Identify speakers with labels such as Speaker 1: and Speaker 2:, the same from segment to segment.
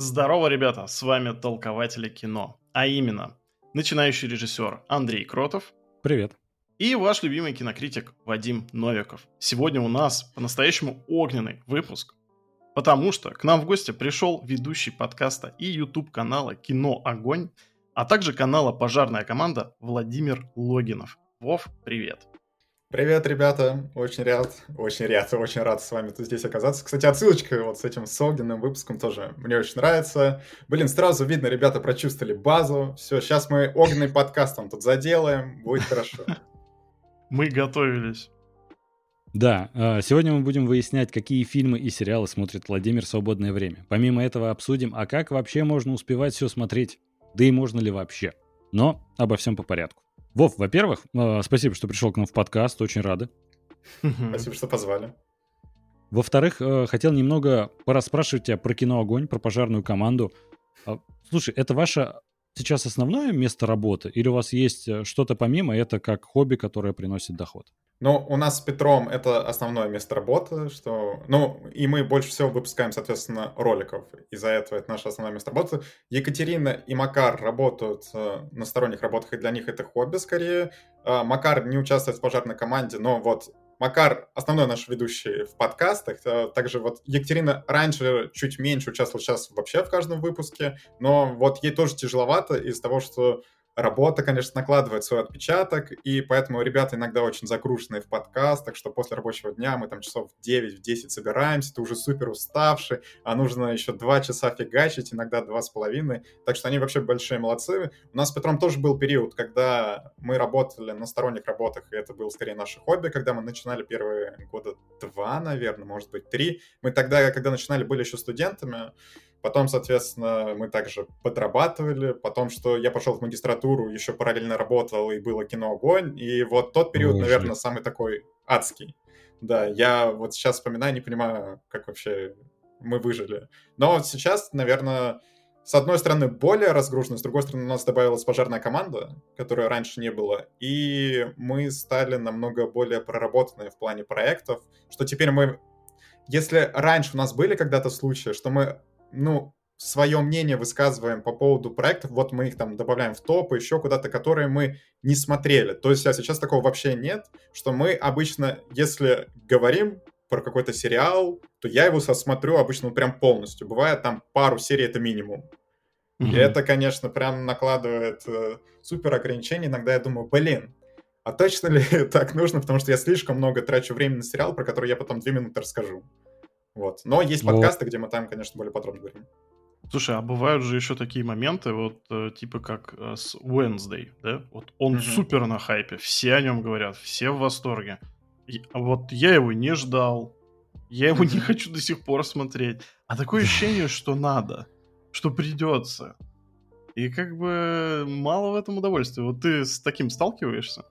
Speaker 1: Здорово, ребята, с вами Толкователи кино, а именно начинающий режиссер Андрей Кротов.
Speaker 2: Привет.
Speaker 1: И ваш любимый кинокритик Вадим Новиков. Сегодня у нас по-настоящему огненный выпуск, потому что к нам в гости пришел ведущий подкаста и YouTube канала «Кино Огонь», а также канала «Пожарная команда» Владимир Логинов. Вов, привет.
Speaker 3: Привет, ребята! Очень рад, очень рад, очень рад с вами тут здесь оказаться. Кстати, отсылочка вот с этим с огненным выпуском тоже мне очень нравится. Блин, сразу видно, ребята прочувствовали базу. Все, сейчас мы огненный подкаст там тут заделаем, будет хорошо.
Speaker 1: Мы готовились.
Speaker 2: Да, а, сегодня мы будем выяснять, какие фильмы и сериалы смотрит Владимир в свободное время. Помимо этого обсудим, а как вообще можно успевать все смотреть, да и можно ли вообще. Но обо всем по порядку. Вов, во-первых, э, спасибо, что пришел к нам в подкаст, очень рады.
Speaker 3: Спасибо, что позвали.
Speaker 2: Во-вторых, э, хотел немного порасспрашивать тебя про кино «Огонь», про пожарную команду. А, слушай, это ваше сейчас основное место работы? Или у вас есть э, что-то помимо, это как хобби, которое приносит доход?
Speaker 3: Ну, у нас с Петром это основное место работы, что... Ну, и мы больше всего выпускаем, соответственно, роликов. Из-за этого это наше основное место работы. Екатерина и Макар работают э, на сторонних работах, и для них это хобби скорее. Э, Макар не участвует в пожарной команде, но вот Макар основной наш ведущий в подкастах. Э, также вот Екатерина раньше чуть меньше участвовала, сейчас вообще в каждом выпуске. Но вот ей тоже тяжеловато из-за того, что работа, конечно, накладывает свой отпечаток, и поэтому ребята иногда очень загруженные в подкастах, что после рабочего дня мы там часов в 9, в 10 собираемся, ты уже супер уставший, а нужно еще 2 часа фигачить, иногда 2,5, так что они вообще большие молодцы. У нас с Петром тоже был период, когда мы работали на сторонних работах, и это было скорее наше хобби, когда мы начинали первые года два, наверное, может быть, три. Мы тогда, когда начинали, были еще студентами, Потом, соответственно, мы также подрабатывали. Потом, что я пошел в магистратуру, еще параллельно работал, и было кино «Огонь». И вот тот период, Боже. наверное, самый такой адский. Да, я вот сейчас вспоминаю, не понимаю, как вообще мы выжили. Но вот сейчас, наверное, с одной стороны, более разгружено, с другой стороны, у нас добавилась пожарная команда, которой раньше не было, и мы стали намного более проработанные в плане проектов, что теперь мы... Если раньше у нас были когда-то случаи, что мы ну, свое мнение высказываем по поводу проектов, вот мы их там добавляем в топ, еще куда-то, которые мы не смотрели. То есть а сейчас такого вообще нет, что мы обычно, если говорим про какой-то сериал, то я его смотрю обычно прям полностью. Бывает там пару серий, это минимум. Mm-hmm. И это, конечно, прям накладывает э, супер ограничения. Иногда я думаю, блин, а точно ли так нужно? Потому что я слишком много трачу времени на сериал, про который я потом две минуты расскажу. Вот. Но есть вот. подкасты, где мы там, конечно, более подробно говорим.
Speaker 1: Слушай, а бывают же еще такие моменты, вот э, типа как э, с Wednesday, да? Вот он mm-hmm. супер на хайпе, все о нем говорят, все в восторге. И, а вот я его не ждал, я его не хочу до сих пор смотреть. А такое ощущение, что надо, что придется. И как бы мало в этом удовольствия. Вот ты с таким сталкиваешься?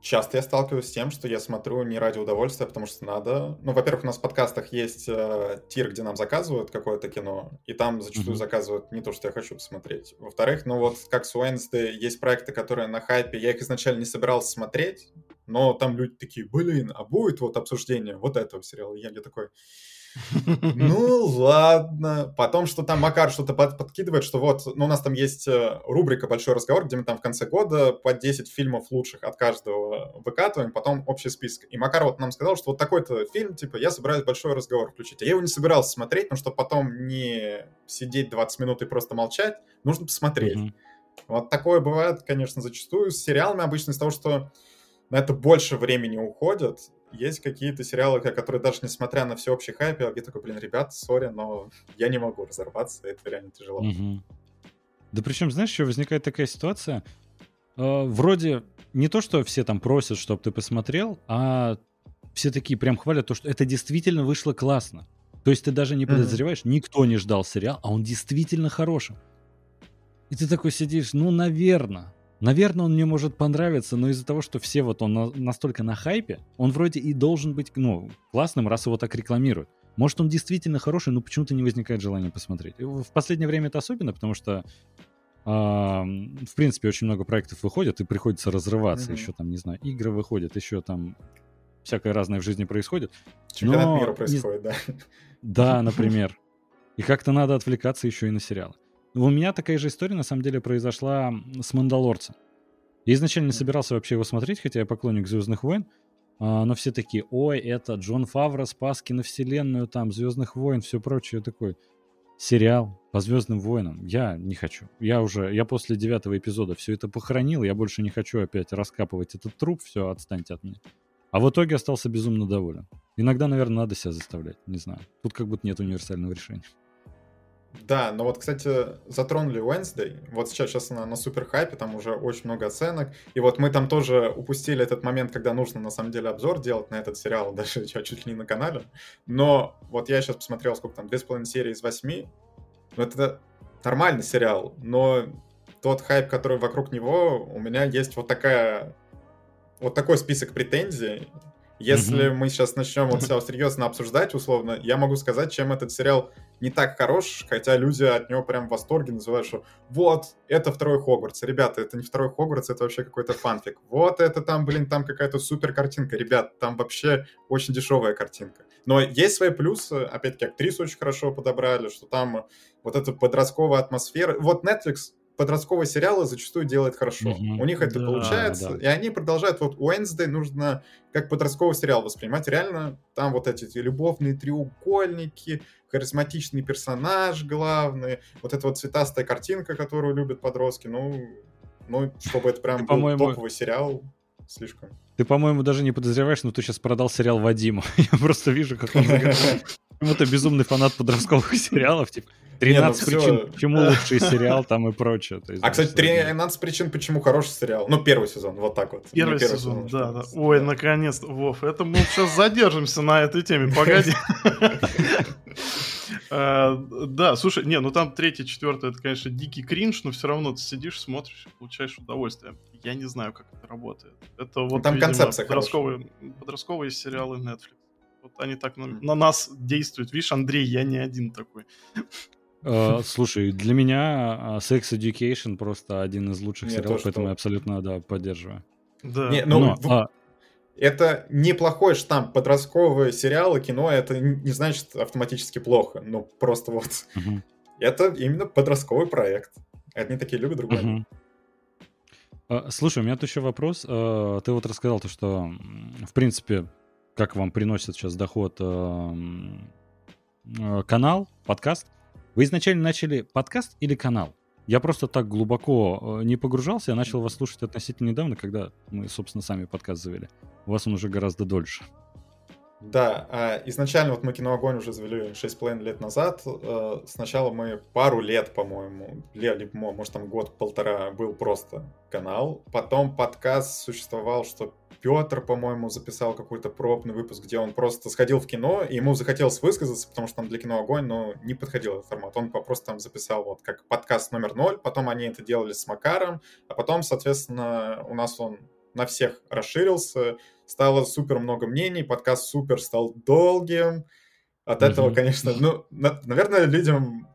Speaker 3: Часто я сталкиваюсь с тем, что я смотрю не ради удовольствия, потому что надо. Ну, во-первых, у нас в подкастах есть э, тир, где нам заказывают какое-то кино, и там зачастую mm-hmm. заказывают не то, что я хочу посмотреть. Во-вторых, ну вот как с Wednesday, есть проекты, которые на хайпе, я их изначально не собирался смотреть, но там люди такие, блин, а будет вот обсуждение вот этого сериала? Я, я такой, ну, ладно. Потом, что там Макар что-то под, подкидывает, что вот, ну, у нас там есть э, рубрика «Большой разговор», где мы там в конце года по 10 фильмов лучших от каждого выкатываем, потом общий список. И Макар вот нам сказал, что вот такой-то фильм, типа, я собираюсь большой разговор включить. А я его не собирался смотреть, но чтобы потом не сидеть 20 минут и просто молчать, нужно посмотреть. Mm-hmm. Вот такое бывает, конечно, зачастую. С сериалами обычно из того, что на это больше времени уходит, есть какие-то сериалы, которые даже несмотря на всеобщий хайп, я такой, блин, ребят, сори, но я не могу разорваться, это реально тяжело.
Speaker 2: Угу. Да причем, знаешь, еще возникает такая ситуация, э, вроде не то, что все там просят, чтобы ты посмотрел, а все такие прям хвалят то, что это действительно вышло классно. То есть ты даже не подозреваешь, mm-hmm. никто не ждал сериал, а он действительно хороший. И ты такой сидишь, ну, наверное, Наверное, он мне может понравиться, но из-за того, что все вот он на, настолько на хайпе, он вроде и должен быть, ну, классным, раз его так рекламируют. Может, он действительно хороший, но почему-то не возникает желания посмотреть. В последнее время это особенно, потому что, в принципе, очень много проектов выходит, и приходится разрываться. Mm-hmm. Еще там, не знаю, игры выходят, еще там всякое разное в жизни происходит.
Speaker 3: Чемпионат но... мира происходит, да?
Speaker 2: Да, например. И как-то надо отвлекаться еще и на сериалы. У меня такая же история, на самом деле, произошла с «Мандалорцем». Я изначально не собирался вообще его смотреть, хотя я поклонник «Звездных войн», а, но все такие, ой, это Джон Фавро спас киновселенную, там, «Звездных войн», все прочее. Такой, сериал по Звездным войнам. Я не хочу. Я уже, я после девятого эпизода все это похоронил, я больше не хочу опять раскапывать этот труп, все, отстаньте от меня. А в итоге остался безумно доволен. Иногда, наверное, надо себя заставлять, не знаю. Тут как будто нет универсального решения.
Speaker 3: Да, но вот, кстати, затронули Wednesday. Вот сейчас, сейчас она на супер хайпе, там уже очень много оценок. И вот мы там тоже упустили этот момент, когда нужно на самом деле обзор делать на этот сериал, даже чуть ли не на канале. Но вот я сейчас посмотрел, сколько там, две с половиной серии из восьми. Ну, это нормальный сериал, но тот хайп, который вокруг него, у меня есть вот такая вот такой список претензий. Если mm-hmm. мы сейчас начнем вот все серьезно обсуждать, условно, я могу сказать, чем этот сериал не так хорош, хотя люди от него прям в восторге называют, что вот, это второй Хогвартс. Ребята, это не второй Хогвартс, это вообще какой-то фанфик. Вот это там, блин, там какая-то супер картинка. Ребят, там вообще очень дешевая картинка. Но есть свои плюсы, опять-таки, актрису очень хорошо подобрали, что там вот эта подростковая атмосфера. Вот Netflix подростковые сериалы зачастую делает хорошо. Mm-hmm. У них это да, получается, да. и они продолжают. Вот Wednesday нужно как подростковый сериал воспринимать. Реально, там вот эти, любовные треугольники, харизматичный персонаж главный, вот эта вот цветастая картинка, которую любят подростки. Ну, ну чтобы это прям был по-моему... топовый сериал, слишком.
Speaker 2: Ты, по-моему, даже не подозреваешь, но ты сейчас продал сериал Вадиму. Я просто вижу, как он. Это безумный фанат подростковых сериалов, типа. 13 Не, ну причин, все... почему лучший сериал там и прочее.
Speaker 3: Есть, а, кстати, 13 причин, почему хороший сериал. Ну, первый сезон, вот так вот.
Speaker 1: Первый, первый сезон, сезон, да, да. Ой, наконец Вов, это мы сейчас задержимся на этой теме, погоди. А, да, слушай, не, ну там третий, четвертый, это, конечно, дикий кринж, но все равно ты сидишь, смотришь, получаешь удовольствие. Я не знаю, как это работает. Это вот,
Speaker 3: там концепция
Speaker 1: подростковые, подростковые сериалы Netflix. Вот они так на, на нас действуют. Видишь, Андрей, я не один такой.
Speaker 2: Uh, слушай, для меня uh, Sex Education просто один из лучших сериалов, то, поэтому я абсолютно да, поддерживаю.
Speaker 3: Да. Не, ну, Но, в... а... Это неплохой штамп. Подростковые сериалы, кино, это не значит автоматически плохо. Ну, просто вот. Uh-huh. Это именно подростковый проект. Одни такие любят, другие.
Speaker 2: Uh, слушай, у меня тут еще вопрос. Ты вот рассказал то, что, в принципе, как вам приносит сейчас доход канал, подкаст. Вы изначально начали подкаст или канал? Я просто так глубоко э, не погружался, я начал вас слушать относительно недавно, когда мы, собственно, сами подкаст завели. У вас он уже гораздо дольше.
Speaker 3: Да, а изначально вот мы кино «Огонь» уже завели 6,5 лет назад. Э, сначала мы пару лет, по-моему, либо, может, там год-полтора был просто канал. Потом подкаст существовал, что Петр, по-моему, записал какой-то пробный выпуск, где он просто сходил в кино, и ему захотелось высказаться, потому что там для кино «Огонь», но не подходил этот формат. Он просто там записал вот как подкаст номер ноль, потом они это делали с Макаром, а потом, соответственно, у нас он на всех расширился, стало супер много мнений, подкаст супер стал долгим. От mm-hmm. этого, конечно, ну, на, наверное, людям,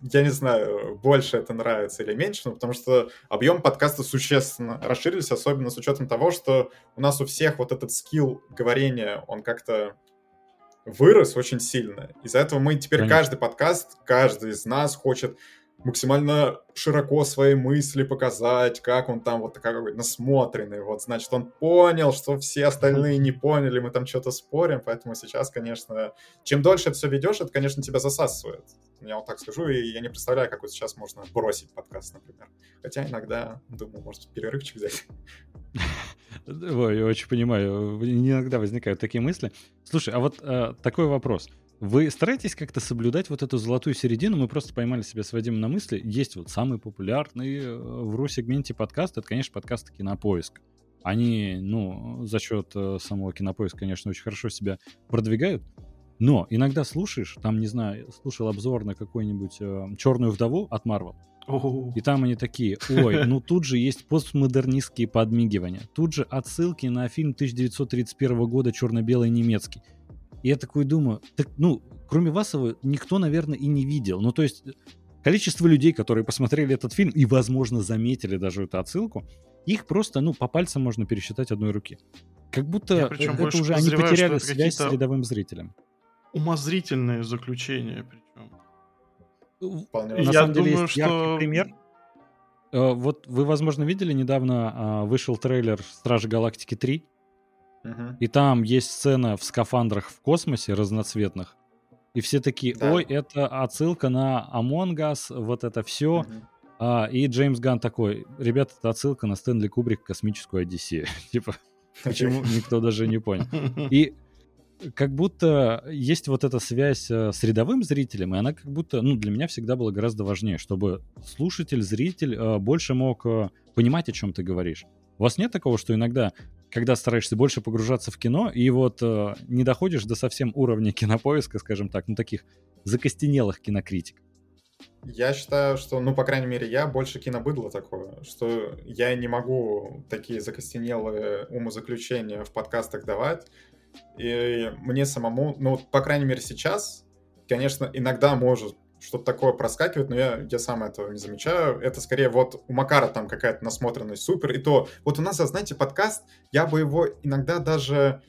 Speaker 3: я не знаю, больше это нравится или меньше, но потому что объем подкаста существенно расширился, особенно с учетом того, что у нас у всех вот этот скилл говорения, он как-то вырос очень сильно. Из-за этого мы теперь Понятно. каждый подкаст, каждый из нас хочет максимально широко свои мысли показать, как он там вот такой насмотренный. Вот, значит, он понял, что все остальные не поняли, мы там что-то спорим, поэтому сейчас, конечно, чем дольше все ведешь, это, конечно, тебя засасывает. Я вот так скажу, и я не представляю, как вот сейчас можно бросить подкаст, например. Хотя иногда, думаю, может, перерывчик взять.
Speaker 2: Ой, я очень понимаю. Иногда возникают такие мысли. Слушай, а вот э, такой вопрос. Вы стараетесь как-то соблюдать вот эту золотую середину? Мы просто поймали себя с Вадимом на мысли. Есть вот самый популярный э, в РУ-сегменте подкаст. Это, конечно, подкасты «Кинопоиск». Они, ну, за счет э, самого «Кинопоиска», конечно, очень хорошо себя продвигают. Но иногда слушаешь, там, не знаю, слушал обзор на какую-нибудь э, «Черную вдову» от Marvel. И там они такие, ой, ну тут же есть постмодернистские подмигивания. Тут же отсылки на фильм 1931 года черно-белый немецкий. И я такой думаю, так, ну, кроме вас его никто, наверное, и не видел. Ну, то есть количество людей, которые посмотрели этот фильм и, возможно, заметили даже эту отсылку, их просто, ну, по пальцам можно пересчитать одной руки. Как будто я, это уже они потеряли связь с рядовым зрителем.
Speaker 1: Умозрительные заключения причем.
Speaker 2: На Я самом деле есть яркий пример. Э, вот вы, возможно, видели, недавно а, вышел трейлер «Стражи Галактики 3», угу. и там есть сцена в скафандрах в космосе разноцветных, и все такие, да. ой, это отсылка на Among Us, вот это все. Угу. А, и Джеймс Ган такой, ребята, это отсылка на Стэнли Кубрик «Космическую Одиссею». типа, почему никто даже не понял. И как будто есть вот эта связь э, с рядовым зрителем, и она как будто, ну, для меня всегда была гораздо важнее, чтобы слушатель, зритель э, больше мог э, понимать, о чем ты говоришь. У вас нет такого, что иногда, когда стараешься больше погружаться в кино, и вот не доходишь до совсем уровня кинопоиска, скажем так, ну, таких закостенелых кинокритик?
Speaker 3: Я считаю, что, ну, по крайней мере, я больше кинобыдло такое, что я не могу такие закостенелые умозаключения в подкастах давать, и мне самому, ну, по крайней мере, сейчас, конечно, иногда может что-то такое проскакивает, но я, я сам этого не замечаю. Это скорее вот у Макара там какая-то насмотренность супер. И то, вот у нас, знаете, подкаст, я бы его иногда даже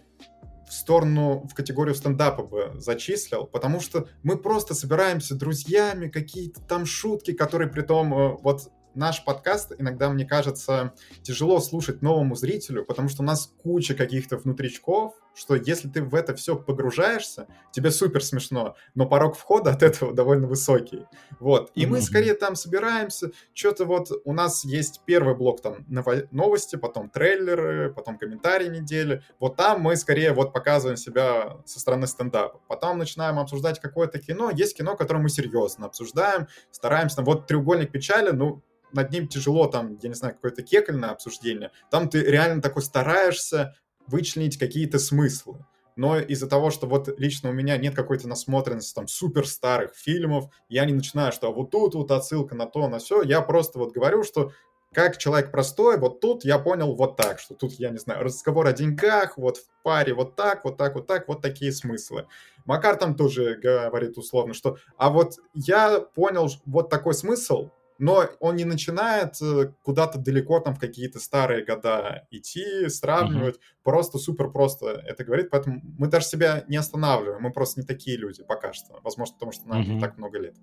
Speaker 3: в сторону, в категорию стендапа бы зачислил, потому что мы просто собираемся друзьями, какие-то там шутки, которые при том, э, вот наш подкаст иногда, мне кажется, тяжело слушать новому зрителю, потому что у нас куча каких-то внутричков, что если ты в это все погружаешься, тебе супер смешно, но порог входа от этого довольно высокий. Вот. И mm-hmm. мы скорее там собираемся, что-то вот у нас есть первый блок там новости, потом трейлеры, потом комментарии недели. Вот там мы скорее вот показываем себя со стороны стендапа. Потом начинаем обсуждать какое-то кино. Есть кино, которое мы серьезно обсуждаем, стараемся. Вот «Треугольник печали», ну, над ним тяжело, там, я не знаю, какое-то кекальное обсуждение. Там ты реально такой стараешься вычленить какие-то смыслы. Но из-за того, что вот лично у меня нет какой-то насмотренности там супер старых фильмов, я не начинаю, что вот тут вот отсылка на то, на все. Я просто вот говорю, что как человек простой, вот тут я понял вот так, что тут, я не знаю, разговор о деньгах, вот в паре вот так, вот так, вот так, вот такие смыслы. Макар там тоже говорит условно, что а вот я понял вот такой смысл, но он не начинает э, куда-то далеко там в какие-то старые года идти, сравнивать, mm-hmm. просто супер просто это говорит, поэтому мы даже себя не останавливаем, мы просто не такие люди пока что, возможно, потому что нам не так много лет.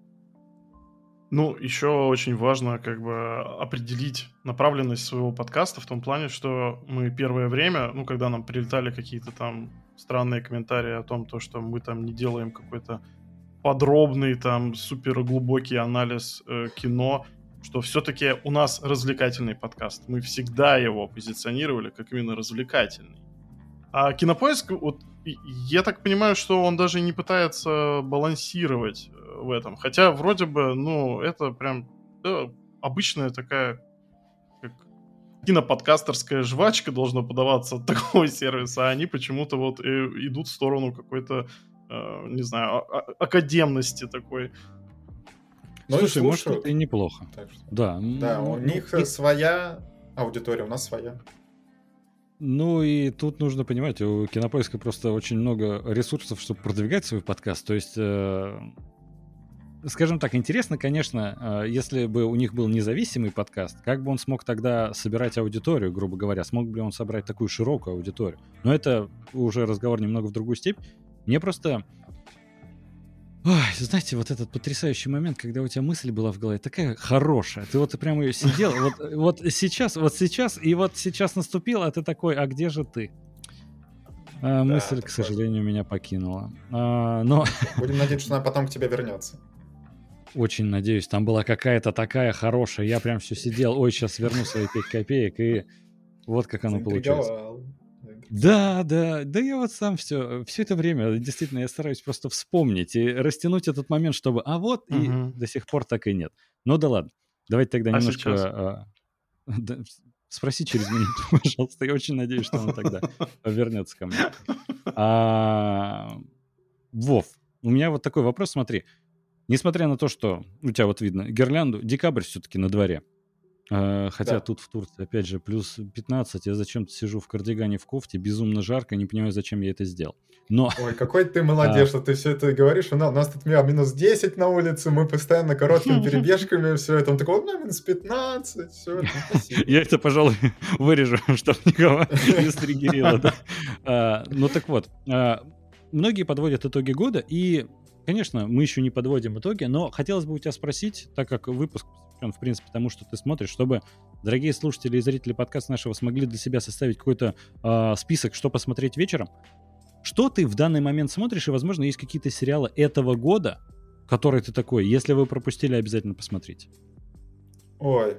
Speaker 1: Ну, еще очень важно как бы определить направленность своего подкаста в том плане, что мы первое время, ну, когда нам прилетали какие-то там странные комментарии о том, то, что мы там не делаем какой-то подробный, там, супер глубокий анализ э, кино, что все-таки у нас развлекательный подкаст. Мы всегда его позиционировали как именно развлекательный. А кинопоиск, вот, я так понимаю, что он даже не пытается балансировать э, в этом. Хотя вроде бы, ну, это прям да, обычная такая как киноподкастерская жвачка должна подаваться от такого сервиса, а они почему-то вот э, идут в сторону какой-то Э, не знаю, а, а, академности такой.
Speaker 2: Ну Слушай, и может, это и неплохо.
Speaker 3: Так что... Да. Да, у них и... своя аудитория, у нас своя.
Speaker 2: Ну и тут нужно понимать, у Кинопоиска просто очень много ресурсов, чтобы продвигать свой подкаст. То есть, э, скажем так, интересно, конечно, э, если бы у них был независимый подкаст, как бы он смог тогда собирать аудиторию, грубо говоря, смог бы он собрать такую широкую аудиторию. Но это уже разговор немного в другую степь. Мне просто... Ой, знаете, вот этот потрясающий момент, когда у тебя мысль была в голове такая хорошая, ты вот прямо ее сидел, вот, вот сейчас, вот сейчас, и вот сейчас наступил, а ты такой, а где же ты? А, мысль, к сожалению, меня покинула. А, но...
Speaker 3: Будем надеяться, что она потом к тебе вернется.
Speaker 2: Очень надеюсь. Там была какая-то такая хорошая. Я прям все сидел. Ой, сейчас верну свои 5 копеек. И вот как оно получается. Да, да, да я вот сам все, все это время, действительно, я стараюсь просто вспомнить и растянуть этот момент, чтобы, а вот, угу. и до сих пор так и нет. Ну да ладно, давайте тогда а немножко... А, да, спроси через минуту, пожалуйста, я очень надеюсь, что он тогда вернется ко мне. А, Вов, у меня вот такой вопрос, смотри. Несмотря на то, что у тебя вот видно гирлянду, декабрь все-таки на дворе. Э, хотя да. тут в Турции, опять же, плюс 15. Я зачем-то сижу в кардигане в кофте, безумно жарко, не понимаю, зачем я это сделал. Но...
Speaker 3: Ой, какой ты молодец, а... что ты все это говоришь. У нас тут минус 10 на улице, мы постоянно короткими перебежками, все это. Он такой, ну, минус 15, все это.
Speaker 2: Я это, пожалуй, вырежу, чтобы никого не стригерило. А, ну так вот, а, многие подводят итоги года, и конечно, мы еще не подводим итоги, но хотелось бы у тебя спросить, так как выпуск посвящен, в принципе, тому, что ты смотришь, чтобы дорогие слушатели и зрители подкаста нашего смогли для себя составить какой-то э, список, что посмотреть вечером. Что ты в данный момент смотришь, и, возможно, есть какие-то сериалы этого года, которые ты такой, если вы пропустили, обязательно посмотрите.
Speaker 3: Ой,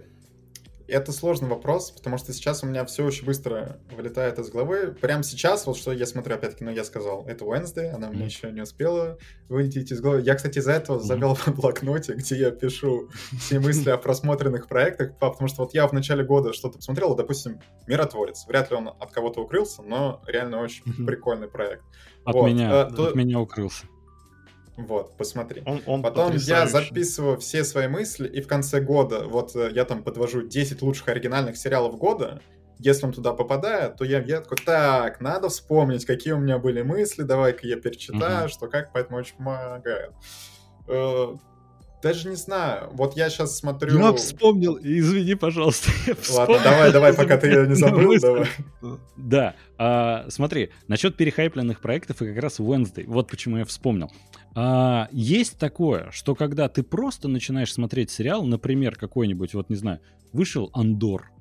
Speaker 3: это сложный вопрос, потому что сейчас у меня все очень быстро вылетает из головы. Прямо сейчас, вот что я смотрю, опять-таки, ну, я сказал, это Wednesday, она mm-hmm. мне еще не успела вылететь из головы. Я, кстати, из-за этого завел mm-hmm. в блокноте, где я пишу все мысли о просмотренных проектах, потому что вот я в начале года что-то посмотрел, допустим, «Миротворец». Вряд ли он от кого-то укрылся, но реально очень mm-hmm. прикольный проект.
Speaker 2: От вот. меня, а, то... от меня укрылся.
Speaker 3: Вот, посмотри. Он, он Потом я записываю все свои мысли, и в конце года, вот э, я там подвожу 10 лучших оригинальных сериалов года, если он туда попадает, то я, я такой, так, надо вспомнить, какие у меня были мысли, давай-ка я перечитаю, mm-hmm. что как, поэтому очень помогает. Даже не знаю. Вот я сейчас смотрю...
Speaker 2: Я вспомнил, извини, пожалуйста.
Speaker 3: Ладно, давай, давай, пока ты ее не забыл, давай.
Speaker 2: Да, а, смотри, насчет перехайпленных проектов и как раз Wednesday. Вот почему я вспомнил. А, есть такое, что когда ты просто начинаешь смотреть сериал, например, какой-нибудь, вот не знаю, вышел Андор,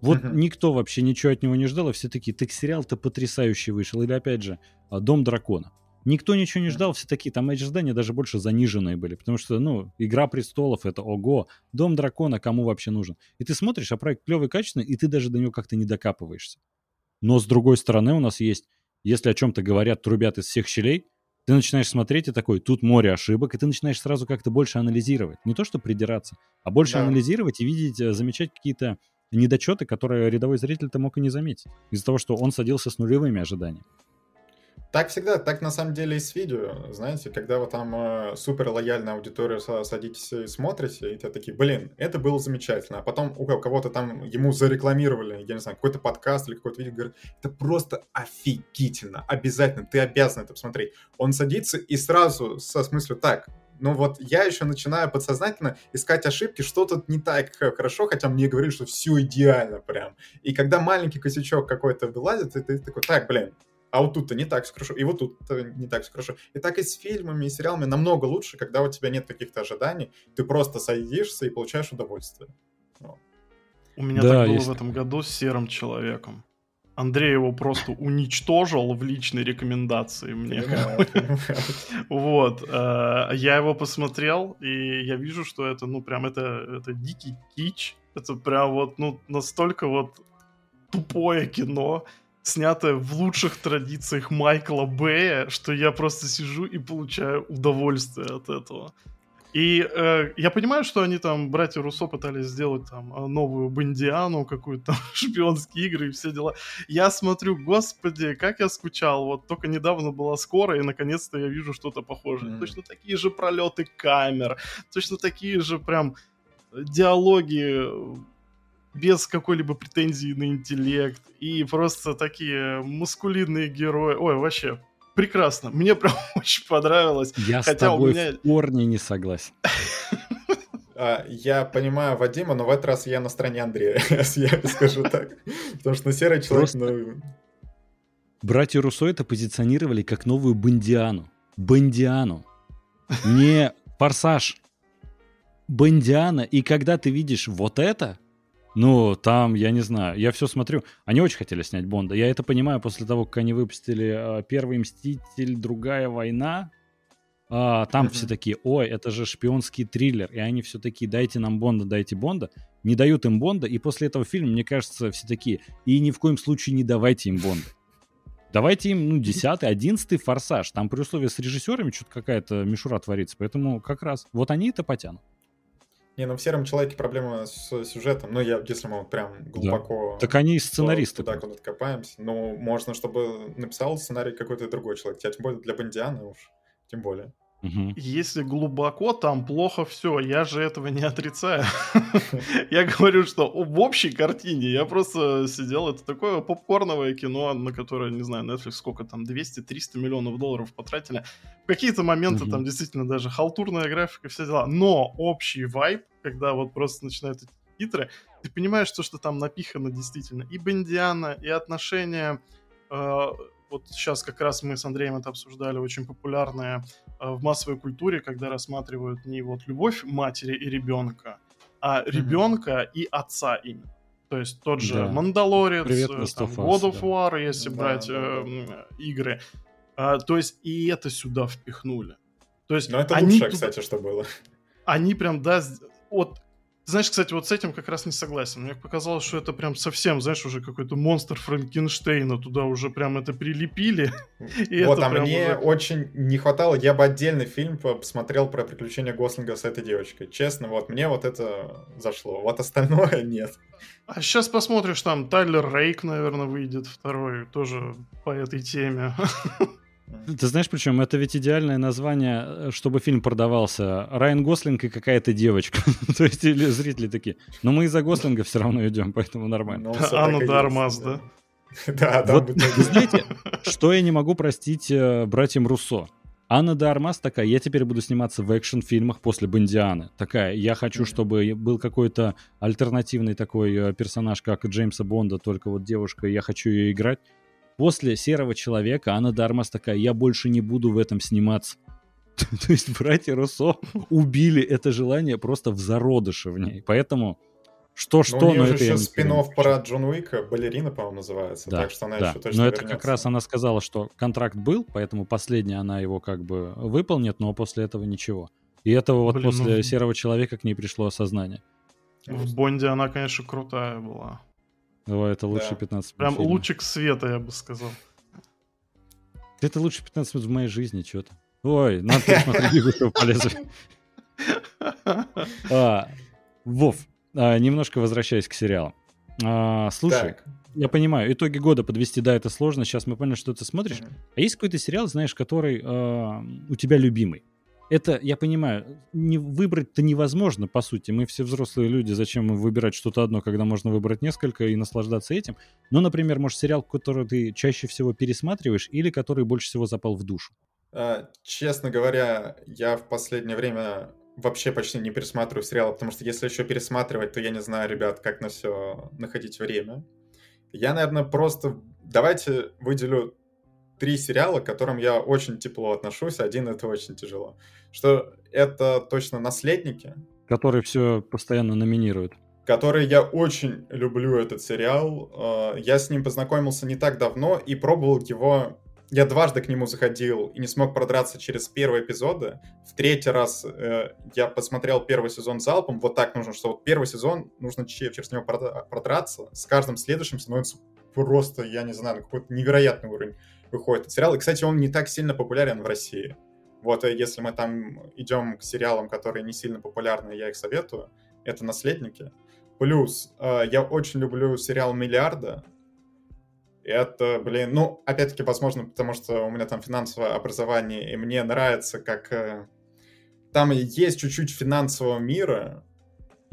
Speaker 2: вот uh-huh. никто вообще ничего от него не ждал, и все такие, так сериал-то потрясающий вышел. Или опять же, Дом дракона. Никто ничего не ждал, все такие, там ожидания даже больше заниженные были, потому что, ну, Игра престолов — это ого, Дом дракона кому вообще нужен? И ты смотришь, а проект клевый, качественный, и ты даже до него как-то не докапываешься. Но с другой стороны у нас есть, если о чем-то говорят, трубят из всех щелей, ты начинаешь смотреть и такой, тут море ошибок, и ты начинаешь сразу как-то больше анализировать. Не то, что придираться, а больше да. анализировать и видеть, э, замечать какие-то недочеты, которые рядовой зритель-то мог и не заметить. Из-за того, что он садился с нулевыми ожиданиями.
Speaker 3: Так всегда, так на самом деле и с видео, знаете, когда вы там э, супер лояльная аудитория садитесь и смотрите, и ты такие, блин, это было замечательно, а потом у кого-то там ему зарекламировали, я не знаю, какой-то подкаст или какой-то видео, говорит, это просто офигительно, обязательно, ты обязан это посмотреть. Он садится и сразу со смыслом, так, ну вот я еще начинаю подсознательно искать ошибки, что тут не так хорошо, хотя мне говорили, что все идеально прям. И когда маленький косячок какой-то вылазит, ты, ты такой, так, блин, а вот тут-то не так все хорошо, и вот тут не так все хорошо. И так и с фильмами, и сериалами намного лучше, когда у тебя нет каких-то ожиданий, ты просто садишься и получаешь удовольствие.
Speaker 1: У меня да, так было есть. в этом году с Серым Человеком. Андрей его просто уничтожил в личной рекомендации мне. Вот. Э, я его посмотрел, и я вижу, что это, ну, прям это, это дикий кич. Это прям вот, ну, настолько вот тупое кино снятое в лучших традициях Майкла Бэя, что я просто сижу и получаю удовольствие от этого. И э, я понимаю, что они там, братья Руссо, пытались сделать там э, новую Бандиану, какую-то там шпионские игры и все дела. Я смотрю, господи, как я скучал. Вот только недавно была скоро, и наконец-то я вижу что-то похожее. Mm. Точно такие же пролеты камер, точно такие же прям диалоги без какой-либо претензии на интеллект, и просто такие мускулинные герои. Ой, вообще, прекрасно. Мне прям очень понравилось.
Speaker 2: Я Хотя с тобой у меня... в корне не согласен.
Speaker 3: А, я понимаю Вадима, но в этот раз я на стороне Андрея, я скажу так. Потому что серый человек... Ну...
Speaker 2: Братья Руссо это позиционировали как новую Бондиану. Бондиану. Не Форсаж. Бондиана. И когда ты видишь вот это, ну, там, я не знаю, я все смотрю. Они очень хотели снять Бонда. Я это понимаю после того, как они выпустили э, Первый Мститель, Другая война. А, там mm-hmm. все такие, ой, это же шпионский триллер. И они все такие, дайте нам Бонда, дайте Бонда. Не дают им Бонда. И после этого фильма, мне кажется, все такие, и ни в коем случае не давайте им Бонда. Давайте им, ну, десятый, одиннадцатый форсаж. Там при условии с режиссерами что-то какая-то мишура творится. Поэтому как раз вот они это потянут.
Speaker 3: Не, ну в сером человеке проблема с сюжетом. Ну, я, если мы прям глубоко.
Speaker 2: Да. Так они сценаристы.
Speaker 3: Туда куда-то копаемся. Ну, можно, чтобы написал сценарий какой-то другой человек. Тем более для Бондиана уж. Тем более.
Speaker 1: Угу. Если глубоко, там плохо все. Я же этого не отрицаю. Я говорю, что в общей картине я просто сидел. Это такое попкорновое кино, на которое, не знаю, Netflix сколько там, 200-300 миллионов долларов потратили. В какие-то моменты там действительно даже халтурная графика, все дела. Но общий вайб, когда вот просто начинают эти титры, ты понимаешь, что, что там напихано действительно. И Бендиана, и отношения э, вот сейчас как раз мы с Андреем это обсуждали, очень популярная э, в массовой культуре, когда рассматривают не вот любовь матери и ребенка, а mm-hmm. ребенка и отца именно. То есть тот же да. Мандалорец, Привет, э, там, God of War, да. если да, брать да, э, да. игры. А, то есть и это сюда впихнули. То есть
Speaker 3: Но это они лучшее, туда... кстати, что было.
Speaker 1: Они прям, да, вот знаешь, кстати, вот с этим как раз не согласен. Мне показалось, что это прям совсем, знаешь, уже какой-то монстр Франкенштейна. Туда уже прям это прилепили.
Speaker 3: И вот, это а мне уже... очень не хватало. Я бы отдельный фильм посмотрел про приключения Гослинга с этой девочкой. Честно, вот мне вот это зашло. Вот остальное нет.
Speaker 1: А сейчас посмотришь, там Тайлер Рейк, наверное, выйдет второй, тоже по этой теме.
Speaker 2: Ты знаешь, причем это ведь идеальное название, э, чтобы фильм продавался. Райан Гослинг и какая-то девочка. То есть или зрители такие. Но мы из-за Гослинга все равно идем, поэтому нормально.
Speaker 1: Ну, Анна Дармас, да?
Speaker 3: Да, да. Вот,
Speaker 2: вы знаете, что я не могу простить э, братьям Руссо? Анна де Армас такая, я теперь буду сниматься в экшн-фильмах после Бондианы. Такая, я хочу, чтобы был какой-то альтернативный такой э, персонаж, как Джеймса Бонда, только вот девушка, я хочу ее играть. После «Серого человека» Анна Дармас такая, я больше не буду в этом сниматься. То есть братья Руссо убили это желание просто в зародыше в ней. Поэтому что-что,
Speaker 3: ну, но это еще спин про Джон Уика, балерина, по-моему, называется. Да, так что она да. еще точно
Speaker 2: Но это как раз она сказала, что контракт был, поэтому последняя она его как бы выполнит, но после этого ничего. И этого вот Блин, после ну... Серого Человека к ней пришло осознание.
Speaker 1: В Бонде она, конечно, крутая была.
Speaker 2: О, это лучше да. 15
Speaker 1: минут. Прям лучик света, я бы сказал.
Speaker 2: Это лучше 15 минут в моей жизни, что-то. Ой, надо посмотреть «Бегущего по лезвию». А, Вов, а, немножко возвращаясь к сериалу. А, слушай, так. я понимаю, итоги года подвести, да, это сложно. Сейчас мы поняли, что ты смотришь. Mm-hmm. А есть какой-то сериал, знаешь, который э, у тебя любимый? Это, я понимаю, не выбрать-то невозможно, по сути. Мы все взрослые люди, зачем выбирать что-то одно, когда можно выбрать несколько и наслаждаться этим. Но, например, может, сериал, который ты чаще всего пересматриваешь или который больше всего запал в душу?
Speaker 3: А, честно говоря, я в последнее время вообще почти не пересматриваю сериалы, потому что если еще пересматривать, то я не знаю, ребят, как на все находить время. Я, наверное, просто... Давайте выделю три сериала, к которым я очень тепло отношусь, один это очень тяжело. Что это точно «Наследники».
Speaker 2: Которые все постоянно номинируют.
Speaker 3: Который я очень люблю этот сериал. А, я с ним познакомился не так давно и пробовал его... Я дважды к нему заходил и не смог продраться через первые эпизоды. В третий раз э, я посмотрел первый сезон залпом. Вот так нужно, что вот первый сезон нужно через него продраться. С каждым следующим становится просто, я не знаю, какой-то невероятный уровень выходит этот сериал. И, кстати, он не так сильно популярен в России. Вот э, если мы там идем к сериалам, которые не сильно популярны, я их советую, это «Наследники». Плюс э, я очень люблю сериал «Миллиарда». Это, блин, ну, опять-таки, возможно, потому что у меня там финансовое образование, и мне нравится, как... Э, там есть чуть-чуть финансового мира,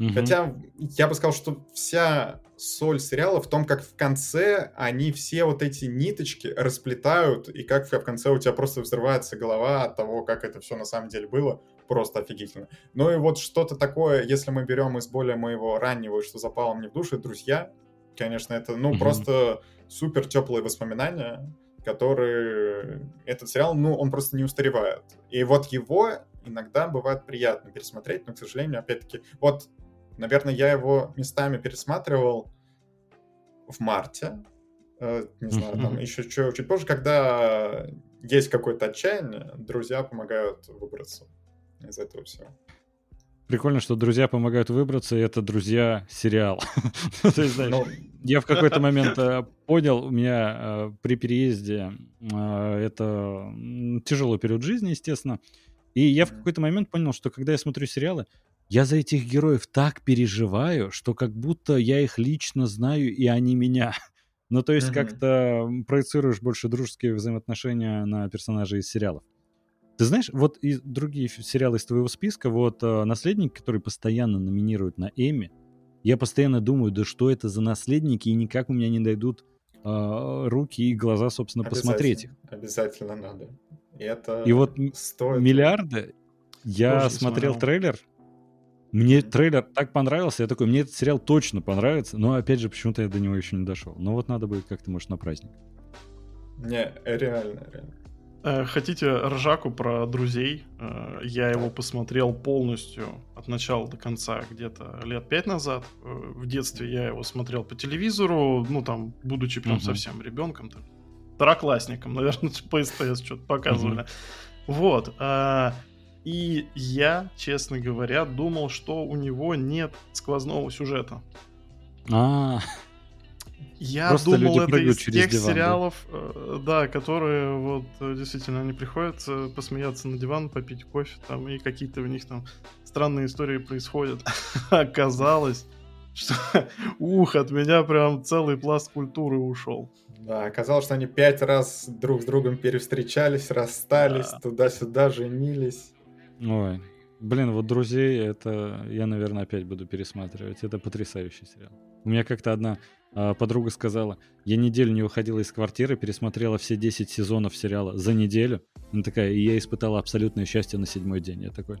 Speaker 3: Угу. Хотя я бы сказал, что вся соль сериала в том, как в конце они все вот эти ниточки расплетают, и как в конце у тебя просто взрывается голова от того, как это все на самом деле было. Просто офигительно. Ну и вот что-то такое, если мы берем из более моего раннего, что запало мне в душу, друзья, конечно, это, ну, угу. просто супер теплые воспоминания, которые этот сериал, ну, он просто не устаревает. И вот его иногда бывает приятно пересмотреть, но, к сожалению, опять-таки, вот Наверное, я его местами пересматривал в марте. Э, не знаю, там еще чуть, чуть позже, когда есть какое-то отчаяние, друзья помогают выбраться из этого всего.
Speaker 2: Прикольно, что друзья помогают выбраться, и это друзья сериал. То есть, знаешь, ну, я в какой-то момент э, понял, у меня э, при переезде это тяжелый период жизни, естественно. И я в какой-то момент понял, что когда я смотрю сериалы, я за этих героев так переживаю, что как будто я их лично знаю, и они меня. Ну, то есть uh-huh. как-то проецируешь больше дружеские взаимоотношения на персонажей из сериалов. Ты знаешь, вот и другие сериалы из твоего списка, вот э, «Наследник», который постоянно номинируют на Эми, я постоянно думаю, да что это за наследники, и никак у меня не дойдут э, руки и глаза, собственно, посмотреть их.
Speaker 3: Обязательно надо. И, это
Speaker 2: и вот стоит... «Миллиарды», я Тоже смотрел смотрел. трейлер, мне трейлер так понравился, я такой, мне этот сериал точно понравится, но опять же, почему-то я до него еще не дошел. Но вот надо будет как-то, может, на праздник.
Speaker 3: Не, реально, реально.
Speaker 1: Э, хотите ржаку про друзей? Э, я его посмотрел полностью от начала до конца где-то лет пять назад. Э, в детстве я его смотрел по телевизору, ну там, будучи прям угу. совсем ребенком, там, второклассником, наверное, по СТС что-то показывали. Угу. Вот. И я, честно говоря, думал, что у него нет сквозного сюжета.
Speaker 2: А,
Speaker 1: я Просто думал, это из тех диван, сериалов, да? Э, да, которые вот э, действительно они приходят э, посмеяться на диван, попить кофе, там и какие-то у них там странные истории происходят. Оказалось, что ух, от меня прям целый пласт культуры ушел.
Speaker 3: Да, оказалось, что они пять раз друг с другом перевстречались, расстались, да. туда-сюда женились.
Speaker 2: Ой, блин, вот друзей, это я, наверное, опять буду пересматривать. Это потрясающий сериал. У меня как-то одна а, подруга сказала, я неделю не выходила из квартиры, пересмотрела все 10 сезонов сериала за неделю. Она такая, и я испытала абсолютное счастье на седьмой день. Я такой,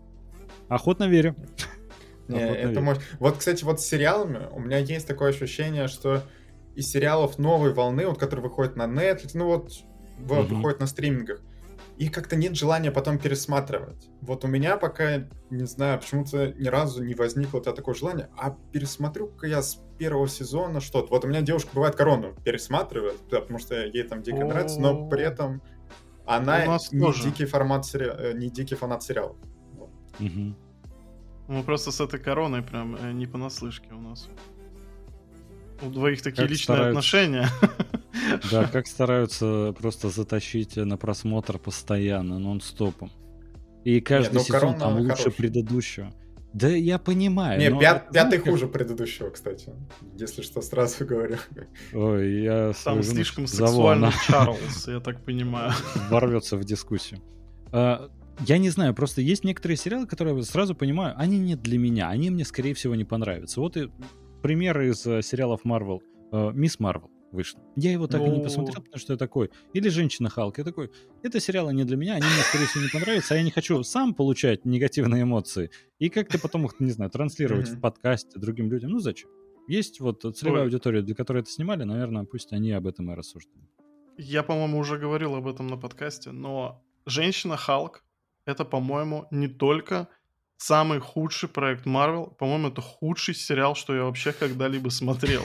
Speaker 2: охотно верю.
Speaker 3: Не, это мощь. Вот, кстати, вот с сериалами у меня есть такое ощущение, что из сериалов новой волны, вот которые выходят на Netflix, ну вот, вот угу. выходят на стримингах, и как-то нет желания потом пересматривать. Вот у меня пока, не знаю, почему-то ни разу не возникло это такое желание, а пересмотрю-ка я с первого сезона что-то. Вот у меня девушка бывает корону пересматривает, потому что ей там дико нравится, но при этом она не дикий формат сериала, э, не дикий фанат сериалов.
Speaker 1: Угу. Мы просто с этой короной прям э, не понаслышке у нас. У двоих такие как личные стараются... отношения.
Speaker 2: Да, как стараются просто затащить на просмотр постоянно, нон-стопом. И каждый Нет, ну, сезон там лучше хороший. предыдущего. Да я понимаю.
Speaker 3: Не, но... пят, пятый ну, хуже предыдущего, кстати. Если что, сразу говорю.
Speaker 2: Ой, я
Speaker 1: Там слишком сексуальный Чарльз, я так понимаю.
Speaker 2: Ворвется в дискуссию. А, я не знаю, просто есть некоторые сериалы, которые я сразу понимаю, они не для меня, они мне, скорее всего, не понравятся. Вот и примеры из э, сериалов Marvel. Э, Мисс Марвел вышла. Я его так Но... и не ну. посмотрел, потому что я такой. Или Женщина Халк. Я такой, это сериалы не для меня, они мне, скорее всего, не понравятся, а я не хочу сам получать негативные эмоции и как-то потом их, не знаю, транслировать в подкасте другим людям. Ну зачем? Есть вот целевая аудитория, для которой это снимали, наверное, пусть они об этом и рассуждают.
Speaker 1: Я, по-моему, уже говорил об этом на подкасте, но Женщина Халк это, по-моему, не только самый худший проект Marvel, по-моему, это худший сериал, что я вообще когда-либо смотрел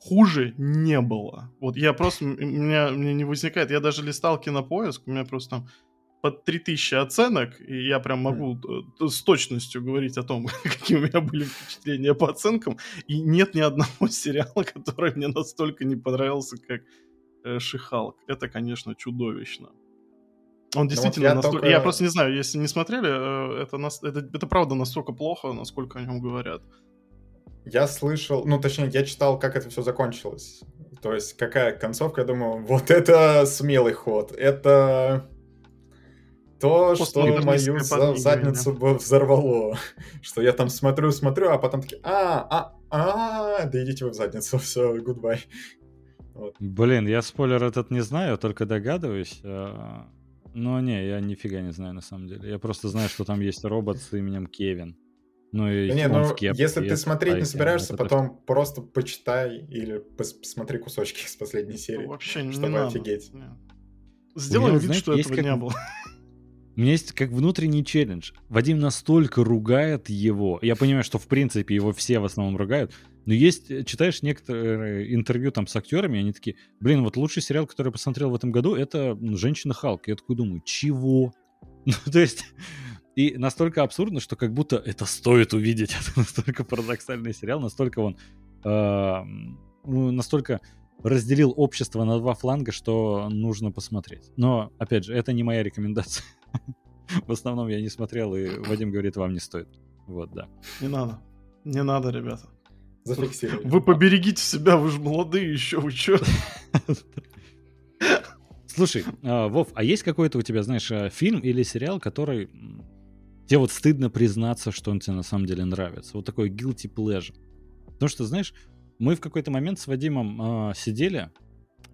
Speaker 1: хуже не было. Вот я просто, у меня, мне не возникает, я даже листал кинопоиск, у меня просто там под 3000 оценок, и я прям могу mm. с точностью говорить о том, какие у меня были впечатления по оценкам, и нет ни одного сериала, который мне настолько не понравился, как э, Шихалк. Это, конечно, чудовищно. Он ну действительно вот я настолько... Только... Я просто не знаю, если не смотрели, э, это, нас... это, это правда настолько плохо, насколько о нем говорят.
Speaker 3: Я слышал, ну, точнее, я читал, как это все закончилось. То есть, какая концовка, я думаю, вот это смелый ход. Это то, что мою за- задницу бы взорвало. что я там смотрю, смотрю, а потом такие, а, а, а, да идите вы в задницу, все, goodbye.
Speaker 2: Вот. Блин, я спойлер этот не знаю, только догадываюсь. А, но не, я нифига не знаю на самом деле. Я просто знаю, что там есть робот с именем Кевин.
Speaker 3: Ну, и не, ну, если ты смотреть не собираешься, потом то... просто почитай или посмотри кусочки из последней серии. Ну,
Speaker 1: вообще не чтобы надо. офигеть. Нет. Сделаем вид, знаете, что этого как... не было.
Speaker 2: У меня есть как внутренний челлендж. Вадим настолько ругает его. Я понимаю, что в принципе его все в основном ругают. Но есть, э, читаешь некоторые интервью там с актерами, они такие, блин, вот лучший сериал, который я посмотрел в этом году, это «Женщина Халк». Я такой думаю, чего? Ну, то есть, и настолько абсурдно, что как будто это стоит увидеть. Это настолько парадоксальный сериал, настолько он... Э, настолько разделил общество на два фланга, что нужно посмотреть. Но, опять же, это не моя рекомендация. В основном я не смотрел, и Вадим говорит, вам не стоит. Вот, да.
Speaker 1: Не надо. Не надо, ребята. Зафиксировали. Вы поберегите себя, вы же молодые еще, вы что?
Speaker 2: Слушай, а, Вов, а есть какой-то у тебя, знаешь, э, фильм или сериал, который Тебе вот стыдно признаться, что он тебе на самом деле нравится. Вот такой guilty pleasure. Потому что, знаешь, мы в какой-то момент с Вадимом э, сидели,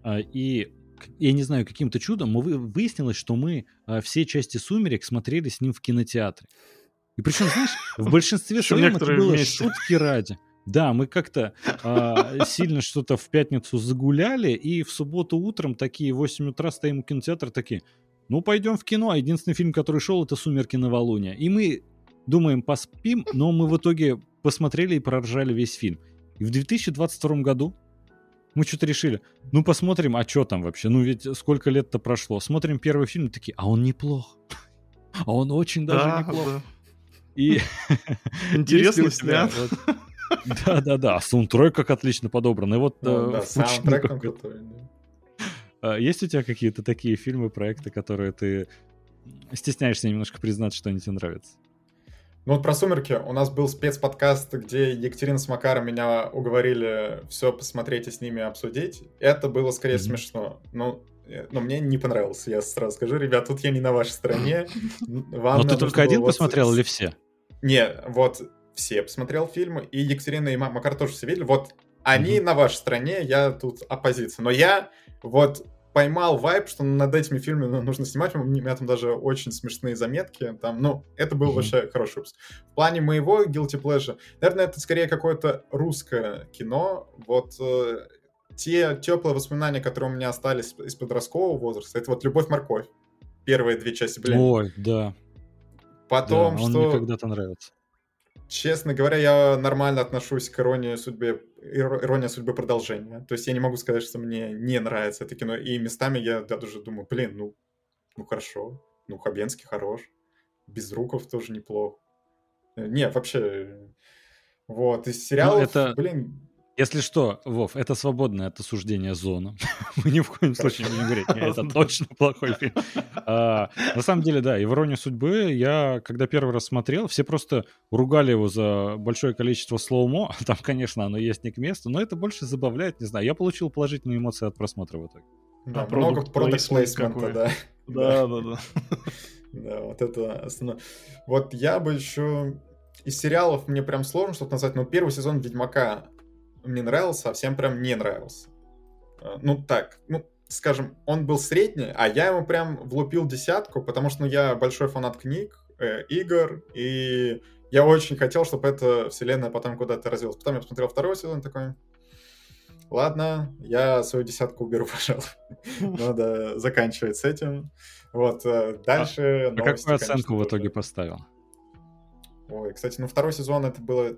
Speaker 2: э, и я не знаю, каким-то чудом мы выяснилось, что мы э, все части «Сумерек» смотрели с ним в кинотеатре. И причем, знаешь, в большинстве своем это было шутки ради. Да, мы как-то э, сильно что-то в пятницу загуляли, и в субботу утром такие 8 утра стоим у кинотеатра, такие, ну, пойдем в кино. А единственный фильм, который шел, это «Сумерки новолуния». И мы думаем, поспим, но мы в итоге посмотрели и проржали весь фильм. И в 2022 году мы что-то решили, ну, посмотрим, а что там вообще? Ну, ведь сколько лет-то прошло. Смотрим первый фильм, такие, а он неплох. А он очень даже да, неплох. Да. И
Speaker 1: интересно снят.
Speaker 2: Да-да-да, саундтрек как отлично подобран. И вот ну,
Speaker 3: да, саундтрек
Speaker 2: а, Есть у тебя какие-то такие фильмы, проекты, которые ты стесняешься немножко признать, что они тебе нравятся?
Speaker 3: Ну вот про «Сумерки» у нас был спецподкаст, где Екатерина с Макаром меня уговорили все посмотреть и с ними обсудить. Это было скорее mm-hmm. смешно. Ну, э, но мне не понравилось, я сразу скажу. Ребят, тут я не на вашей стороне.
Speaker 2: Вам но ты только один вот... посмотрел или все?
Speaker 3: Не, вот все посмотрел фильмы, и Екатерина и Макар тоже все видели. Вот они mm-hmm. на вашей стороне, я тут оппозиция. Но я вот поймал вайп, что над этими фильмами нужно снимать. У меня там даже очень смешные заметки. Там, ну, это был mm-hmm. вообще хороший выпуск. В плане моего Guilty Pleasure, наверное, это скорее какое-то русское кино. Вот э, те теплые воспоминания, которые у меня остались из подросткового возраста, это вот «Любовь-морковь». Первые две части, блин.
Speaker 2: Ой, да.
Speaker 3: Потом,
Speaker 2: да, он
Speaker 3: что...
Speaker 2: мне когда-то нравится.
Speaker 3: Честно говоря, я нормально отношусь к иронии судьбы, ирония судьбы продолжения. То есть я не могу сказать, что мне не нравится это кино. И местами я, даже думаю, блин, ну, ну хорошо. Ну, Хабенский хорош. Безруков тоже неплохо. Э, не, вообще... Вот, из сериалов, ну, это... блин,
Speaker 2: если что, Вов, это свободное от осуждения зона. Мы ни в коем случае не говорим, это точно плохой фильм. А, на самом деле, да, и в «Иронию судьбы» я, когда первый раз смотрел, все просто ругали его за большое количество слоумо. Там, конечно, оно есть не к месту, но это больше забавляет, не знаю. Я получил положительные эмоции от просмотра в итоге.
Speaker 3: Да, а много продукт плейсмента, да.
Speaker 1: Да, да, да.
Speaker 3: Да, вот это основное. Вот я бы еще... Из сериалов мне прям сложно что-то назвать, но первый сезон «Ведьмака» мне нравился, а всем прям не нравился. А, ну так, ну, скажем, он был средний, а я ему прям влупил десятку, потому что ну, я большой фанат книг, э, игр, и я очень хотел, чтобы эта вселенная потом куда-то развилась. Потом я посмотрел второй сезон такой, ладно, я свою десятку уберу, пожалуй. Надо заканчивать с этим. Вот, э, дальше...
Speaker 2: А, а какую оценку в итоге поставил?
Speaker 3: Ой, кстати, ну второй сезон это было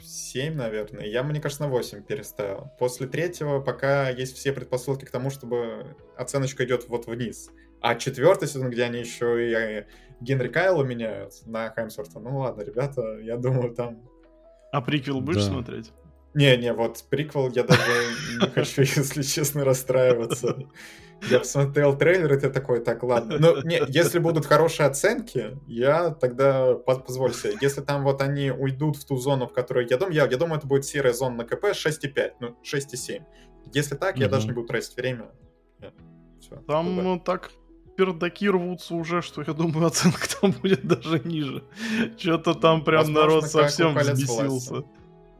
Speaker 3: 7, наверное. Я, мне кажется, на 8 переставил. После третьего пока есть все предпосылки к тому, чтобы оценочка идет вот вниз. А четвертый сезон, где они еще и э, Генри Кайла меняют на Хаймсворта, ну ладно, ребята, я думаю, там...
Speaker 1: А приквел будешь да. смотреть?
Speaker 3: Не-не, вот приквел я даже не хочу, если честно, расстраиваться. Я посмотрел трейлер, и ты такой, так, ладно. Ну, не, если будут хорошие оценки, я тогда позволю себе. Если там вот они уйдут в ту зону, в которой я думаю, я, я думаю, это будет серая зона на КП 6,5, ну, 6,7. Если так, угу. я даже не буду тратить время.
Speaker 1: Все, там ну, так пердаки рвутся уже, что я думаю, оценка там будет даже ниже. Что-то там прям Возможно, народ совсем взбесился.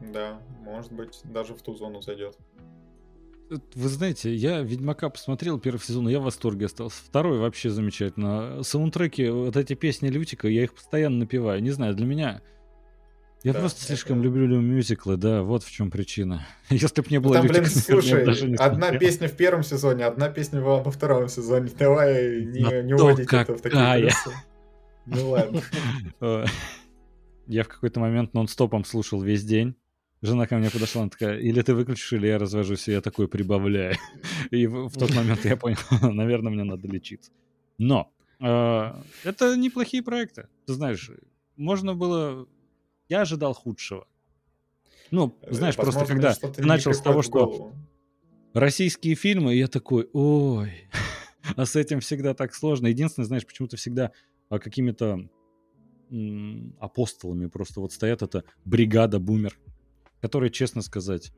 Speaker 3: Да, может быть, даже в ту зону зайдет.
Speaker 2: Вы знаете, я Ведьмака посмотрел первый сезон, и я в восторге остался. Второй вообще замечательно. Саундтреки, вот эти песни Лютика, я их постоянно напеваю. Не знаю, для меня... Я да, просто слишком это... люблю мюзиклы, да, вот в чем причина. Если бы не было
Speaker 3: Там, Лютика, блин, слушай, даже не одна песня в первом сезоне, одна песня во, во втором сезоне. Давай не, не уводить это в такие Ну ладно.
Speaker 2: Я в какой-то момент нон-стопом слушал весь день. Жена ко мне подошла, она такая, или ты выключишь, или я развожусь, и я такой прибавляю. И в, в тот момент я понял, наверное, мне надо лечиться. Но э, это неплохие проекты. Ты знаешь, можно было... Я ожидал худшего. Ну, э, знаешь, Возможно, просто когда ты начал с того, что российские фильмы, я такой, ой, а с этим всегда так сложно. Единственное, знаешь, почему-то всегда а, какими-то апостолами просто вот стоят это бригада бумер который, честно сказать,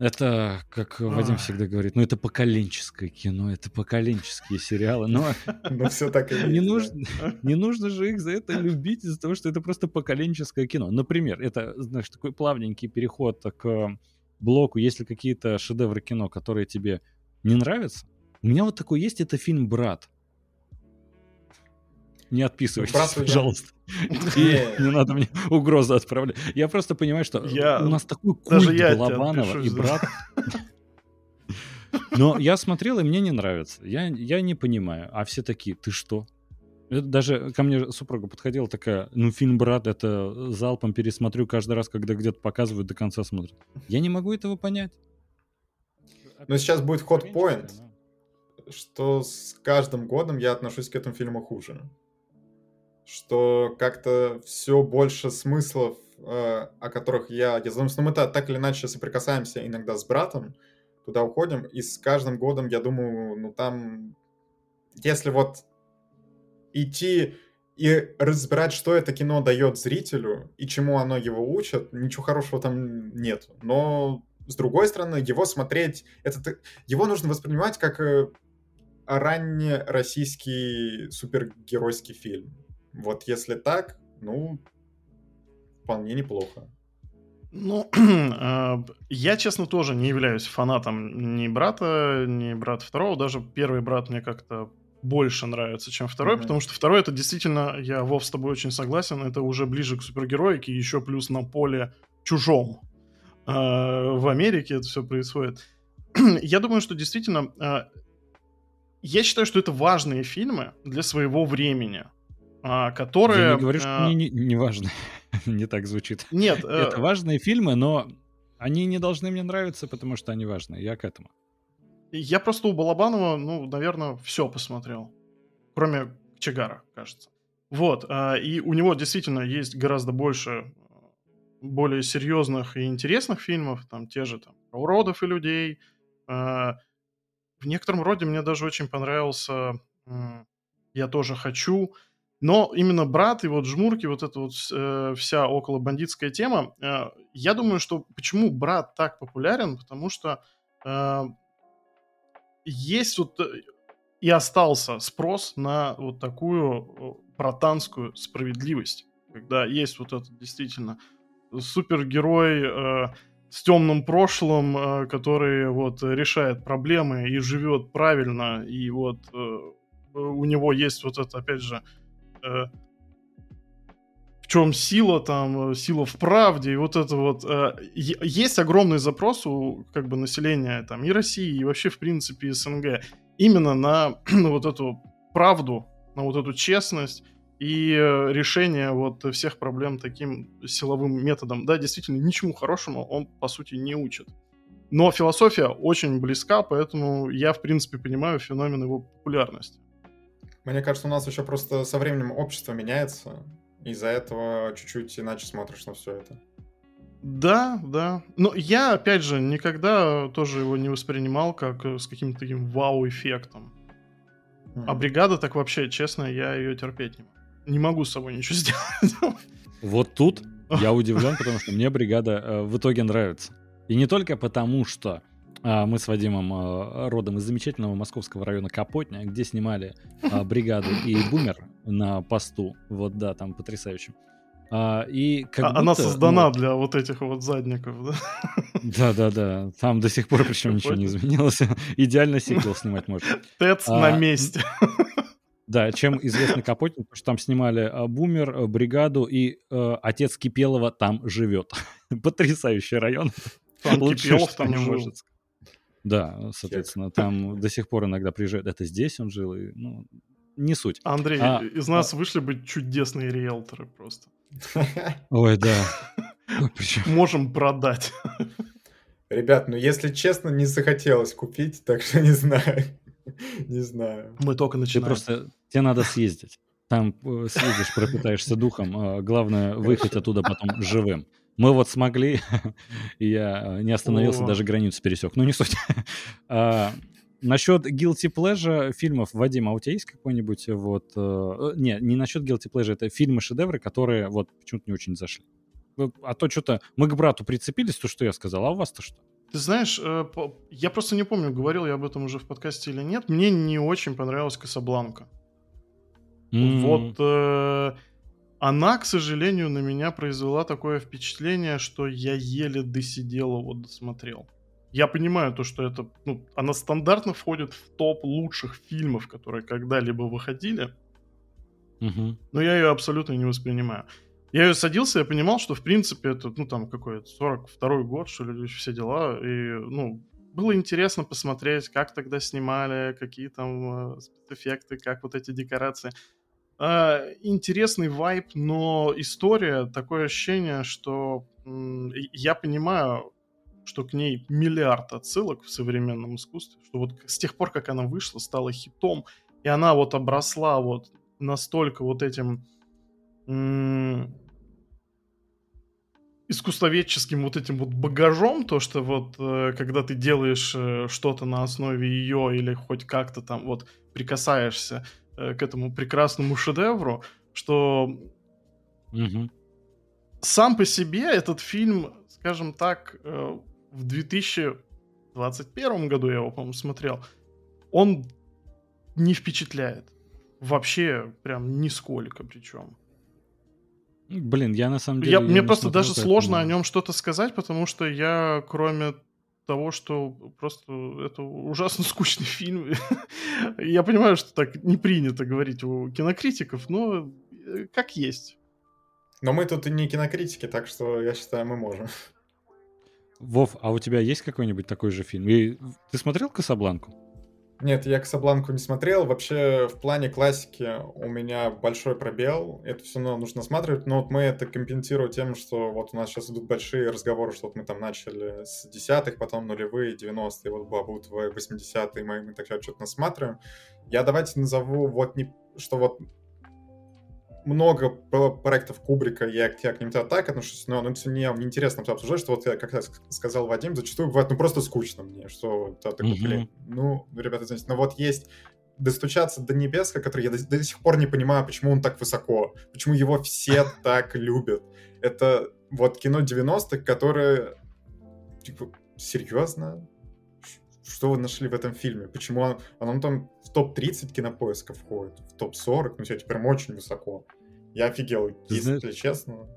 Speaker 2: это, как Вадим всегда говорит, ну это поколенческое кино, это поколенческие сериалы, но
Speaker 3: ну, все так и
Speaker 2: не нужно, не нужно же их за это любить из-за того, что это просто поколенческое кино. Например, это, знаешь, такой плавненький переход к блоку, если какие-то шедевры кино, которые тебе не нравятся. У меня вот такой есть, это фильм «Брат». Не отписывайтесь, пожалуйста. Не надо мне угрозы отправлять. Я просто понимаю, что у нас такой культ Балабанова и брат. Но я смотрел, и мне не нравится. Я, я не понимаю. А все такие, ты что? Даже ко мне супруга подходила такая, ну, фильм «Брат» — это залпом пересмотрю каждый раз, когда где-то показывают, до конца смотрят. Я не могу этого понять.
Speaker 3: Но сейчас будет ход-поинт, что с каждым годом я отношусь к этому фильму хуже. Что как-то все больше смыслов, э, о которых я... Я задумался, ну, мы-то так или иначе соприкасаемся иногда с братом, туда уходим, и с каждым годом, я думаю, ну, там... Если вот идти и разбирать, что это кино дает зрителю и чему оно его учит, ничего хорошего там нет. Но с другой стороны, его смотреть, это его нужно воспринимать как э, ранний российский супергеройский фильм. Вот если так, ну, вполне неплохо.
Speaker 1: Ну, а, я, честно, тоже не являюсь фанатом ни брата, ни брата второго. Даже первый брат мне как-то больше нравится, чем второй, mm-hmm. потому что второй это действительно, я, Вов, с тобой очень согласен, это уже ближе к супергероике, еще плюс на поле чужом. Э, в Америке это все происходит. я думаю, что действительно, э, я считаю, что это важные фильмы для своего времени, которые... Я
Speaker 2: не говорю, что они не, не важны, не так звучит.
Speaker 1: Нет.
Speaker 2: это важные фильмы, но они не должны мне нравиться, потому что они важны, я к этому.
Speaker 1: Я просто у Балабанова, ну, наверное, все посмотрел. Кроме Чагара, кажется. Вот. А, и у него действительно есть гораздо больше более серьезных и интересных фильмов, там те же там про уродов и людей. А, в некотором роде мне даже очень понравился «Я тоже хочу», но именно «Брат» и вот «Жмурки», вот эта вот э, вся около бандитская тема, э, я думаю, что почему «Брат» так популярен, потому что э, есть вот э, и остался спрос на вот такую братанскую справедливость, когда есть вот этот действительно супергерой э, с темным прошлым, э, который вот решает проблемы и живет правильно, и вот э, у него есть вот это, опять же, э, в чем сила там, э, сила в правде, и вот это вот. Э, есть огромный запрос у как бы населения там и России, и вообще в принципе СНГ именно на, на вот эту правду, на вот эту честность и э, решение вот всех проблем таким силовым методом. Да, действительно, ничему хорошему он по сути не учит. Но философия очень близка, поэтому я, в принципе, понимаю феномен его популярности.
Speaker 3: Мне кажется, у нас еще просто со временем общество меняется из-за этого чуть-чуть иначе смотришь на все это.
Speaker 1: Да, да. Но я, опять же, никогда тоже его не воспринимал как э, с каким-то таким вау-эффектом. Mm-hmm. А бригада так вообще, честно, я ее терпеть не могу. Не могу с собой ничего сделать.
Speaker 2: Вот тут я удивлен, потому что мне бригада э, в итоге нравится. И не только потому, что мы с Вадимом а, родом из замечательного московского района Капотня, где снимали а, бригаду и Бумер на посту. Вот да, там потрясающе. И как
Speaker 1: Она будто, создана ну, для вот этих вот задников, да?
Speaker 2: Да-да-да. Там до сих пор причем ничего не изменилось. Идеально сиквел снимать можно.
Speaker 1: ТЭЦ на месте.
Speaker 2: Да, чем известный Капотин, потому что там снимали Бумер, Бригаду, и э, отец Кипелова там живет. Потрясающий район.
Speaker 1: Там Кипелов там жил. Может.
Speaker 2: Да, соответственно, там до сих пор иногда приезжают. Это здесь он жил, и, ну, не суть.
Speaker 1: Андрей, а, из нас а... вышли бы чудесные риэлторы просто.
Speaker 2: Ой, да.
Speaker 1: Можем продать.
Speaker 3: Ребят, ну если честно, не захотелось купить, так что не знаю. Не знаю.
Speaker 1: Мы только начинаем.
Speaker 2: Ты просто... Тебе надо съездить. Там э, съездишь, пропитаешься духом. А главное, выехать оттуда потом живым. Мы вот смогли, и я э, не остановился, О. даже границу пересек. Ну, не суть. а, насчет guilty pleasure фильмов, Вадим, а у тебя есть какой-нибудь вот... Э, не, не насчет guilty pleasure, это фильмы-шедевры, которые вот почему-то не очень зашли. Ну, а то что-то... Мы к брату прицепились, то, что я сказал, а у вас-то что?
Speaker 1: Ты знаешь, э, я просто не помню, говорил я об этом уже в подкасте или нет. Мне не очень понравилась Касабланка. Mm. Вот э, она, к сожалению, на меня произвела такое впечатление, что я еле досидел его, досмотрел. Я понимаю то, что это, ну, она стандартно входит в топ лучших фильмов, которые когда-либо выходили. Угу. Но я ее абсолютно не воспринимаю. Я ее садился, я понимал, что в принципе это, ну там какой-то 42-й год, что ли, все дела. И, ну, было интересно посмотреть, как тогда снимали, какие там э, спецэффекты, как вот эти декорации. Э, интересный вайп, но история, такое ощущение, что я понимаю, что к ней миллиард отсылок в современном искусстве, что вот с тех пор, как она вышла, стала хитом, и она вот обросла вот настолько вот этим искусствоведческим вот этим вот багажом, то, что вот э, когда ты делаешь э, что-то на основе ее или хоть как-то там вот прикасаешься к этому прекрасному шедевру, что угу. сам по себе этот фильм, скажем так, э, в 2021 году я его, по-моему, смотрел, он не впечатляет. Вообще, прям нисколько причем.
Speaker 2: Блин, я на самом деле...
Speaker 1: Я, мне просто даже сложно о нем что-то сказать, потому что я, кроме того, что просто это ужасно скучный фильм. я понимаю, что так не принято говорить у кинокритиков, но э, как есть.
Speaker 3: Но мы тут и не кинокритики, так что я считаю, мы можем.
Speaker 2: Вов, а у тебя есть какой-нибудь такой же фильм? И ты смотрел «Касабланку»?
Speaker 3: Нет, я Касабланку не смотрел. Вообще, в плане классики у меня большой пробел. Это все равно нужно смотреть. Но вот мы это компенсируем тем, что вот у нас сейчас идут большие разговоры, что вот мы там начали с десятых, потом нулевые, 90-е, вот будут 80-е, мы, мы так что-то насматриваем. Я давайте назову вот не... Что вот много проектов Кубрика, я, я к ним так отношусь, но ну, это не, мне интересно обсуждать, что вот, я, как я сказал Вадим, зачастую бывает ну просто скучно мне, что да, такой, блин, ну, ну, ребята, извините, но вот есть достучаться до небес, который я до, до сих пор не понимаю, почему он так высоко, почему его все так любят. Это вот кино 90-х, которое, типа, серьезно? Что вы нашли в этом фильме? Почему он, он там в топ-30 кинопоиска входит, в топ-40? Ну, все, прям очень высоко. Я офигел, Ты если знаешь, честно.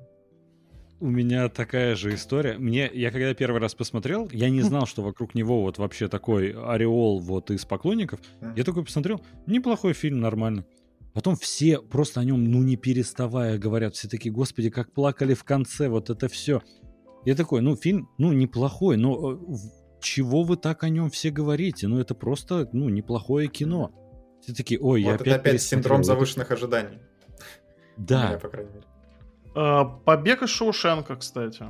Speaker 2: У меня такая же история. Мне, я когда первый раз посмотрел, я не знал, что вокруг него вот вообще такой ореол вот из поклонников. Я такой посмотрел, неплохой фильм, нормально. Потом все просто о нем, ну не переставая, говорят, все такие, господи, как плакали в конце, вот это все. Я такой, ну фильм, ну неплохой, но э, чего вы так о нем все говорите? Ну это просто, ну неплохое кино. Все такие, ой, вот я опять...
Speaker 3: это опять синдром завышенных ожиданий.
Speaker 2: Да.
Speaker 3: Меня, по крайней мере.
Speaker 1: А, побег из Шоушенка, кстати.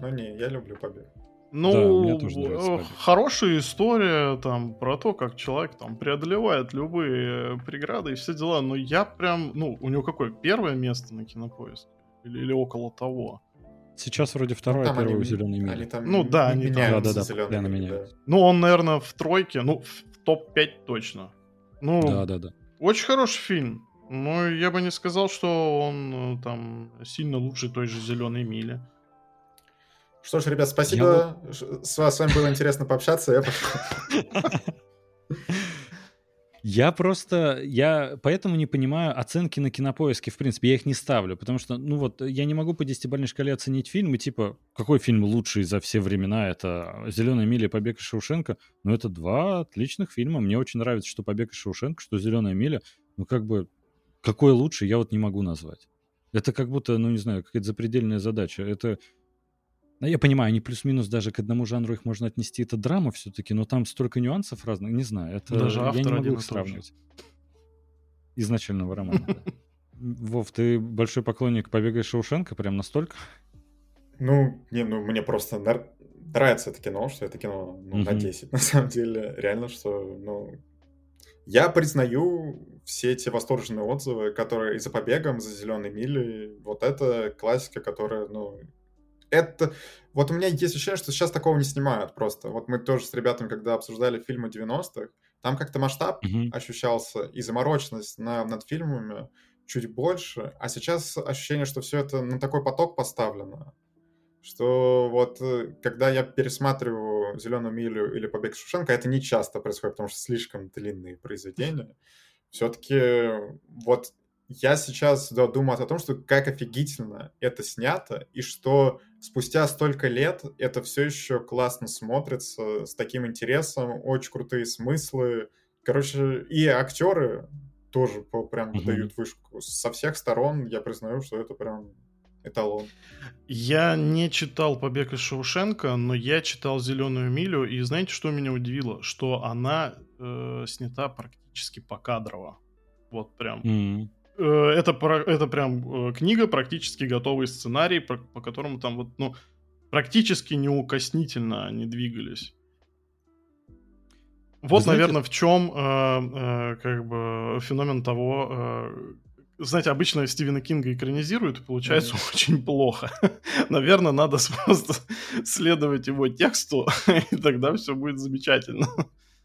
Speaker 3: Ну не, я люблю побег.
Speaker 1: Ну, да, хорошая история там про то, как человек там преодолевает любые преграды и все дела. Но я прям, ну, у него какое первое место на кинопоиске? Или, или около того?
Speaker 2: Сейчас вроде второе, ну, первое у зеленой мили.
Speaker 1: Там ну да, они
Speaker 2: меняют. Да, да, да, постоянно меняют.
Speaker 1: Да. Ну, он, наверное, в тройке, ну, в топ-5 точно. Ну,
Speaker 2: да, да, да.
Speaker 1: Очень хороший фильм. Ну, я бы не сказал, что он э, там сильно лучше той же зеленой мили.
Speaker 3: Что ж, ребят, спасибо. Я... С, с вами было интересно пообщаться. Я
Speaker 2: Я просто, я поэтому не понимаю оценки на кинопоиске, в принципе, я их не ставлю, потому что, ну вот, я не могу по десятибалльной шкале оценить фильм, и типа, какой фильм лучший за все времена, это «Зеленая миля» и «Побег из Шоушенка», ну это два отличных фильма, мне очень нравится, что «Побег из Шоушенка», что «Зеленая миля», ну как бы, какой лучше, я вот не могу назвать. Это как будто, ну не знаю, какая-то запредельная задача. Это я понимаю, они плюс-минус даже к одному жанру их можно отнести. Это драма все-таки, но там столько нюансов разных. Не знаю, это даже я не могу их сравнивать. Изначального романа. Вов, ты большой поклонник «Побега Шоушенка» прям настолько?
Speaker 3: Ну, не, ну мне просто нравится это кино, что это кино ну, на 10, на самом деле. Реально, что, ну, я признаю все эти восторженные отзывы, которые и за побегом, за зеленой мили. Вот это классика, которая, ну, это... Вот у меня есть ощущение, что сейчас такого не снимают просто. Вот мы тоже с ребятами, когда обсуждали фильмы 90-х, там как-то масштаб mm-hmm. ощущался и замороченность на, над фильмами чуть больше, а сейчас ощущение, что все это на такой поток поставлено, что вот э, когда я пересматриваю «Зеленую милю» или «Побег Шушенко», это не часто происходит, потому что слишком длинные произведения. Все-таки вот я сейчас да, думаю о том, что как офигительно это снято, и что спустя столько лет это все еще классно смотрится, с таким интересом, очень крутые смыслы. Короче, и актеры тоже по, прям угу. дают вышку. Со всех сторон я признаю, что это прям эталон.
Speaker 1: Я не читал «Побег из Шоушенка», но я читал «Зеленую милю», и знаете, что меня удивило? Что она э, снята практически покадрово. Вот прям. Mm. Э, это, это прям э, книга, практически готовый сценарий, по, по которому там вот, ну, практически неукоснительно они двигались. Вот, знаете... наверное, в чем э, э, как бы феномен того, э, знаете, обычно Стивена Кинга экранизируют, и получается mm-hmm. очень плохо. Наверное, надо просто следовать его тексту, и тогда все будет замечательно.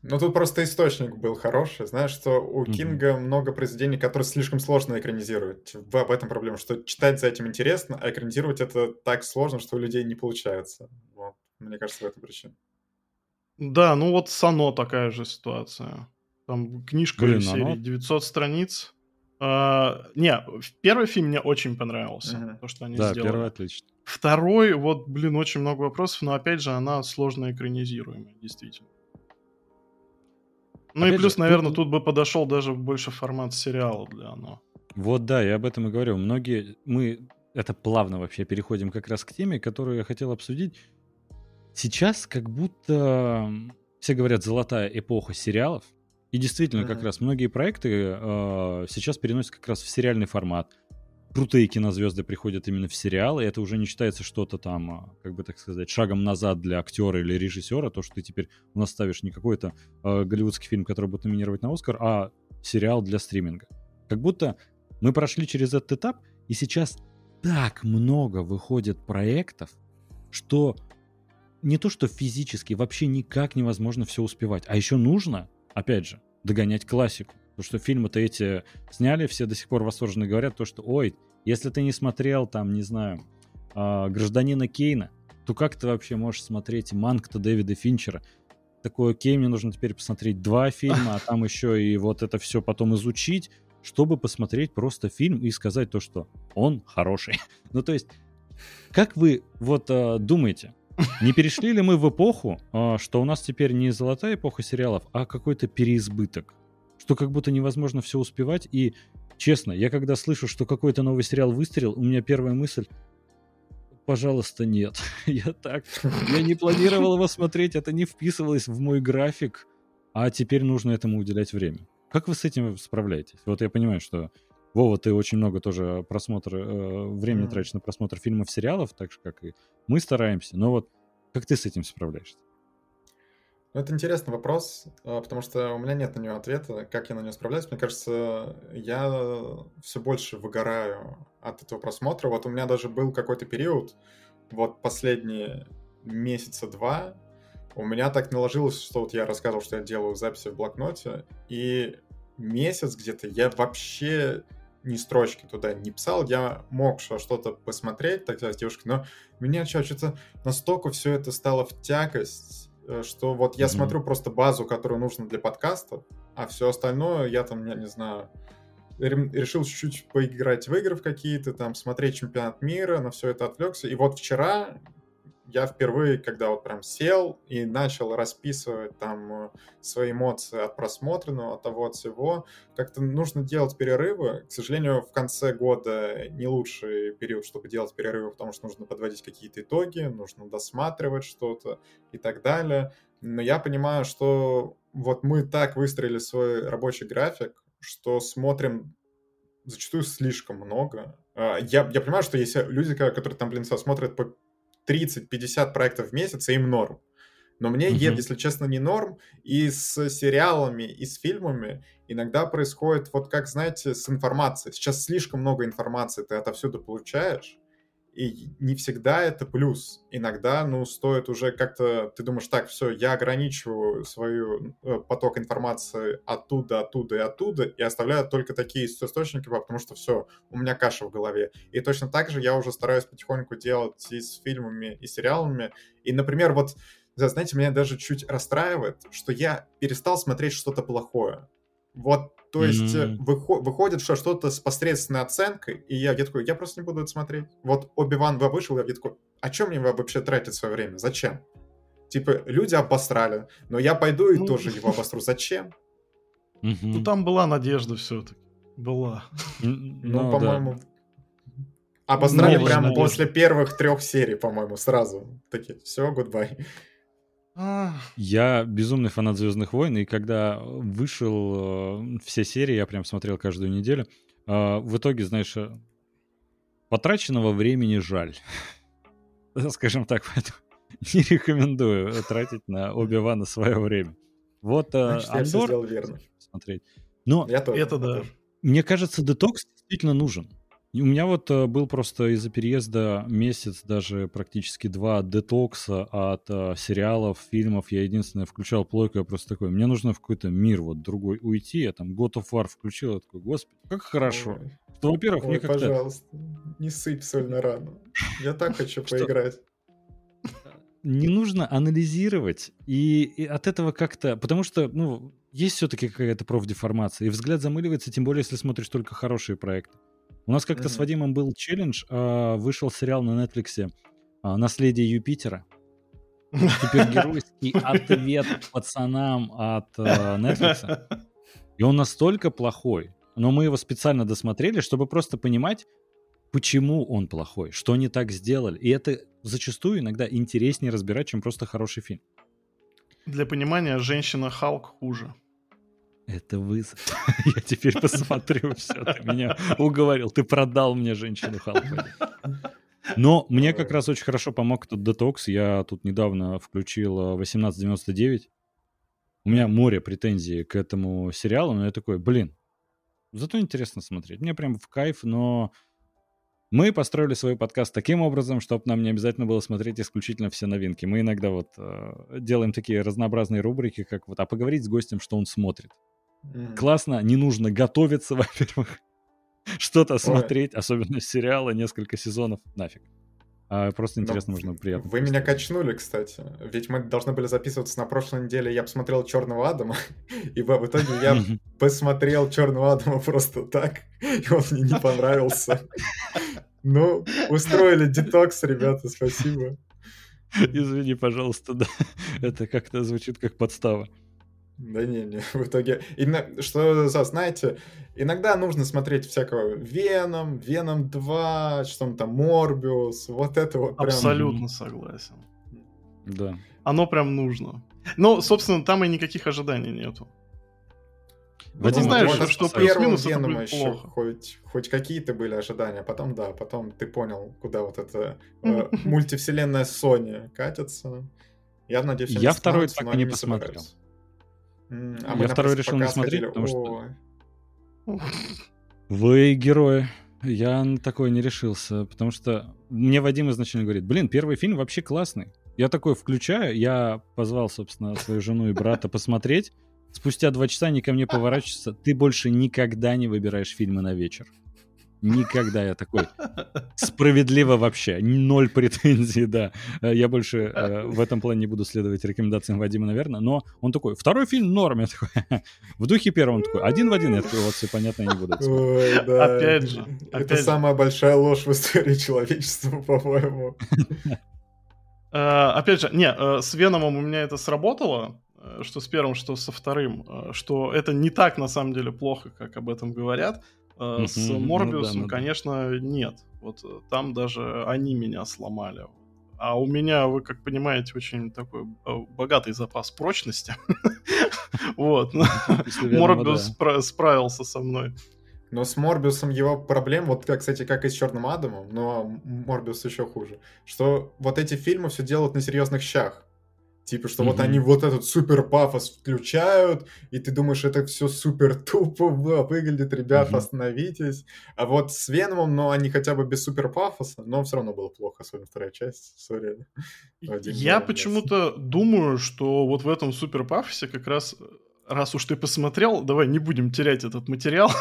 Speaker 3: Ну, тут просто источник был хороший. Знаешь, что у mm-hmm. Кинга много произведений, которые слишком сложно экранизировать. В, об этом проблема, что читать за этим интересно, а экранизировать это так сложно, что у людей не получается. Вот. Мне кажется, в этом причина.
Speaker 1: Да, ну вот Сано такая же ситуация. Там книжка Блин, серии оно... 900 страниц. А, не, первый фильм мне очень понравился. Uh-huh. То, что они да, сделали. первый
Speaker 2: отлично.
Speaker 1: Второй, вот, блин, очень много вопросов, но опять же, она сложно экранизируемая, действительно. Ну опять и плюс, же, наверное, тут... тут бы подошел даже больше формат сериала для оно.
Speaker 2: Вот да, я об этом и говорю. Многие, мы это плавно вообще переходим как раз к теме, которую я хотел обсудить. Сейчас как будто все говорят золотая эпоха сериалов, и действительно, mm-hmm. как раз многие проекты э, сейчас переносят как раз в сериальный формат. Крутые кинозвезды приходят именно в сериалы, это уже не считается что-то там, а, как бы так сказать, шагом назад для актера или режиссера, то, что ты теперь у нас ставишь не какой-то э, голливудский фильм, который будет номинировать на Оскар, а сериал для стриминга. Как будто мы прошли через этот этап, и сейчас так много выходит проектов, что не то что физически, вообще никак невозможно все успевать. А еще нужно опять же, догонять классику. Потому что фильмы-то эти сняли, все до сих пор восторженно говорят то, что, ой, если ты не смотрел, там, не знаю, э, «Гражданина Кейна», то как ты вообще можешь смотреть «Манк»-то Дэвида Финчера? Такое, окей, мне нужно теперь посмотреть два фильма, а там еще и вот это все потом изучить, чтобы посмотреть просто фильм и сказать то, что он хороший. ну, то есть, как вы вот э, думаете, не перешли ли мы в эпоху, а, что у нас теперь не золотая эпоха сериалов, а какой-то переизбыток? Что как будто невозможно все успевать. И, честно, я когда слышу, что какой-то новый сериал выстрелил, у меня первая мысль пожалуйста, нет. я так, я не планировал его смотреть, это не вписывалось в мой график, а теперь нужно этому уделять время. Как вы с этим справляетесь? Вот я понимаю, что Вова, ты очень много тоже просмотра, э, времени mm. тратишь на просмотр фильмов, сериалов, так же, как и мы стараемся. Но вот как ты с этим справляешься?
Speaker 3: Ну, это интересный вопрос, э, потому что у меня нет на него ответа, как я на него справляюсь. Мне кажется, я все больше выгораю от этого просмотра. Вот у меня даже был какой-то период, вот последние месяца два, у меня так наложилось, что вот я рассказывал, что я делаю записи в блокноте, и месяц где-то я вообще ни строчки туда не писал, я мог что-то посмотреть тогда с девушкой, но меня что-то настолько все это стало в тягость, что вот я mm-hmm. смотрю просто базу, которую нужно для подкаста, а все остальное я там, я не знаю, решил чуть-чуть поиграть в игры в какие-то, там, смотреть чемпионат мира, на все это отвлекся. И вот вчера я впервые, когда вот прям сел и начал расписывать там э, свои эмоции от просмотренного, от того, от всего, как-то нужно делать перерывы. К сожалению, в конце года не лучший период, чтобы делать перерывы, потому что нужно подводить какие-то итоги, нужно досматривать что-то и так далее. Но я понимаю, что вот мы так выстроили свой рабочий график, что смотрим зачастую слишком много. А, я, я понимаю, что есть люди, которые там, блин, смотрят по 30-50 проектов в месяц, им норм. Но мне, mm-hmm. если честно, не норм. И с сериалами, и с фильмами иногда происходит, вот как, знаете, с информацией. Сейчас слишком много информации ты отовсюду получаешь, и не всегда это плюс. Иногда, ну, стоит уже как-то, ты думаешь, так, все, я ограничиваю свой э, поток информации оттуда, оттуда и оттуда, и оставляю только такие источники, потому что все, у меня каша в голове. И точно так же я уже стараюсь потихоньку делать и с фильмами, и сериалами. И, например, вот, знаете, меня даже чуть расстраивает, что я перестал смотреть что-то плохое. Вот, то есть mm-hmm. выхо- выходит, что что-то с посредственной оценкой, и я, я такой, я просто не буду это смотреть. Вот Оби-Ван вышел, я такой, а чем мне вообще тратить свое время? Зачем? Типа, люди обосрали, но я пойду и ну... тоже его обосру. Зачем?
Speaker 1: Ну, там была надежда все-таки. Была.
Speaker 3: Ну, по-моему... Обосрали ну, прямо после первых трех серий, по-моему, сразу. Такие, все, гудбай.
Speaker 2: Я безумный фанат Звездных войн, и когда вышел э, все серии, я прям смотрел каждую неделю. Э, в итоге, знаешь, э, потраченного времени жаль. Скажем так, поэтому не рекомендую тратить на Оби-Вана свое время. Вот
Speaker 3: Значит, Андор... Я верно.
Speaker 2: Смотреть. Но
Speaker 1: я тоже, это да.
Speaker 2: Мне кажется, детокс действительно нужен. У меня вот э, был просто из-за переезда месяц, даже практически два детокса от э, сериалов, фильмов. Я единственное включал плойку, я просто такой, мне нужно в какой-то мир вот другой уйти. Я там God of War включил, я такой, господи, как хорошо. Ой. Что, во-первых, мне как-то...
Speaker 3: пожалуйста, не сыпь соль на рану. Я так хочу поиграть.
Speaker 2: Не нужно анализировать, и, и от этого как-то... Потому что, ну, есть все-таки какая-то профдеформация, и взгляд замыливается, тем более, если смотришь только хорошие проекты. У нас как-то mm-hmm. с Вадимом был челлендж, э, вышел сериал на Netflix э, «Наследие Юпитера». Супергеройский ответ пацанам от э, Netflix. И он настолько плохой, но мы его специально досмотрели, чтобы просто понимать, почему он плохой, что они так сделали. И это зачастую иногда интереснее разбирать, чем просто хороший фильм.
Speaker 1: Для понимания, женщина Халк хуже.
Speaker 2: Это вызов. Я теперь посмотрю все. Ты меня уговорил. Ты продал мне женщину Халка. Но мне как раз очень хорошо помог этот детокс. Я тут недавно включил 1899. Э, У меня море претензий к этому сериалу, но я такой, блин, зато интересно смотреть. Мне прям в кайф, но мы построили свой подкаст таким образом, чтобы нам не обязательно было смотреть исключительно все новинки. Мы иногда вот э, делаем такие разнообразные рубрики, как вот, а поговорить с гостем, что он смотрит. Mm. Классно, не нужно готовиться, во-первых, что-то смотреть, особенно сериалы, несколько сезонов, нафиг. А просто интересно, можно приятно.
Speaker 3: Вы меня качнули, кстати. Ведь мы должны были записываться на прошлой неделе. Я посмотрел Черного Адама, и в итоге я посмотрел Черного Адама просто так, и он мне не понравился. Ну, устроили детокс, ребята, спасибо.
Speaker 2: Извини, пожалуйста, да. Это как-то звучит как подстава.
Speaker 3: Да не, не, в итоге... Именно, что, за, знаете, иногда нужно смотреть всякого Веном, Веном 2, что там, Морбиус, вот это вот
Speaker 1: прям... Абсолютно согласен.
Speaker 2: Да.
Speaker 1: Оно прям нужно. Ну, собственно, там и никаких ожиданий нету.
Speaker 3: Ну, знаешь, что, что плюс-минус это будет еще плохо. Хоть, хоть какие-то были ожидания, потом, да, потом ты понял, куда вот эта э, мультивселенная Sony катится. Я надеюсь,
Speaker 2: Я второй так и не посмотрел. А я второй решил не смотреть, потому что... Вы герои. Я на такое не решился, потому что мне Вадим изначально говорит, блин, первый фильм вообще классный. Я такой включаю, я позвал, собственно, свою жену и брата посмотреть. Спустя два часа они ко мне поворачиваются. Ты больше никогда не выбираешь фильмы на вечер. Никогда я такой. Справедливо вообще. Ноль претензий, да. Э, я больше э, в этом плане не буду следовать рекомендациям Вадима, наверное. Но он такой, второй фильм норм. Я такой, в духе первого он такой, один в один. Я такой, вот все понятно, я не буду
Speaker 3: Ой, да. Опять же. Это опять самая большая ложь в истории человечества, по-моему.
Speaker 1: Uh, опять же, не, uh, с Веномом у меня это сработало, что с первым, что со вторым, что это не так на самом деле плохо, как об этом говорят. Э, с Морбиусом, ну, да, ну, конечно, нет. Вот э, там даже они меня сломали. А у меня, вы как понимаете, очень такой э, богатый запас прочности. Вот. Морбиус справился со мной.
Speaker 3: Но с Морбиусом его проблем, вот, как, кстати, как и с Черным Адамом, но Морбиус еще хуже, что вот эти фильмы все делают на серьезных щах. Типа, что mm-hmm. вот они вот этот супер пафос включают, и ты думаешь, это все супер тупо выглядит, ребят, mm-hmm. остановитесь. А вот с Веномом, ну, они хотя бы без супер пафоса, но все равно было плохо, особенно вторая часть. Сори.
Speaker 1: Я почему-то думаю, что вот в этом супер пафосе как раз раз уж ты посмотрел, давай не будем терять этот материал.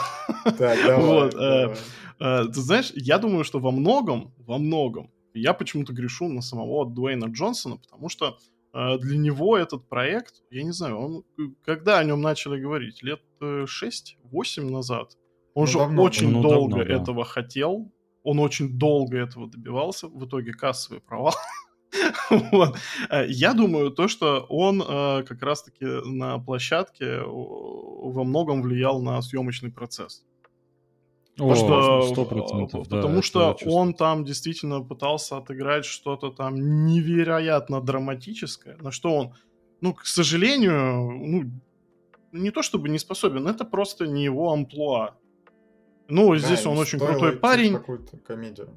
Speaker 3: Так, давай, вот,
Speaker 1: э, давай. Э, ты знаешь, я думаю, что во многом, во многом, я почему-то грешу на самого Дуэйна Джонсона, потому что для него этот проект, я не знаю, он когда о нем начали говорить? Лет 6-8 э, назад. Он ну, же давно, очень ну, долго давно, да. этого хотел, он очень долго этого добивался, в итоге кассовый провал. Вот. Э, я думаю, то, что он э, как раз-таки на площадке во многом влиял на съемочный процесс. О, что, 100%, потому да, что он там действительно пытался отыграть что-то там невероятно драматическое, на что он, ну, к сожалению, ну, не то чтобы не способен, это просто не его амплуа. Ну, да, здесь он очень крутой парень. Какую-то
Speaker 3: комедию.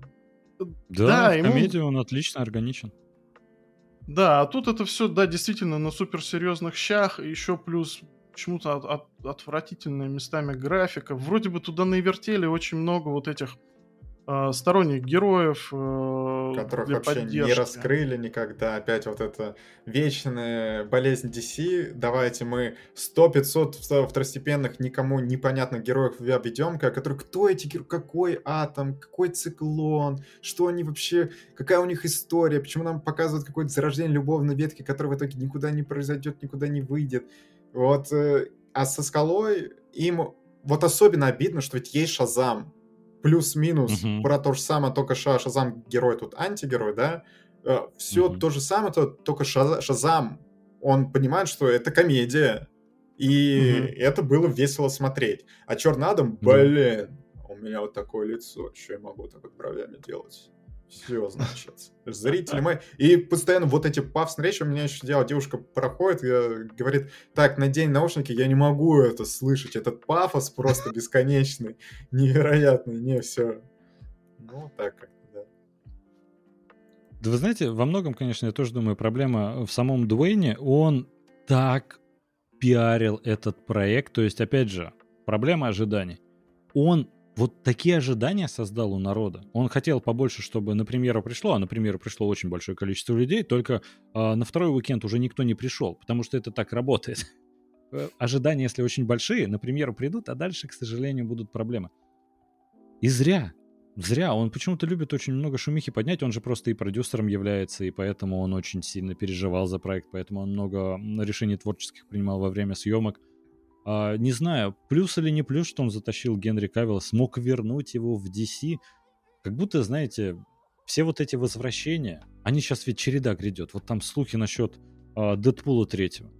Speaker 2: Да, да в ему... комедии он отлично органичен.
Speaker 1: Да, а тут это все, да, действительно на суперсерьезных щах, и еще плюс почему-то от, от, отвратительная местами графика. Вроде бы туда навертели очень много вот этих э, сторонних героев. Э,
Speaker 3: Которых для вообще поддержки. не раскрыли никогда. Опять вот эта вечная болезнь DC. Давайте мы 100-500 второстепенных, никому непонятных героев обведем, которые кто эти герои, какой атом, какой циклон, что они вообще, какая у них история, почему нам показывают какое-то зарождение любовной ветки, которое в итоге никуда не произойдет, никуда не выйдет. Вот, э, а со скалой им вот особенно обидно, что ведь есть Шазам. Плюс-минус угу. про то же самое, только Шазам герой тут антигерой, да? Э, Все угу. то же самое, то, только Шазам, он понимает, что это комедия. И угу. это было весело смотреть. А Черный Адам, блин, у меня вот такое лицо, что я могу так вот бровями делать? Все, значит. Зрители мы... И постоянно вот эти пафосные речи у меня еще дело. Девушка проходит и говорит, так, надень наушники, я не могу это слышать. Этот пафос просто бесконечный, невероятный. Не, все. Ну, так как да.
Speaker 2: Да вы знаете, во многом, конечно, я тоже думаю, проблема в самом Дуэйне. Он так пиарил этот проект. То есть, опять же, проблема ожиданий. Он вот такие ожидания создал у народа. Он хотел побольше, чтобы на премьеру пришло, а на премьеру пришло очень большое количество людей, только э, на второй уикенд уже никто не пришел, потому что это так работает. Э, ожидания, если очень большие, на премьеру придут, а дальше, к сожалению, будут проблемы. И зря. Зря. Он почему-то любит очень много шумихи поднять. Он же просто и продюсером является, и поэтому он очень сильно переживал за проект, поэтому он много решений творческих принимал во время съемок. А, не знаю, плюс или не плюс, что он затащил Генри Кавилла, смог вернуть его в DC. Как будто, знаете, все вот эти возвращения, они сейчас ведь череда грядет. Вот там слухи насчет а, Дэдпула третьего.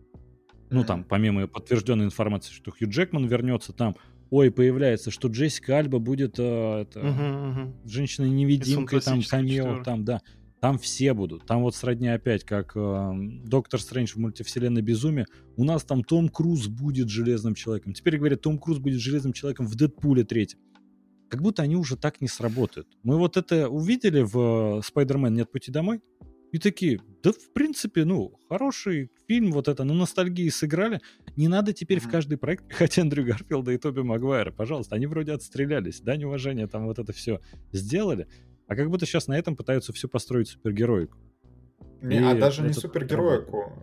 Speaker 2: Ну, там, помимо подтвержденной информации, что Хью Джекман вернется, там, ой, появляется, что Джессика Альба будет э, это, угу, угу. женщиной-невидимкой, там, камео, там, да. Там все будут. Там вот сродни опять, как э, Доктор Стрэндж в мультивселенной Безумие. У нас там Том Круз будет Железным Человеком. Теперь говорят, Том Круз будет Железным Человеком в Дэдпуле третьем. Как будто они уже так не сработают. Мы вот это увидели в Спайдермен «Нет пути домой», и такие, да в принципе, ну, хороший фильм, вот это, на ностальгии сыграли. Не надо теперь mm-hmm. в каждый проект пихать Эндрю Гарфилда и Тоби Магуайра, пожалуйста. Они вроде отстрелялись, да, неуважение, там вот это все сделали. А как будто сейчас на этом пытаются все построить супергероику.
Speaker 3: Не, а даже не супергероику.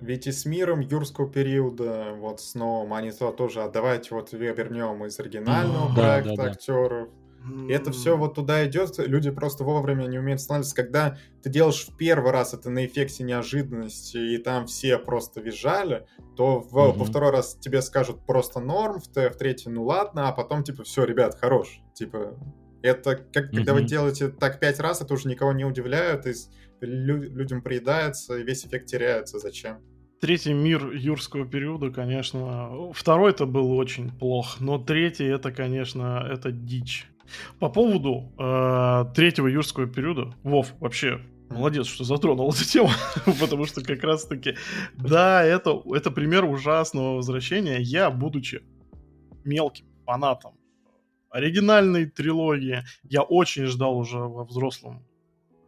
Speaker 3: Ведь и с миром юрского периода, вот с новым, они то тоже, а давайте вот вернем из оригинального mm, проекта да, да, актеров. Да. И это все вот туда идет, люди просто вовремя не умеют останавливаться. Когда ты делаешь в первый раз это на эффекте неожиданности, и там все просто визжали, то в, mm-hmm. во второй раз тебе скажут просто норм, в, в третий ну ладно, а потом типа все, ребят, хорош. Типа это, как, mm-hmm. когда вы делаете так пять раз, это уже никого не удивляет, и лю- людям приедается, и весь эффект теряется. Зачем?
Speaker 1: Третий мир юрского периода, конечно, второй-то был очень плох, но третий это, конечно, это дичь. По поводу э, третьего юрского периода, Вов, вообще молодец, что затронул эту тему, потому что как раз-таки, да, это, это пример ужасного возвращения. Я, будучи мелким фанатом оригинальной трилогии. Я очень ждал уже во взрослом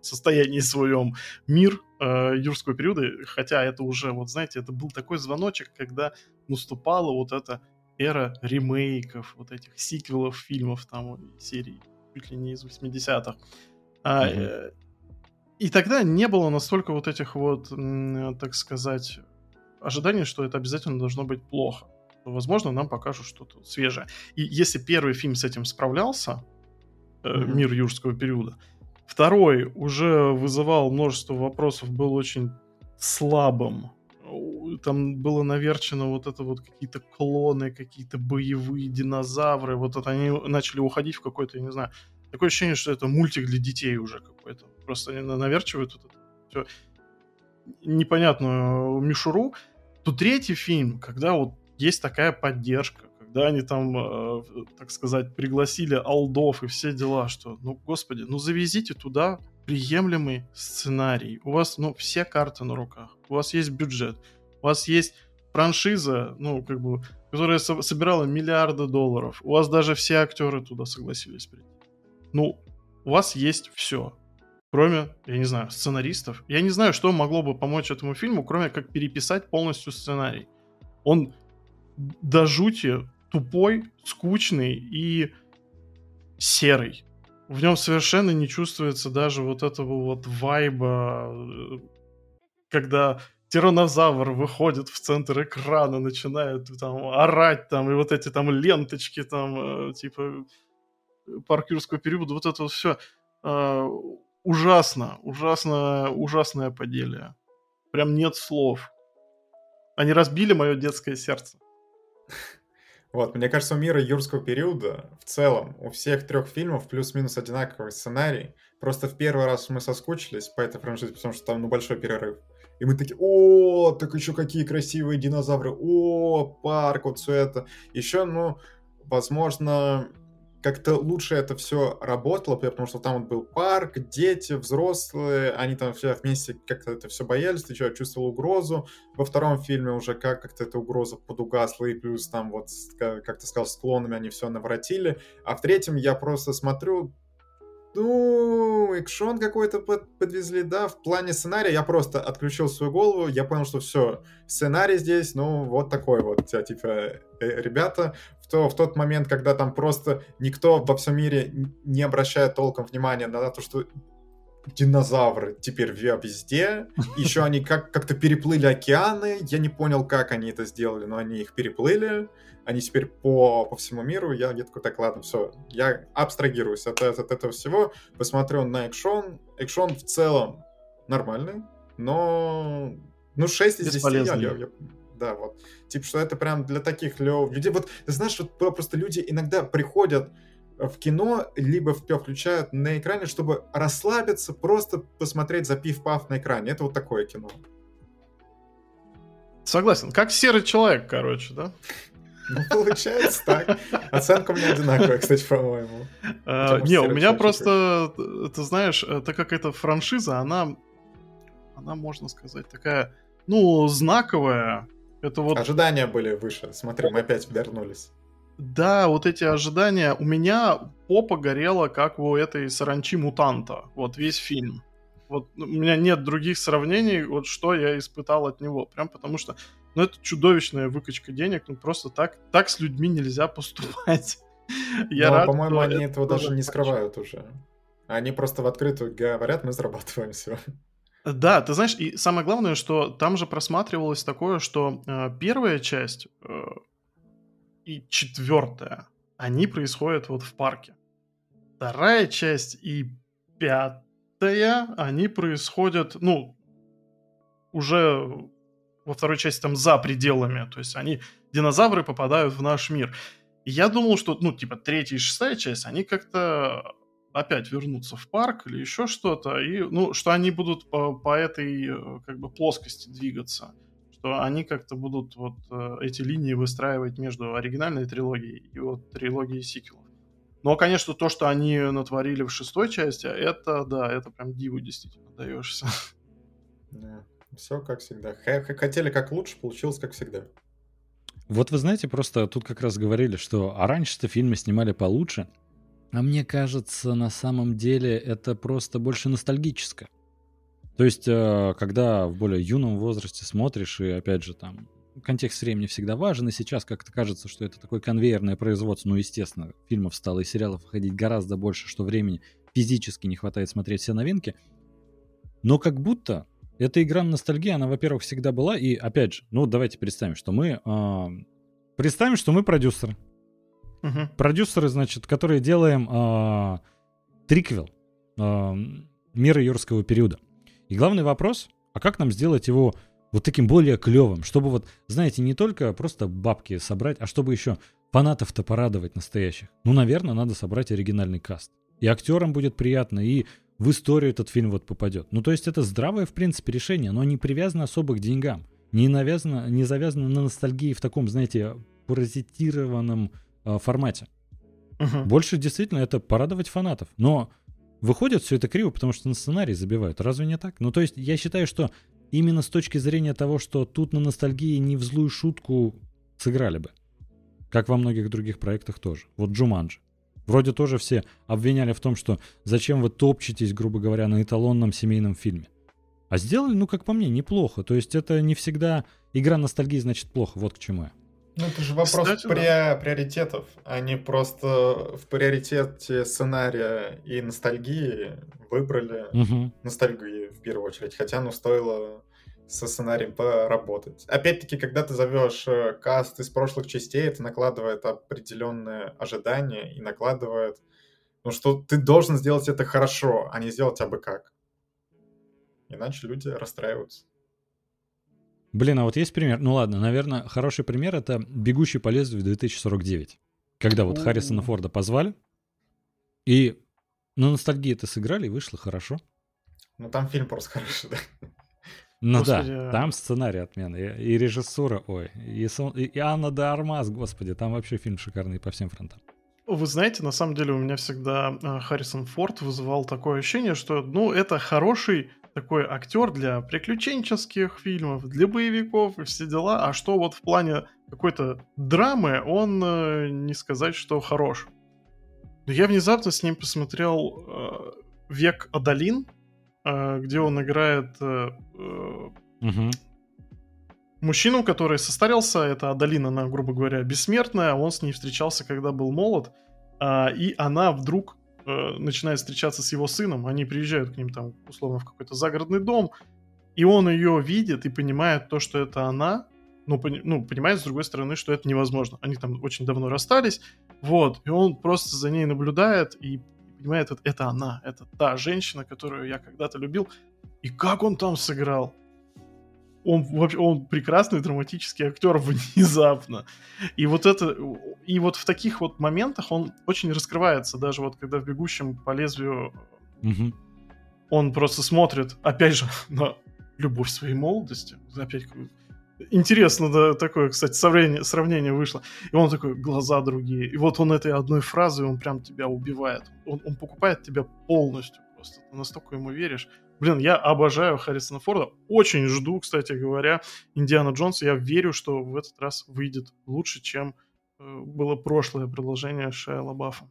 Speaker 1: состоянии своем мир э, юрского периода, хотя это уже, вот знаете, это был такой звоночек, когда наступала вот эта эра ремейков, вот этих сиквелов фильмов там серии чуть ли не из 80-х. А, э, и тогда не было настолько вот этих вот, так сказать, ожиданий, что это обязательно должно быть плохо возможно, нам покажут что-то свежее. И если первый фильм с этим справлялся, mm-hmm. «Мир юрского периода», второй уже вызывал множество вопросов, был очень слабым. Там было наверчено вот это вот какие-то клоны, какие-то боевые динозавры. Вот это они начали уходить в какой-то, я не знаю, такое ощущение, что это мультик для детей уже какой-то. Просто они наверчивают вот это эту непонятную мишуру, то третий фильм, когда вот есть такая поддержка, когда они там, э, так сказать, пригласили алдов и все дела, что, ну, господи, ну завезите туда приемлемый сценарий. У вас, ну, все карты на руках. У вас есть бюджет. У вас есть франшиза, ну, как бы, которая со- собирала миллиарды долларов. У вас даже все актеры туда согласились прийти. Ну, у вас есть все. Кроме, я не знаю, сценаристов. Я не знаю, что могло бы помочь этому фильму, кроме как переписать полностью сценарий. Он до жути тупой, скучный и серый. В нем совершенно не чувствуется даже вот этого вот вайба, э, когда тиранозавр выходит в центр экрана, начинает там орать там, и вот эти там ленточки там, э, типа парк юрского периода, вот это вот все э, ужасно, ужасно, ужасное поделие. Прям нет слов. Они разбили мое детское сердце.
Speaker 3: Вот, мне кажется, у мира юрского периода в целом у всех трех фильмов плюс-минус одинаковый сценарий. Просто в первый раз мы соскучились по этой франшизе, потому что там ну, большой перерыв. И мы такие, о, так еще какие красивые динозавры, о, парк, вот все это. Еще, ну, возможно, как-то лучше это все работало, потому что там вот был парк, дети, взрослые, они там все вместе как-то это все боялись, ты что, чувствовал угрозу. Во втором фильме уже как- как-то эта угроза подугасла, и плюс там вот, как ты сказал, с клонами они все наворотили. А в третьем я просто смотрю, ну, экшон какой-то под, подвезли, да, в плане сценария я просто отключил свою голову, я понял, что все, сценарий здесь, ну, вот такой вот, типа, э, ребята, то, в тот момент, когда там просто никто во всем мире не обращает толком внимания на то, что динозавры теперь везде. Еще они как- как-то переплыли океаны. Я не понял, как они это сделали, но они их переплыли. Они теперь по, по всему миру. Я, я такой, так, ладно, все. Я абстрагируюсь от, от, от этого всего. Посмотрю на экшон. Экшон в целом нормальный, но... Ну, 6 из 10 я, я, я, да, вот. Типа, что это прям для таких лев... людей. Вот, ты знаешь, вот просто люди иногда приходят в кино, либо включают на экране, чтобы расслабиться, просто посмотреть запив-пав на экране. Это вот такое кино.
Speaker 1: Согласен. Как серый человек, короче, да?
Speaker 3: Ну, получается так. Оценка у меня одинаковая, кстати, по-моему.
Speaker 1: А, не, у меня просто, ты знаешь, э, так как это франшиза, она, она, можно сказать, такая, ну, знаковая. Это вот...
Speaker 3: Ожидания были выше. Смотри, мы опять вернулись.
Speaker 1: Да, вот эти ожидания. У меня попа горела, как у этой саранчи мутанта. Вот весь фильм. Вот у меня нет других сравнений, вот что я испытал от него. Прям потому что, ну, это чудовищная выкачка денег. Ну, просто так, так с людьми нельзя поступать.
Speaker 3: Я Но, рад, по-моему, они это этого даже не скрывают уже. Они просто в открытую говорят, мы зарабатываем все.
Speaker 1: Да, ты знаешь, и самое главное, что там же просматривалось такое, что э, первая часть э, и четвертая, они происходят вот в парке. Вторая часть и пятая, они происходят, ну, уже во второй части там за пределами, то есть они, динозавры попадают в наш мир. И я думал, что, ну, типа, третья и шестая часть, они как-то опять вернутся в парк или еще что-то, и, ну, что они будут по, по этой, э, как бы, плоскости двигаться что они как-то будут вот э, эти линии выстраивать между оригинальной трилогией и вот трилогией сиквелов. Но, конечно, то, что они натворили в шестой части, это, да, это прям диву действительно даешься.
Speaker 3: Да, все как всегда. Хотели как лучше, получилось как всегда.
Speaker 2: Вот вы знаете, просто тут как раз говорили, что а раньше-то фильмы снимали получше, а мне кажется, на самом деле это просто больше ностальгическое. То есть, э, когда в более юном возрасте смотришь, и опять же там контекст времени всегда важен, и сейчас как-то кажется, что это такое конвейерное производство, ну, естественно, фильмов стало и сериалов выходить гораздо больше, что времени физически не хватает смотреть все новинки, но как будто эта игра на ностальгии, она, во-первых, всегда была, и, опять же, ну, давайте представим, что мы... Э, представим, что мы продюсеры. Угу. Продюсеры, значит, которые делаем э, триквел э, «Мира юрского периода». И главный вопрос, а как нам сделать его вот таким более клевым, чтобы вот, знаете, не только просто бабки собрать, а чтобы еще фанатов-то порадовать настоящих. Ну, наверное, надо собрать оригинальный каст. И актерам будет приятно, и в историю этот фильм вот попадет. Ну, то есть это здравое, в принципе, решение, но не привязано особо к деньгам. Не, навязано, не завязано на ностальгии в таком, знаете, паразитированном формате. Uh-huh. Больше действительно это порадовать фанатов. Но выходит все это криво, потому что на сценарий забивают. Разве не так? Ну, то есть я считаю, что именно с точки зрения того, что тут на ностальгии не в злую шутку сыграли бы. Как во многих других проектах тоже. Вот Джуманджи. Вроде тоже все обвиняли в том, что зачем вы топчетесь, грубо говоря, на эталонном семейном фильме. А сделали, ну, как по мне, неплохо. То есть это не всегда игра ностальгии, значит, плохо. Вот к чему я.
Speaker 3: Ну, это же вопрос Кстати, при... да. приоритетов, а не просто в приоритете сценария и ностальгии выбрали угу. ностальгию в первую очередь. Хотя, ну, стоило со сценарием поработать. Опять-таки, когда ты зовешь э, каст из прошлых частей, это накладывает определенные ожидания и накладывает, ну, что ты должен сделать это хорошо, а не сделать абы как. Иначе люди расстраиваются.
Speaker 2: Блин, а вот есть пример? Ну ладно, наверное, хороший пример это «Бегущий по лезвию 2049». Когда вот Харрисона Форда позвали, и на ностальгии это сыграли, и вышло хорошо.
Speaker 3: Ну там фильм просто хороший, да.
Speaker 2: Ну господи, да, там сценарий отменный, и, и режиссура, ой, и, сон, и Анна де Армаз, господи, там вообще фильм шикарный по всем фронтам.
Speaker 1: Вы знаете, на самом деле у меня всегда э, Харрисон Форд вызывал такое ощущение, что, ну, это хороший такой актер для приключенческих фильмов, для боевиков и все дела, а что вот в плане какой-то драмы, он э, не сказать, что хорош. Но я внезапно с ним посмотрел э, «Век Адалин», а, где он играет угу. мужчину, который состарился. Это Адалина, она, грубо говоря, бессмертная. Он с ней встречался, когда был молод. А, и она вдруг э, начинает встречаться с его сыном. Они приезжают к ним там, условно, в какой-то загородный дом. И он ее видит и понимает то, что это она, ну, пони, ну, понимает, с другой стороны, что это невозможно. Они там очень давно расстались, вот, и он просто за ней наблюдает и понимает, это, это она, это та женщина, которую я когда-то любил. И как он там сыграл? Он вообще, он прекрасный драматический актер внезапно. И вот это, и вот в таких вот моментах он очень раскрывается, даже вот когда в «Бегущем по лезвию» угу. он просто смотрит, опять же, на любовь своей молодости, опять Интересно, да, такое, кстати, сравнение, сравнение вышло. И он такой, глаза другие. И вот он этой одной фразой, он прям тебя убивает. Он, он покупает тебя полностью просто. Ты настолько ему веришь. Блин, я обожаю Харрисона Форда. Очень жду, кстати говоря, Индиана Джонса. Я верю, что в этот раз выйдет лучше, чем э, было прошлое продолжение Шая Лабафа.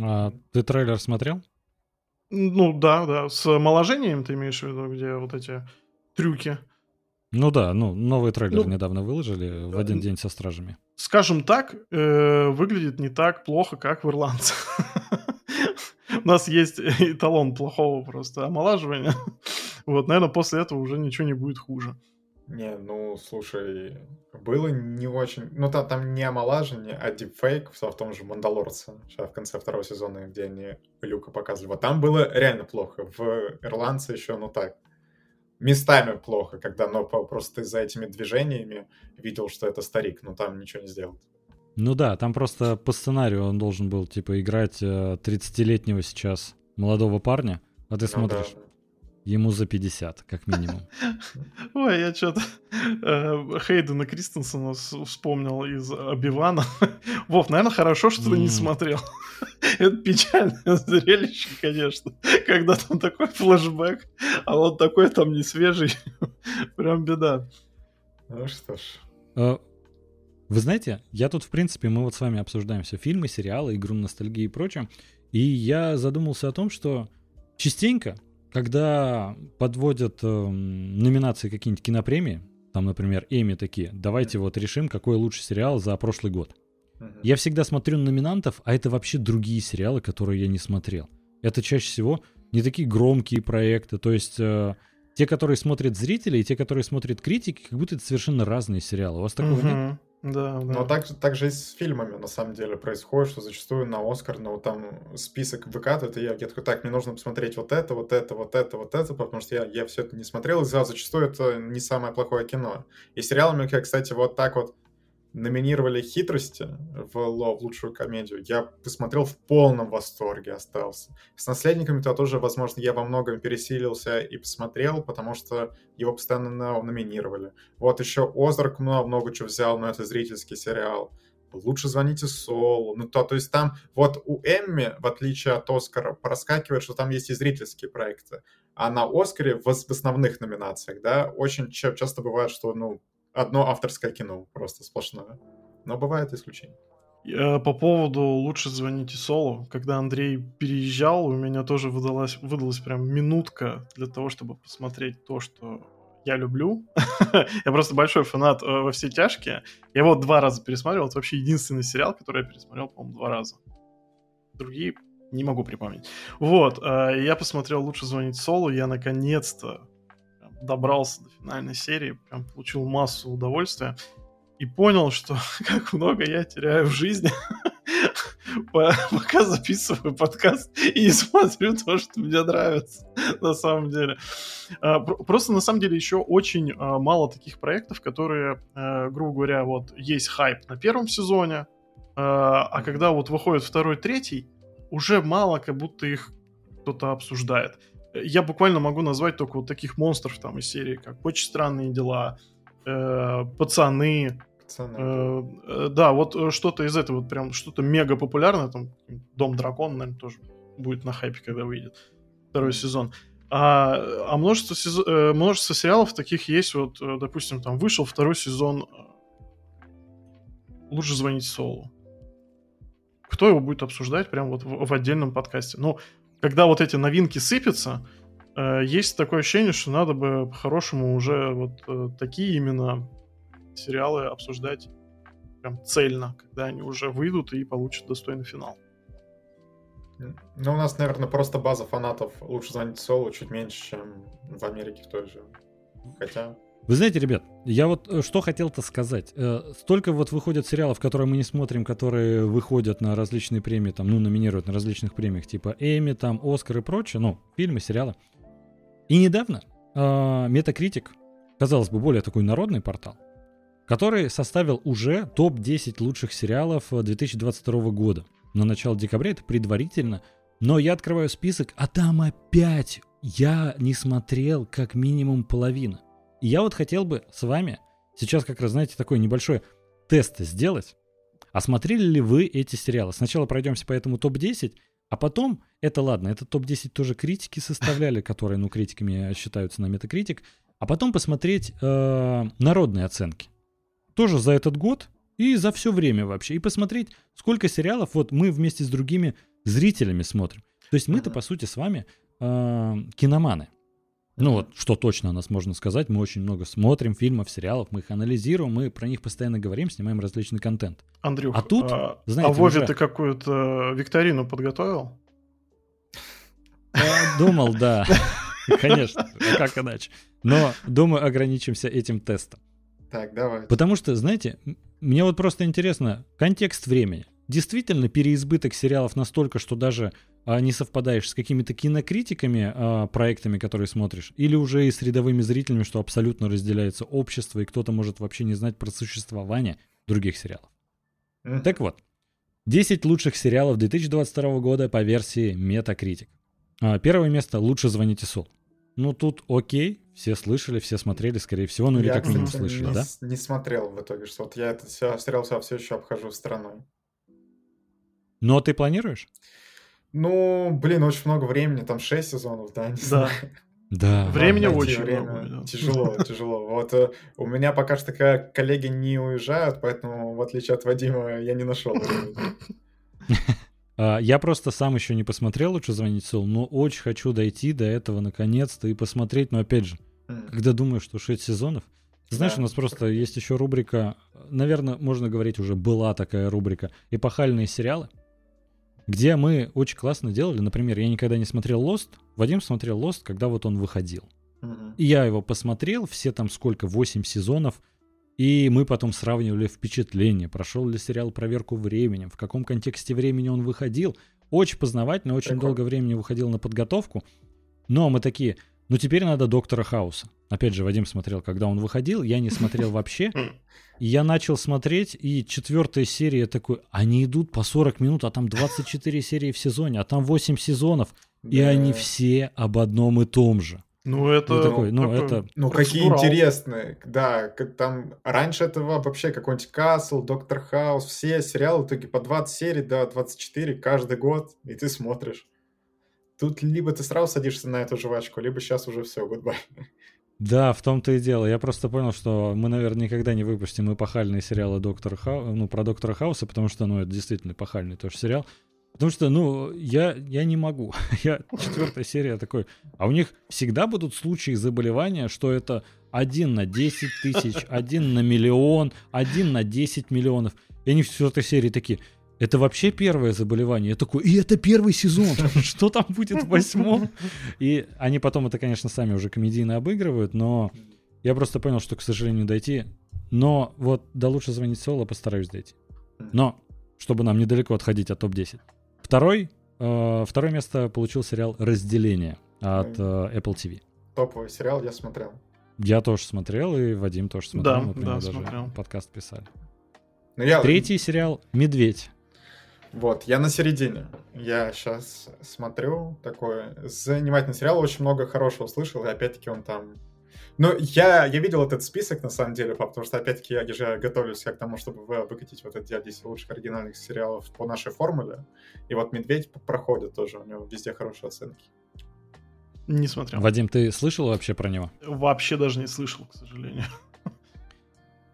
Speaker 2: А, ты трейлер смотрел?
Speaker 1: Ну да, да. С омоложением ты имеешь в виду, где вот эти трюки.
Speaker 2: Ну да, ну новый трейлер ну, недавно выложили в один день со стражами.
Speaker 1: Скажем так, э, выглядит не так плохо, как в Ирландце. У нас есть эталон плохого просто омолаживания. Вот, наверное, после этого уже ничего не будет хуже.
Speaker 3: Не, ну, слушай, было не очень... Ну, там, там не омолаживание, а дипфейк в том же «Мандалорце», в конце второго сезона, где они Люка показывали. Вот там было реально плохо. В «Ирландце» еще, ну так, местами плохо, когда но просто за этими движениями видел, что это старик, но там ничего не сделал.
Speaker 2: Ну да, там просто по сценарию он должен был, типа, играть 30-летнего э, сейчас молодого парня, а ты ну, смотришь, да. ему за 50, как минимум.
Speaker 1: Ой, я что-то э, Хейдена Кристенсона вспомнил из Обивана. Вов, наверное, хорошо, что ты не смотрел. Это печальное зрелище, конечно, когда там такой флешбэк, а вот такой там не свежий. Прям беда.
Speaker 3: Ну что ж.
Speaker 2: Вы знаете, я тут, в принципе, мы вот с вами обсуждаем все фильмы, сериалы, игру ностальгии и прочее. И я задумался о том, что частенько, когда подводят э, номинации какие-нибудь кинопремии, там, например, Эми такие, давайте вот решим, какой лучший сериал за прошлый год. Я всегда смотрю на номинантов, а это вообще другие сериалы, которые я не смотрел. Это чаще всего не такие громкие проекты, то есть э, те, которые смотрят зрители, и те, которые смотрят критики, как будто это совершенно разные сериалы. У вас такого угу. нет?
Speaker 1: Да, да.
Speaker 3: Но так, так же и с фильмами, на самом деле, происходит, что зачастую на Оскар, ну, там список выкатывает, и я, я такой, так, мне нужно посмотреть вот это, вот это, вот это, вот это, потому что я, я все это не смотрел, и зачастую это не самое плохое кино. И сериалами, кстати, вот так вот номинировали «Хитрости» в, в лучшую комедию, я посмотрел в полном восторге остался. С «Наследниками»-то тоже, возможно, я во многом пересилился и посмотрел, потому что его постоянно номинировали. Вот еще «Озарк» много, много чего взял, но это зрительский сериал. Лучше звоните Солу. Ну, то, то есть там вот у Эмми, в отличие от Оскара, проскакивает, что там есть и зрительские проекты. А на Оскаре в, в основных номинациях, да, очень часто бывает, что, ну, одно авторское кино просто сплошное. Но бывает исключение.
Speaker 1: По поводу «Лучше звоните Солу», когда Андрей переезжал, у меня тоже выдалась, выдалась прям минутка для того, чтобы посмотреть то, что я люблю. я просто большой фанат э, «Во все тяжкие». Я его два раза пересматривал. Это вообще единственный сериал, который я пересмотрел, по-моему, два раза. Другие не могу припомнить. Вот, э, я посмотрел «Лучше звонить Солу». Я наконец-то добрался до финальной серии, прям получил массу удовольствия и понял, что как много я теряю в жизни, пока записываю подкаст и не смотрю то, что мне нравится на самом деле. А, просто на самом деле еще очень а, мало таких проектов, которые, а, грубо говоря, вот есть хайп на первом сезоне, а когда вот выходит второй, третий, уже мало как будто их кто-то обсуждает я буквально могу назвать только вот таких монстров там из серии, как «Очень странные дела», э, «Пацаны», Пацаны. Э, э, да, вот что-то из этого, вот прям что-то мега популярное, там «Дом дракона», наверное, тоже будет на хайпе, когда выйдет второй сезон. А, а множество, сезон, множество сериалов таких есть, вот, допустим, там вышел второй сезон «Лучше звонить Солу». Кто его будет обсуждать прям вот в, в отдельном подкасте? Ну, когда вот эти новинки сыпятся, э, есть такое ощущение, что надо бы по-хорошему уже вот э, такие именно сериалы обсуждать прям цельно, когда они уже выйдут и получат достойный финал.
Speaker 3: Ну, у нас, наверное, просто база фанатов лучше звонить Солу чуть меньше, чем в Америке в той же. Хотя...
Speaker 2: Вы знаете, ребят, я вот э, что хотел-то сказать. Э, столько вот выходит сериалов, которые мы не смотрим, которые выходят на различные премии, там, ну, номинируют на различных премиях, типа Эми, там, Оскар и прочее, ну, фильмы, сериалы. И недавно Метакритик, э, казалось бы, более такой народный портал, который составил уже топ-10 лучших сериалов 2022 года. На начало декабря это предварительно, но я открываю список, а там опять я не смотрел как минимум половина. И я вот хотел бы с вами сейчас как раз, знаете, такой небольшой тест сделать. А смотрели ли вы эти сериалы? Сначала пройдемся по этому топ-10, а потом, это ладно, это топ-10 тоже критики составляли, которые, ну, критиками считаются на Метакритик, а потом посмотреть э, народные оценки. Тоже за этот год и за все время вообще. И посмотреть, сколько сериалов вот мы вместе с другими зрителями смотрим. То есть мы-то, по сути, с вами э, киноманы. Ну вот, что точно о нас можно сказать, мы очень много смотрим фильмов, сериалов, мы их анализируем, мы про них постоянно говорим, снимаем различный контент.
Speaker 1: Андрюх, а тут, а, знаете, а Вове уже... ты какую-то викторину подготовил?
Speaker 2: Я думал, да, конечно, а как иначе. Но, думаю, ограничимся этим тестом.
Speaker 3: Так, давай.
Speaker 2: Потому что, знаете, мне вот просто интересно, контекст времени. Действительно, переизбыток сериалов настолько, что даже не совпадаешь с какими-то кинокритиками, а, проектами, которые смотришь, или уже и с рядовыми зрителями, что абсолютно разделяется общество, и кто-то может вообще не знать про существование других сериалов. Mm-hmm. Так вот, 10 лучших сериалов 2022 года по версии Metacritic. А, первое место «Лучше звоните Сол». Ну, тут окей, все слышали, все смотрели, скорее всего, ну или я, как минимум слышали,
Speaker 3: не,
Speaker 2: да?
Speaker 3: не смотрел в итоге, что вот я этот сериал все еще обхожу стороной.
Speaker 2: Но ты планируешь?
Speaker 3: Ну, блин, очень много времени, там 6 сезонов, да, не да. знаю.
Speaker 2: Да.
Speaker 1: Времени очень время. много.
Speaker 3: Да. Тяжело, тяжело. Вот э, у меня пока что коллеги не уезжают, поэтому, в отличие от Вадима, я не нашел
Speaker 2: а, Я просто сам еще не посмотрел «Лучше звонить Сол», но очень хочу дойти до этого наконец-то и посмотреть. Но опять же, когда думаю, что 6 сезонов, знаешь, у нас просто есть еще рубрика, наверное, можно говорить уже была такая рубрика «Эпохальные сериалы» где мы очень классно делали. Например, я никогда не смотрел Lost. Вадим смотрел Lost, когда вот он выходил. И я его посмотрел, все там сколько, 8 сезонов. И мы потом сравнивали впечатления, прошел ли сериал проверку временем, в каком контексте времени он выходил. Очень познавательно, очень Прикольно. долгое времени выходил на подготовку. Но мы такие, Ну, теперь надо Доктора Хауса. Опять же, Вадим смотрел, когда он выходил, я не смотрел вообще. И я начал смотреть, и четвертая серия такой, они идут по 40 минут, а там 24 серии в сезоне, а там 8 сезонов, и они все об одном и том же.
Speaker 1: Ну, это...
Speaker 2: Ну, такой, ну,
Speaker 1: такой
Speaker 2: это...
Speaker 3: Ну, какие интересные. Да, как там раньше этого вообще какой-нибудь Касл, Доктор Хаус, все сериалы в итоге по 20 серий, да, 24 каждый год, и ты смотришь. Тут либо ты сразу садишься на эту жвачку, либо сейчас уже все, гудбай.
Speaker 2: Да, в том-то и дело. Я просто понял, что мы, наверное, никогда не выпустим эпохальные сериалы Доктора Хау... ну, про Доктора Хауса, потому что, ну, это действительно эпохальный тоже сериал. Потому что, ну, я, я не могу. Я четвертая серия такой. А у них всегда будут случаи заболевания, что это один на 10 тысяч, один на миллион, один на 10 миллионов. И они в четвертой серии такие, это вообще первое заболевание. Я такой, и это первый сезон. Что там будет в восьмом? И они потом это, конечно, сами уже комедийно обыгрывают, но я просто понял, что, к сожалению, дойти. Но вот до лучше звонить Соло постараюсь дойти. Но, чтобы нам недалеко отходить от топ-10. Второй, э, второе место получил сериал «Разделение» от э, Apple TV.
Speaker 3: Топовый сериал я смотрел.
Speaker 2: Я тоже смотрел, и Вадим тоже смотрел.
Speaker 1: Да,
Speaker 2: Мы про
Speaker 1: да,
Speaker 2: даже
Speaker 1: смотрел.
Speaker 2: подкаст писали.
Speaker 3: Но я,
Speaker 2: Третий сериал «Медведь».
Speaker 3: Вот, я на середине. Я сейчас смотрю такой занимательный сериал, очень много хорошего слышал, и опять-таки он там... Ну, я, я видел этот список, на самом деле, потому что, опять-таки, я же готовлюсь к тому, чтобы вы- выкатить вот эти 10 лучших оригинальных сериалов по нашей формуле. И вот «Медведь» проходит тоже, у него везде хорошие оценки.
Speaker 1: Не смотрел.
Speaker 2: Вадим, ты слышал вообще про него?
Speaker 1: Вообще даже не слышал, к сожалению.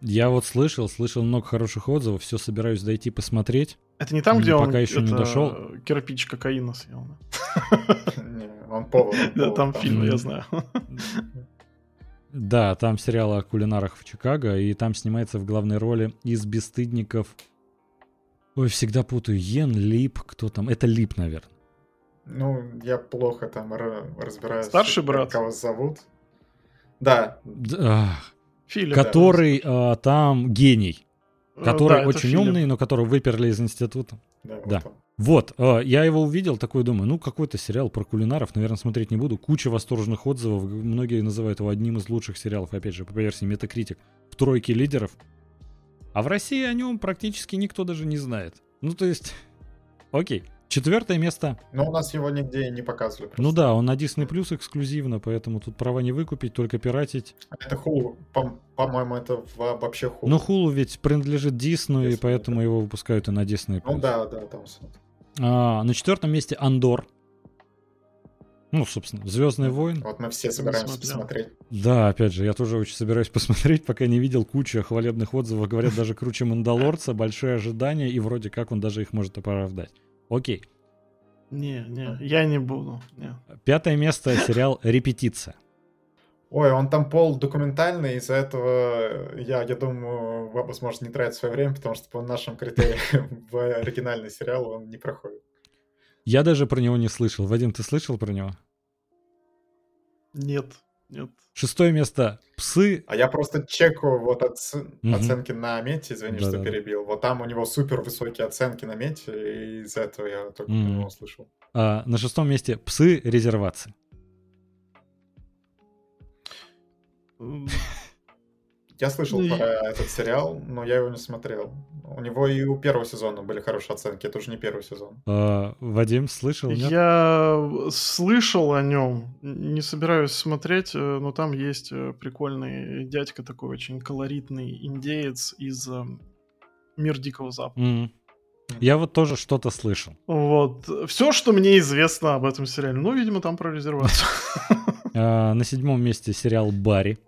Speaker 2: Я вот слышал, слышал много хороших отзывов, все собираюсь дойти посмотреть.
Speaker 1: Это не там,
Speaker 2: М,
Speaker 1: где он
Speaker 2: пока еще не дошел.
Speaker 1: кирпич кокаина съел? да?
Speaker 3: Он повар. он
Speaker 1: Да, там фильм, я знаю.
Speaker 2: Да, там сериал о кулинарах в Чикаго, и там снимается в главной роли из бесстыдников. Ой, всегда путаю. Йен, Лип, кто там? Это Лип, наверное.
Speaker 3: Ну, я плохо там разбираюсь.
Speaker 1: Старший
Speaker 3: как-
Speaker 1: брат.
Speaker 3: Кого зовут. Да,
Speaker 1: Филипп.
Speaker 2: который а, там гений,
Speaker 1: Э,
Speaker 2: который
Speaker 1: да,
Speaker 2: очень умный, но которого выперли из института.
Speaker 3: да, вот
Speaker 2: Да. Вот, а, я его увидел, такой думаю, ну какой-то сериал про кулинаров, наверное, смотреть не буду. Куча восторженных отзывов, многие называют его одним из лучших сериалов, опять же, по версии Metacritic, в тройке лидеров. А в России о нем практически никто даже не знает. Ну, то есть, окей. Четвертое место.
Speaker 3: Но у нас его нигде не показывали. просто.
Speaker 2: Ну да, он на Disney Plus эксклюзивно, поэтому тут права не выкупить, только пиратить.
Speaker 3: Это Хулу. По- По-моему, это во- вообще Хулу.
Speaker 2: Но Hulu ведь принадлежит Disney, и
Speaker 3: Disney,
Speaker 2: поэтому
Speaker 3: да.
Speaker 2: его выпускают и на Disney Plus.
Speaker 3: Ну да, да, там.
Speaker 2: А, на четвертом месте Андор. Ну, собственно, Звездный войн.
Speaker 3: Вот мы все собираемся
Speaker 1: смотрел.
Speaker 3: посмотреть.
Speaker 2: Да, опять же, я тоже очень собираюсь посмотреть, пока не видел кучу хвалебных отзывов. Говорят, даже круче Мандалорца, большие ожидания, и вроде как он даже их может оправдать. Окей.
Speaker 1: Не, не, я не буду. не.
Speaker 2: Пятое место сериал «Репетиция».
Speaker 3: Ой, он там пол документальный, из-за этого я, я думаю, возможно, не тратить свое время, потому что по нашим критериям в оригинальный сериал он не проходит.
Speaker 2: Я даже про него не слышал. Вадим, ты слышал про него?
Speaker 1: Нет, нет.
Speaker 2: Шестое место «Псы».
Speaker 3: А я просто чекаю вот оц-
Speaker 2: Мгм.
Speaker 3: оценки на мете, извини, что
Speaker 2: Да-да-да.
Speaker 3: перебил. Вот там у него супер высокие оценки на мете, и из-за этого я только про него услышал.
Speaker 2: А, на шестом месте «Псы резервации».
Speaker 3: Я слышал
Speaker 1: Ну,
Speaker 3: про этот сериал, но я его не смотрел. У него и у первого сезона были хорошие оценки, это уже не первый сезон.
Speaker 2: А, Вадим, слышал? Нет?
Speaker 1: Я слышал о нем, не собираюсь смотреть, э, но там есть э, прикольный дядька такой очень колоритный индеец из э, Мир Дикого Запада.
Speaker 2: М. Я вот тоже что-то слышал.
Speaker 1: Вот. Все, что мне известно об этом сериале. Ну, видимо, там про резервацию.
Speaker 2: А, на седьмом месте сериал «Барри».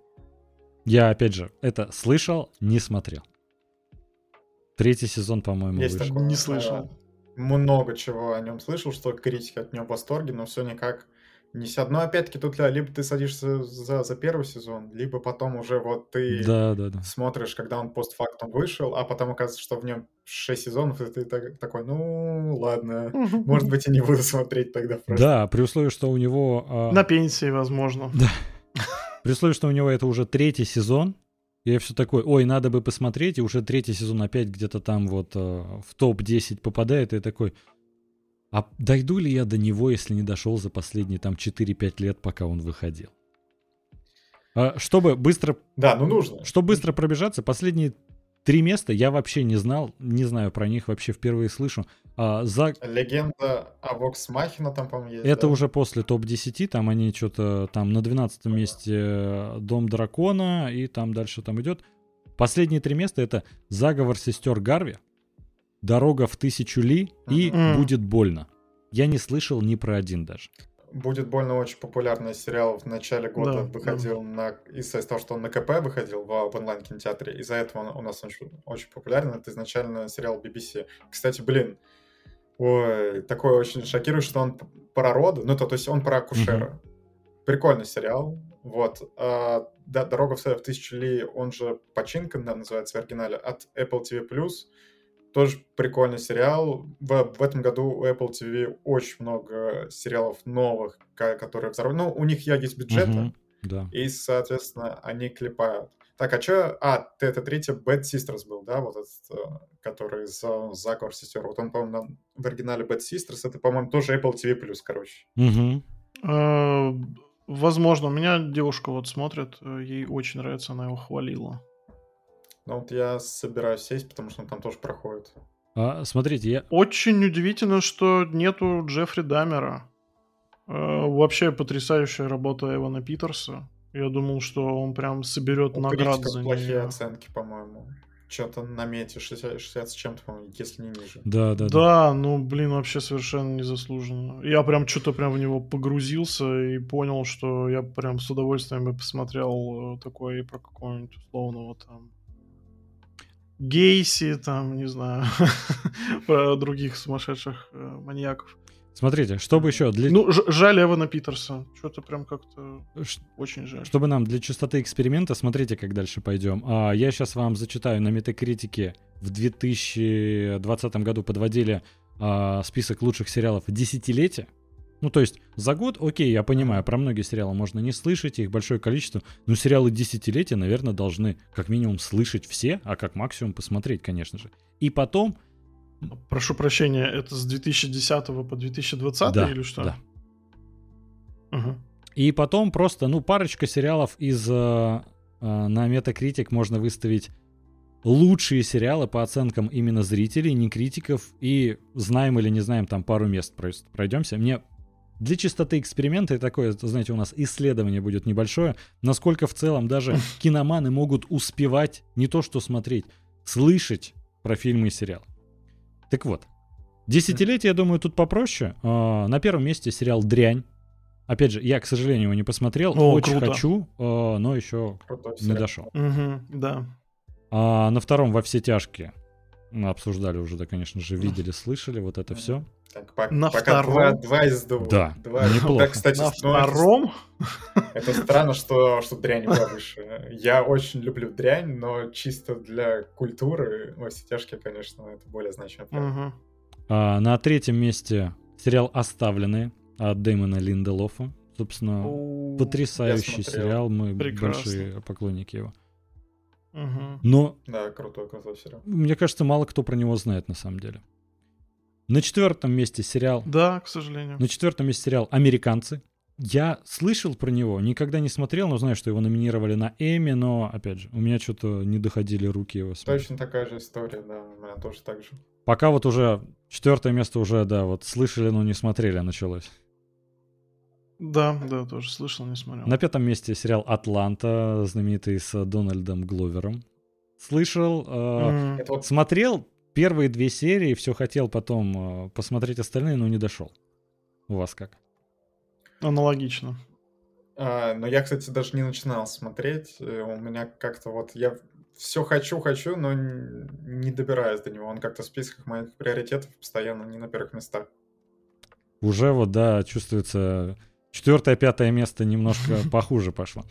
Speaker 2: Я, опять же, это слышал, не смотрел. Третий сезон, по-моему,
Speaker 3: Есть
Speaker 2: вышел.
Speaker 3: такое.
Speaker 1: Не слышал.
Speaker 3: Много чего о нем слышал, что критики от него в восторге, но все никак не сяд. Но опять-таки тут либо ты садишься за, за первый сезон, либо потом уже вот ты
Speaker 2: Да, да, да.
Speaker 3: смотришь, когда он постфактум вышел, а потом оказывается, что в нем 6 сезонов, и ты так- такой, ну ладно, может быть и не буду смотреть тогда просто.
Speaker 2: Да, при условии, что у него... а,
Speaker 1: На пенсии, возможно.
Speaker 2: При условии, что у него это уже третий сезон, я все такой, ой, надо бы посмотреть, и уже третий сезон опять где-то там вот э, в топ-10 попадает, и я такой, а дойду ли я до него, если не дошел за последние там 4-5 лет, пока он выходил? А, чтобы быстро...
Speaker 3: Да, ну нужно.
Speaker 2: Чтобы быстро пробежаться, последние три места я вообще не знал, не знаю про них, вообще впервые слышу. А, за...
Speaker 3: Легенда о Вокс Махина там, по-моему, есть.
Speaker 2: Это
Speaker 3: да?
Speaker 2: уже после топ-10, там они что-то там на 12 месте э, Дом Дракона, и там дальше там идет. Последние три места это Заговор сестер Гарви, Дорога в тысячу ли и
Speaker 1: Мгм.
Speaker 2: Будет больно. Я не слышал ни про один даже.
Speaker 3: Будет больно очень популярный сериал в начале года
Speaker 1: Да,
Speaker 3: выходил на из-за того, что он на КП выходил в, в онлайн кинотеатре. Из-за этого он у нас очень, очень популярен. Это изначально сериал BBC. Кстати, блин, ой, такой очень шокирующий, что он про роды, ну то, то есть он про акушера. Прикольный сериал. Вот. А, да, Дорога в в тысячу ли, он же Починка, наверное, называется в оригинале, от Apple TV+. Тоже прикольный сериал. В, в этом году у Apple TV очень много сериалов новых, которые взорвали. Ну, у них есть бюджета,
Speaker 2: Мгм, Да.
Speaker 3: и, соответственно, они клепают. Так, а что? А, ты это третий Bad Sisters был, да? Вот этот, э, который за заговор сестер. Вот он, по-моему, на- в оригинале Bad Sisters. Это, по-моему, тоже Apple TV+, короче.
Speaker 1: Э, Возможно, у меня девушка вот смотрит, э, ей очень нравится, она его хвалила.
Speaker 3: Ну, вот я собираюсь сесть, потому что он там тоже проходит.
Speaker 2: А, смотрите, я...
Speaker 1: Очень удивительно, что нету Джеффри Дамера. Э, Вообще потрясающая работа Эвана Питерса. Я думал, что он прям соберет
Speaker 3: У
Speaker 1: наград за
Speaker 3: плохие
Speaker 1: нее.
Speaker 3: оценки, по-моему. Что-то на мете 60, 60 с чем-то, по-моему, если не ниже.
Speaker 2: Да, да, да.
Speaker 1: Да, ну, блин, вообще совершенно незаслуженно. Я прям что-то прям в него погрузился и понял, что я прям с удовольствием бы посмотрел э, такое и про какого-нибудь условного там Гейси, там, не знаю, про других сумасшедших э, маньяков.
Speaker 2: Смотрите, чтобы еще для...
Speaker 1: Ну, жаль Эвана Питерса. Что-то прям как-то
Speaker 2: ш-
Speaker 1: очень жаль.
Speaker 2: Чтобы нам для чистоты эксперимента, смотрите, как дальше пойдем. А, я сейчас вам зачитаю на метакритике в 2020 году подводили а, список лучших сериалов десятилетия. Ну, то есть за год, окей, я понимаю, про многие сериалы можно не слышать, их большое количество, но сериалы десятилетия, наверное, должны как минимум слышать все, а как максимум посмотреть, конечно же. И потом...
Speaker 1: Прошу прощения, это с 2010 по 2020
Speaker 2: да,
Speaker 1: или что?
Speaker 2: да.
Speaker 1: Ага.
Speaker 2: И потом просто, ну, парочка сериалов из... э, э, на Metacritic можно выставить лучшие сериалы по оценкам именно зрителей, не критиков. И знаем или не знаем, там пару мест пройдемся. Мне для чистоты эксперимента и такое, знаете, у нас исследование будет небольшое, насколько в целом даже киноманы могут успевать не то что смотреть, слышать про фильмы и сериалы. Так вот, десятилетие, я думаю, тут попроще. А, На первом месте сериал «Дрянь». Опять же, я, к сожалению, его не посмотрел.
Speaker 1: О,
Speaker 2: Очень
Speaker 1: круто.
Speaker 2: хочу, а, но еще
Speaker 3: Крутой
Speaker 2: не
Speaker 3: сериал.
Speaker 2: дошел.
Speaker 1: Мгм, да.
Speaker 2: А на втором «Во все тяжкие» мы обсуждали уже, да, конечно же, видели, слышали, вот это все.
Speaker 3: Так, по-
Speaker 1: На
Speaker 3: пока
Speaker 1: втором?
Speaker 3: два, два из двух.
Speaker 2: Да,
Speaker 3: Два.
Speaker 2: неплохо.
Speaker 3: Да, кстати,
Speaker 1: На
Speaker 3: это-
Speaker 1: втором?
Speaker 3: Это странно, что, что дрянь была выше. Я очень люблю дрянь, но чисто для культуры во все тяжкие, конечно, это более проект.
Speaker 1: Мгм.
Speaker 2: А на третьем месте сериал «Оставленные» от Дэймона Линделофа. Собственно,
Speaker 1: О,
Speaker 2: потрясающий сериал, мы
Speaker 1: Прекрасно.
Speaker 2: большие поклонники его.
Speaker 1: мгм.
Speaker 2: Но
Speaker 3: Да, крутой, крутой сериал.
Speaker 2: мне кажется, мало кто про него знает на самом деле. На четвертом месте сериал
Speaker 1: Да, к сожалению.
Speaker 2: На четвертом месте сериал «Американцы». Я слышал про него, никогда не смотрел, но знаю, что его номинировали на Эми, но, опять же, у меня что-то не доходили руки его смотреть.
Speaker 3: Точно такая же история, да, у меня тоже так же.
Speaker 2: Пока вот уже четвертое место уже, да, вот слышали, но не смотрели, началось.
Speaker 1: Да, да, тоже слышал, не смотрел.
Speaker 2: На пятом месте сериал «Атланта», знаменитый с Дональдом Гловером. Слышал, э,
Speaker 3: вот
Speaker 2: смотрел первые две серии, все хотел потом э, посмотреть остальные, но не дошел. У вас как?
Speaker 1: Аналогично.
Speaker 3: А, но я, кстати, даже не начинал смотреть. э, У меня как-то вот я все хочу, хочу, но не добираюсь до него. Он как-то в списках моих приоритетов постоянно не на первых местах.
Speaker 2: Уже вот, да, чувствуется четвертое, пятое место немножко похуже пошло.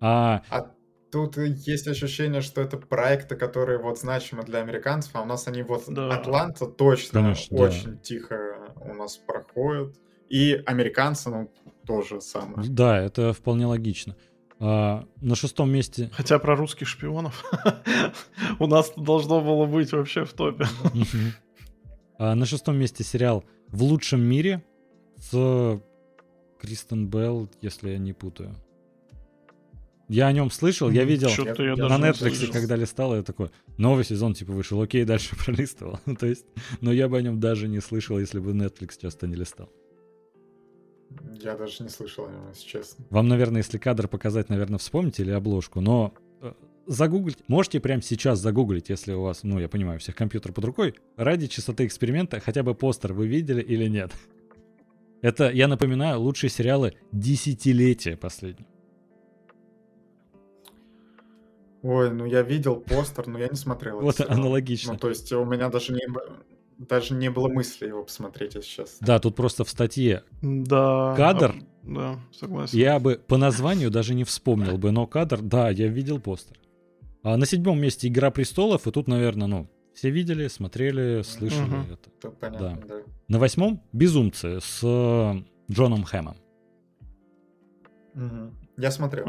Speaker 2: А
Speaker 3: А тут есть ощущение, что это проекты, которые вот значимы для американцев, а у нас они вот
Speaker 1: Да.
Speaker 3: Атланта точно
Speaker 2: Конечно, да.
Speaker 3: очень тихо у нас проходят. И американцы, ну, тоже самое.
Speaker 2: Да, это вполне логично. А, на шестом месте...
Speaker 1: Хотя про русских шпионов у нас должно было быть вообще в топе.
Speaker 2: А, на шестом месте сериал «В лучшем мире» с Кристен Белл, если я не путаю. Я о нем слышал, я видел
Speaker 1: Чё-то я
Speaker 3: на
Speaker 2: Netflix,
Speaker 1: слышал.
Speaker 2: когда листал, я такой, новый сезон типа вышел, окей, дальше пролистывал. Ну, То есть, но я бы о нем даже не слышал, если бы Netflix часто не листал.
Speaker 3: Я даже не слышал о нем, если честно.
Speaker 2: Вам, наверное, если кадр показать, наверное, вспомните или обложку, но э, загуглить, можете прямо сейчас загуглить, если у вас, ну, я понимаю, у всех компьютер под рукой, ради чистоты эксперимента хотя бы постер вы видели или нет. Это, я напоминаю, лучшие сериалы десятилетия последнего.
Speaker 3: Ой, ну я видел постер, но я не смотрел.
Speaker 2: Вот аналогично.
Speaker 3: Ну, то есть у меня даже не, даже не было мысли его посмотреть, если честно.
Speaker 2: Да, тут просто в статье
Speaker 1: Да.
Speaker 2: Кадр?
Speaker 1: Да, согласен.
Speaker 2: Я бы по названию даже не вспомнил бы, но кадр, да, я видел постер. А на седьмом месте Игра престолов, и тут, наверное, ну, все видели, смотрели, слышали
Speaker 1: Мгм.
Speaker 2: это.
Speaker 3: Тут понятно, да.
Speaker 2: На восьмом Безумцы с э, Джоном Хэмом.
Speaker 3: Мгм. Я смотрел.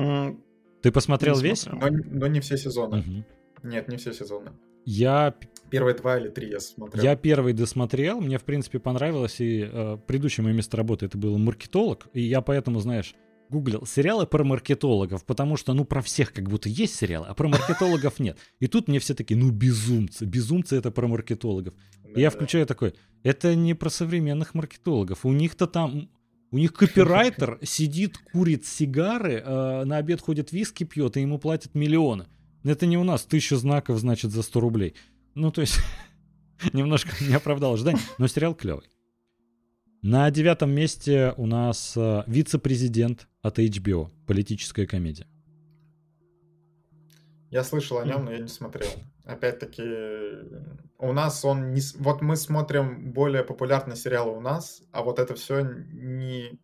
Speaker 2: Ты посмотрел
Speaker 1: Не
Speaker 2: весь?
Speaker 3: Но, но не все сезоны.
Speaker 2: Мгм.
Speaker 3: Нет, не все сезоны.
Speaker 2: Я,
Speaker 3: Первые два или три я смотрел.
Speaker 2: я первый досмотрел, мне, в принципе, понравилось, и э, предыдущее мое место работы это был маркетолог, и я поэтому, знаешь, гуглил сериалы про маркетологов, потому что, ну, про всех как будто есть сериалы, а про маркетологов нет. И тут мне все таки ну, безумцы, безумцы это про маркетологов. И я
Speaker 3: Да-да.
Speaker 2: включаю такой, это не про современных маркетологов. У них-то там, у них копирайтер сидит, курит сигары, э, на обед ходит виски пьет, и ему платят миллионы. Это не у нас, тысяча знаков, значит, за 100 рублей. Ну, то есть, немножко не оправдал ожиданий, но сериал клевый. На девятом месте у нас э, вице-президент от HBO, политическая комедия.
Speaker 3: Я слышал о нем, но я не смотрел. Опять-таки, у нас он не... Вот мы смотрим более популярные сериалы у нас, а вот это все не...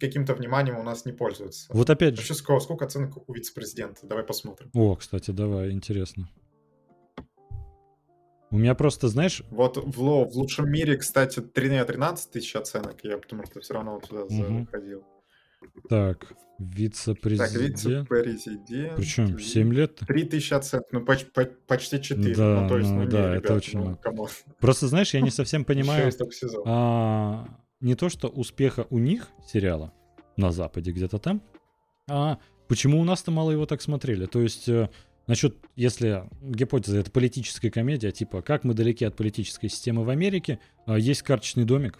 Speaker 3: каким-то вниманием у нас не пользуется.
Speaker 2: Вот опять же.
Speaker 3: Вообще, сколько, сколько оценок у вице-президента? Давай посмотрим.
Speaker 2: О, кстати, давай, интересно. У меня просто, знаешь,
Speaker 3: Вот в, ло, в лучшем мире, кстати, 3 13 тысяч оценок, я потому что все равно вот туда
Speaker 2: Мгм.
Speaker 3: заходил.
Speaker 2: Так,
Speaker 3: Так,
Speaker 2: вице-президент.
Speaker 3: вице-президент.
Speaker 2: Причем 7 лет?
Speaker 3: 3 тысячи оценок, ну поч- по- почти 4.
Speaker 2: Да,
Speaker 3: ну, то есть,
Speaker 2: ну
Speaker 3: ну, не,
Speaker 2: да, это
Speaker 3: ребят,
Speaker 2: очень
Speaker 3: ну,
Speaker 2: много. Просто, знаешь, я не совсем понимаю а, не то, что успеха у них сериала на Западе где-то там, а почему у нас-то мало его так смотрели. То есть э, насчет, если гипотеза это политическая комедия, типа как мы далеки от политической системы в Америке, а, есть карточный домик,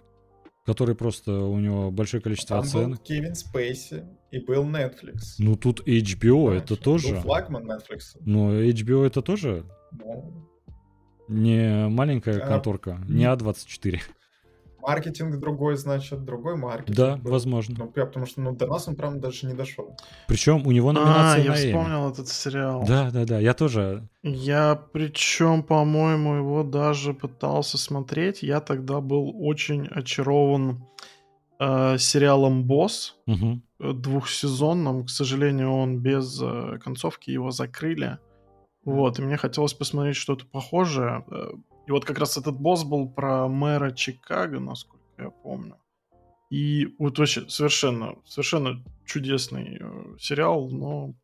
Speaker 2: который просто у него большое количество
Speaker 3: Там был
Speaker 2: оценок.
Speaker 3: Кевин Спейси и был Netflix.
Speaker 2: Ну тут HBO
Speaker 3: Понимаешь?
Speaker 2: это
Speaker 3: Был
Speaker 2: тоже.
Speaker 3: флагман Netflix.
Speaker 2: Но HBO это тоже
Speaker 3: Ну,
Speaker 2: не маленькая
Speaker 3: А,
Speaker 2: конторка, не
Speaker 3: м.
Speaker 2: А24.
Speaker 3: Маркетинг другой, значит, другой маркетинг.
Speaker 2: Да,
Speaker 3: был.
Speaker 2: возможно.
Speaker 3: Ну, я- потому что ну, до нас он, прям даже не дошел.
Speaker 2: Причем у него
Speaker 1: А,
Speaker 2: номинация
Speaker 1: я
Speaker 2: на Эмми.
Speaker 1: вспомнил этот сериал.
Speaker 2: Да, да, да. Я тоже.
Speaker 1: Я причем, по-моему, его даже пытался смотреть. Я тогда был очень очарован э, сериалом Босс э, двухсезонным. К сожалению, он без э, концовки его закрыли. Вот, и мне хотелось посмотреть что-то похожее. И вот как раз этот босс был про мэра Чикаго, насколько я помню. И вот вообще совершенно, совершенно чудесный э, сериал, но...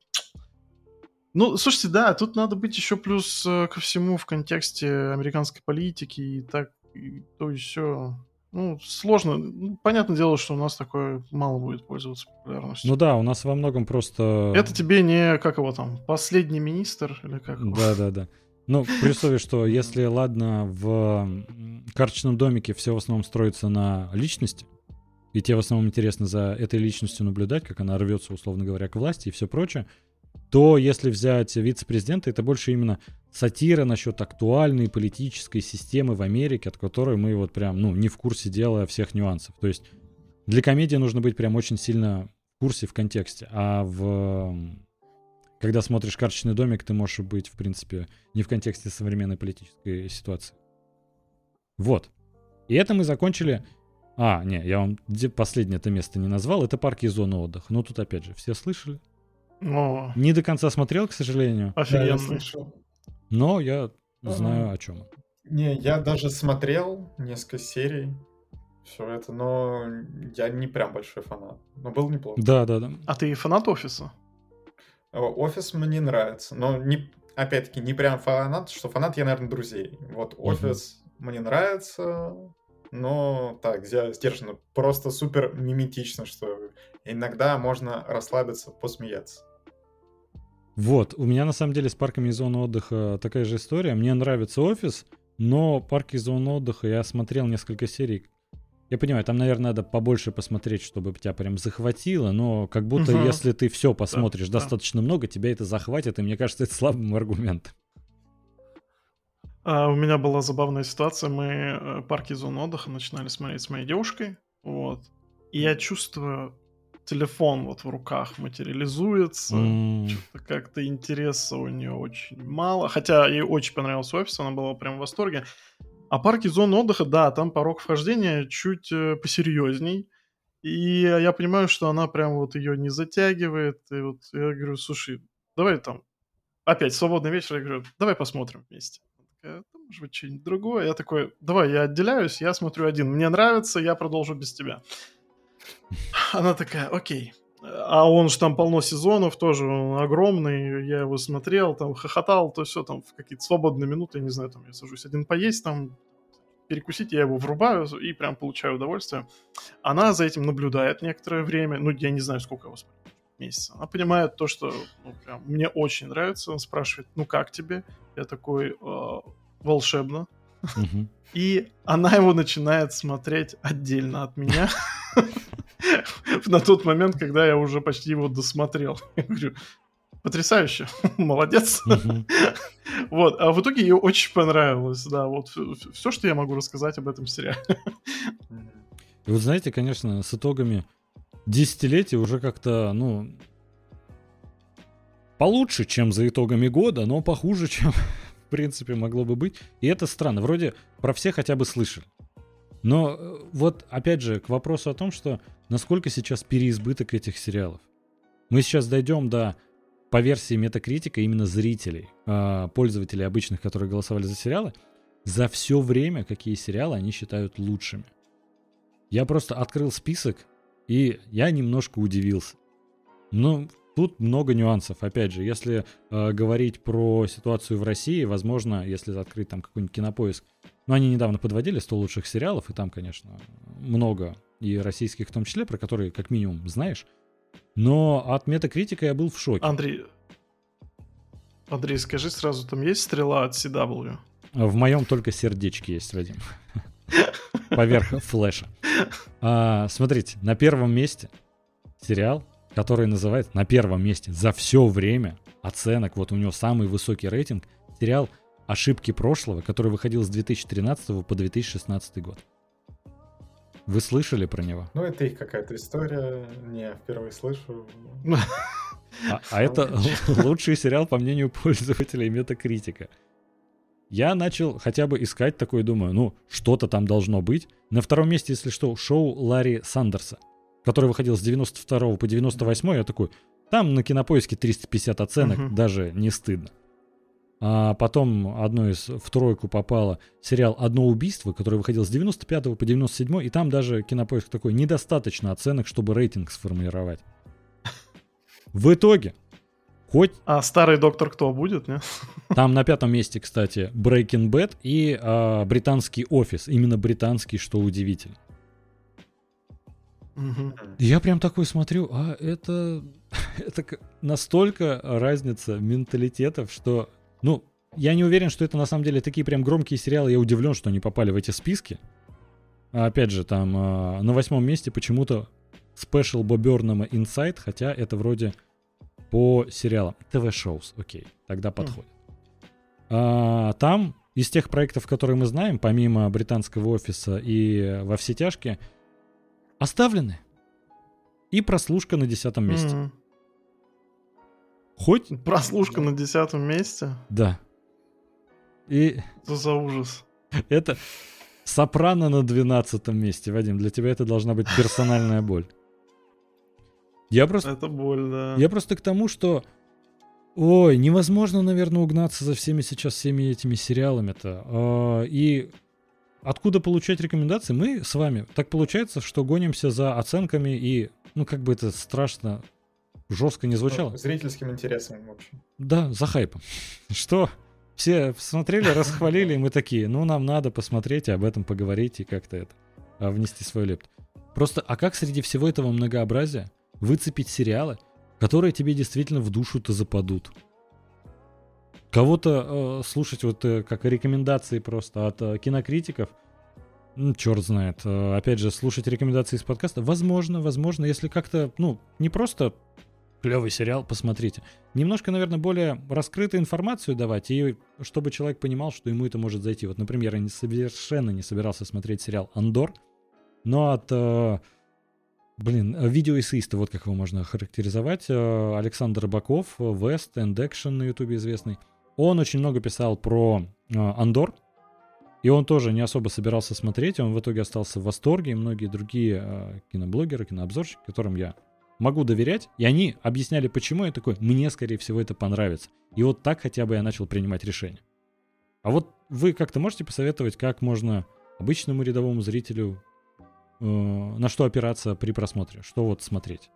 Speaker 1: Ну, слушайте, да, тут надо быть еще плюс э, ко всему в контексте американской политики и так, и то и все. Ну, сложно. Ну, понятное дело, что у нас такое мало будет пользоваться популярностью.
Speaker 2: Ну да, у нас во многом просто...
Speaker 1: Это тебе не, как его там, последний министр или как его?
Speaker 2: Ну, при условии, что если, ладно, в карточном домике все в основном строится на личности, и тебе в основном интересно за этой личностью наблюдать, как она рвется, условно говоря, к власти и все прочее, то если взять вице-президента, это больше именно сатира насчет актуальной политической системы в Америке, от которой мы вот прям, ну, не в курсе дела всех нюансов. То есть для комедии нужно быть прям очень сильно в курсе, в контексте. А в... Когда смотришь «Карточный домик», ты можешь быть, в принципе, не в контексте современной политической ситуации. Вот. И это мы закончили... А, не, я вам последнее это место не назвал. Это парки и зоны отдыха. Но тут, опять же, все слышали.
Speaker 1: О,
Speaker 2: Не до конца смотрел, к сожалению,
Speaker 3: Да, я
Speaker 1: офигенно.
Speaker 3: слышал.
Speaker 2: но я знаю
Speaker 3: Ага.
Speaker 2: о чем.
Speaker 3: Не, я даже смотрел несколько серий. Все это, но я не прям большой фанат. Но был неплохо.
Speaker 2: Да, да, да.
Speaker 1: А ты фанат офиса?
Speaker 3: Э, Офис мне нравится, но не, опять-таки не прям фанат, что фанат я, наверное, друзей. Вот офис мне нравится, но так, сдержанно. Просто супер миметично, что иногда можно расслабиться, посмеяться.
Speaker 2: Вот, у меня на самом деле с парками и зоной отдыха такая же история. Мне нравится офис, но парки и зоны отдыха я смотрел несколько серий. Я понимаю, там, наверное, надо побольше посмотреть, чтобы тебя прям захватило, но как будто угу. если ты все посмотришь да, достаточно да. много, тебя это захватит, и мне кажется, это слабым аргументом.
Speaker 1: А, у меня была забавная ситуация. Мы э, парки зоны отдыха начинали смотреть с моей девушкой. Вот. И я чувствую, телефон вот в руках материализуется. Mm. Что-то как-то интереса у нее очень мало. Хотя ей очень понравился офис, она была прям в восторге. А парки зоны отдыха, да, там порог вхождения чуть э, посерьезней. И я понимаю, что она прям вот ее не затягивает. И вот я говорю, слушай, давай там опять свободный вечер. Я говорю, давай посмотрим вместе. Такая, может быть, что-нибудь другое. Я такой, давай, я отделяюсь, я смотрю один. Мне нравится, я продолжу без тебя. Она такая, окей. А он же там полно сезонов, тоже он огромный, я его смотрел, там хохотал, то все там в какие-то свободные минуты, я не знаю, там я сажусь один поесть, там перекусить, я его врубаю и прям получаю удовольствие. Она за этим наблюдает некоторое время, ну, я не знаю, сколько его месяца. Она понимает то, что ну, прям, мне очень нравится. Он спрашивает, ну как тебе? Я такой, э, волшебно. И она его начинает смотреть отдельно от меня. На тот момент, когда я уже почти его досмотрел. Я говорю, потрясающе, молодец. Вот, а в итоге ей очень понравилось, да, вот все, что я могу рассказать об этом сериале.
Speaker 2: И вот знаете, конечно, с итогами десятилетия уже как-то, ну, получше, чем за итогами года, но похуже, чем принципе, могло бы быть. И это странно. Вроде про все хотя бы слышали. Но э, вот, опять же, к вопросу о том, что насколько сейчас переизбыток этих сериалов. Мы сейчас дойдем до, по версии Метакритика, именно зрителей, а, пользователей обычных, которые голосовали за сериалы, за все время, какие сериалы они считают лучшими. Я просто открыл список, и я немножко удивился. Ну, Тут много нюансов. Опять же, если э, говорить про ситуацию в России, возможно, если открыть там какой-нибудь кинопоиск, ну, они недавно подводили 100 лучших сериалов, и там, конечно, много, и российских в том числе, про которые, как минимум, знаешь. Но от метакритика я был в шоке.
Speaker 1: Андрей, Андрей, скажи сразу, там есть стрела от CW?
Speaker 2: В моем только сердечки есть, Вадим. Поверх флеша. А, смотрите, на первом месте сериал который называется на первом месте за все время оценок, вот у него самый высокий рейтинг, сериал «Ошибки прошлого», который выходил с 2013 по 2016 год. Вы слышали про него?
Speaker 3: Ну, это их какая-то история. Не, впервые слышу.
Speaker 2: А, а это лучший сериал, по мнению пользователей Метакритика. Я начал хотя бы искать такой, думаю, ну, что-то там должно быть. На втором месте, если что, шоу Ларри Сандерса который выходил с 92 по 98, я такой, там на кинопоиске 350 оценок, угу. даже не стыдно. А потом одно из в тройку попало сериал «Одно убийство», который выходил с 95 по 97, и там даже кинопоиск такой недостаточно оценок, чтобы рейтинг сформировать. В итоге, хоть...
Speaker 1: А старый доктор кто будет, не?
Speaker 2: Там на пятом месте, кстати, Breaking Bad и а, британский офис. Именно британский, что удивительно. Угу. Я прям такой смотрю, а это, это настолько разница менталитетов, что, ну, я не уверен, что это на самом деле такие прям громкие сериалы. Я удивлен, что они попали в эти списки. А опять же, там а, на восьмом месте почему-то спешл Бобернама Inside, хотя это вроде по сериалам. ТВ-шоус, окей, тогда подходит. А, там из тех проектов, которые мы знаем, помимо британского офиса и во все тяжкие, оставлены. И прослушка на десятом месте. Mm-hmm. Хоть...
Speaker 1: Прослушка на десятом месте?
Speaker 2: Да. И...
Speaker 1: Что за ужас?
Speaker 2: Это Сопрано на двенадцатом месте, Вадим. Для тебя это должна быть персональная боль. Я просто...
Speaker 1: Это боль, да.
Speaker 2: Я просто к тому, что... Ой, невозможно, наверное, угнаться за всеми сейчас всеми этими сериалами-то. А, и откуда получать рекомендации? Мы с вами. Так получается, что гонимся за оценками и, ну, как бы это страшно, жестко не звучало. Ну,
Speaker 3: зрительским интересом, в общем.
Speaker 2: Да, за хайпом. Что? Все смотрели, расхвалили, и мы такие, ну, нам надо посмотреть и об этом поговорить и как-то это а, внести свой лепт. Просто, а как среди всего этого многообразия выцепить сериалы, которые тебе действительно в душу-то западут. Кого-то э, слушать вот э, как рекомендации просто от э, кинокритиков, ну, черт знает. Э, опять же, слушать рекомендации из подкаста, возможно, возможно, если как-то, ну, не просто клевый сериал, посмотрите. Немножко, наверное, более раскрытую информацию давать, и чтобы человек понимал, что ему это может зайти. Вот, например, я не, совершенно не собирался смотреть сериал «Андор», но от, э, блин, видеоэссеиста, вот как его можно характеризовать, э, Александр Рыбаков, West and Action на ютубе известный, он очень много писал про э, «Андор», и он тоже не особо собирался смотреть, он в итоге остался в восторге, и многие другие э, киноблогеры, кинообзорщики, которым я могу доверять, и они объясняли, почему я такой, мне, скорее всего, это понравится. И вот так хотя бы я начал принимать решение. А вот вы как-то можете посоветовать, как можно обычному рядовому зрителю э, на что опираться при просмотре, что вот смотреть?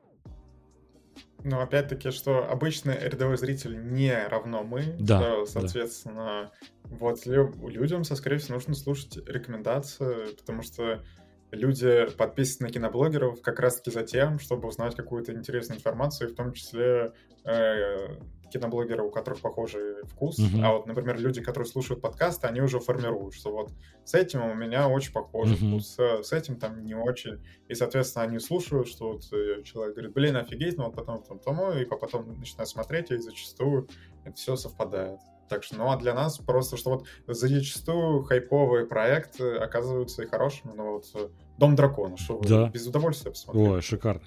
Speaker 3: Ну, опять-таки, что обычный рядовой зритель не равно мы.
Speaker 2: Да.
Speaker 3: Что, соответственно, да. вот людям, скорее всего, нужно слушать рекомендации, потому что люди подписаны на киноблогеров как раз-таки за тем, чтобы узнать какую-то интересную информацию, в том числе э, киноблогеры, у которых похожий вкус. Uh-huh. А вот, например, люди, которые слушают подкасты, они уже формируют, что вот с этим у меня очень похожий uh-huh. вкус, с, с этим там не очень. И, соответственно, они слушают, что вот э, человек говорит, блин, офигеть, но вот потом там тому, и потом начинают смотреть, и зачастую это все совпадает. Так что, ну а для нас просто, что вот зачастую хайповые проекты оказываются и хорошими, но вот э, Дом дракона, что вы
Speaker 2: да.
Speaker 3: без удовольствия посмотрели.
Speaker 2: Ой, шикарно.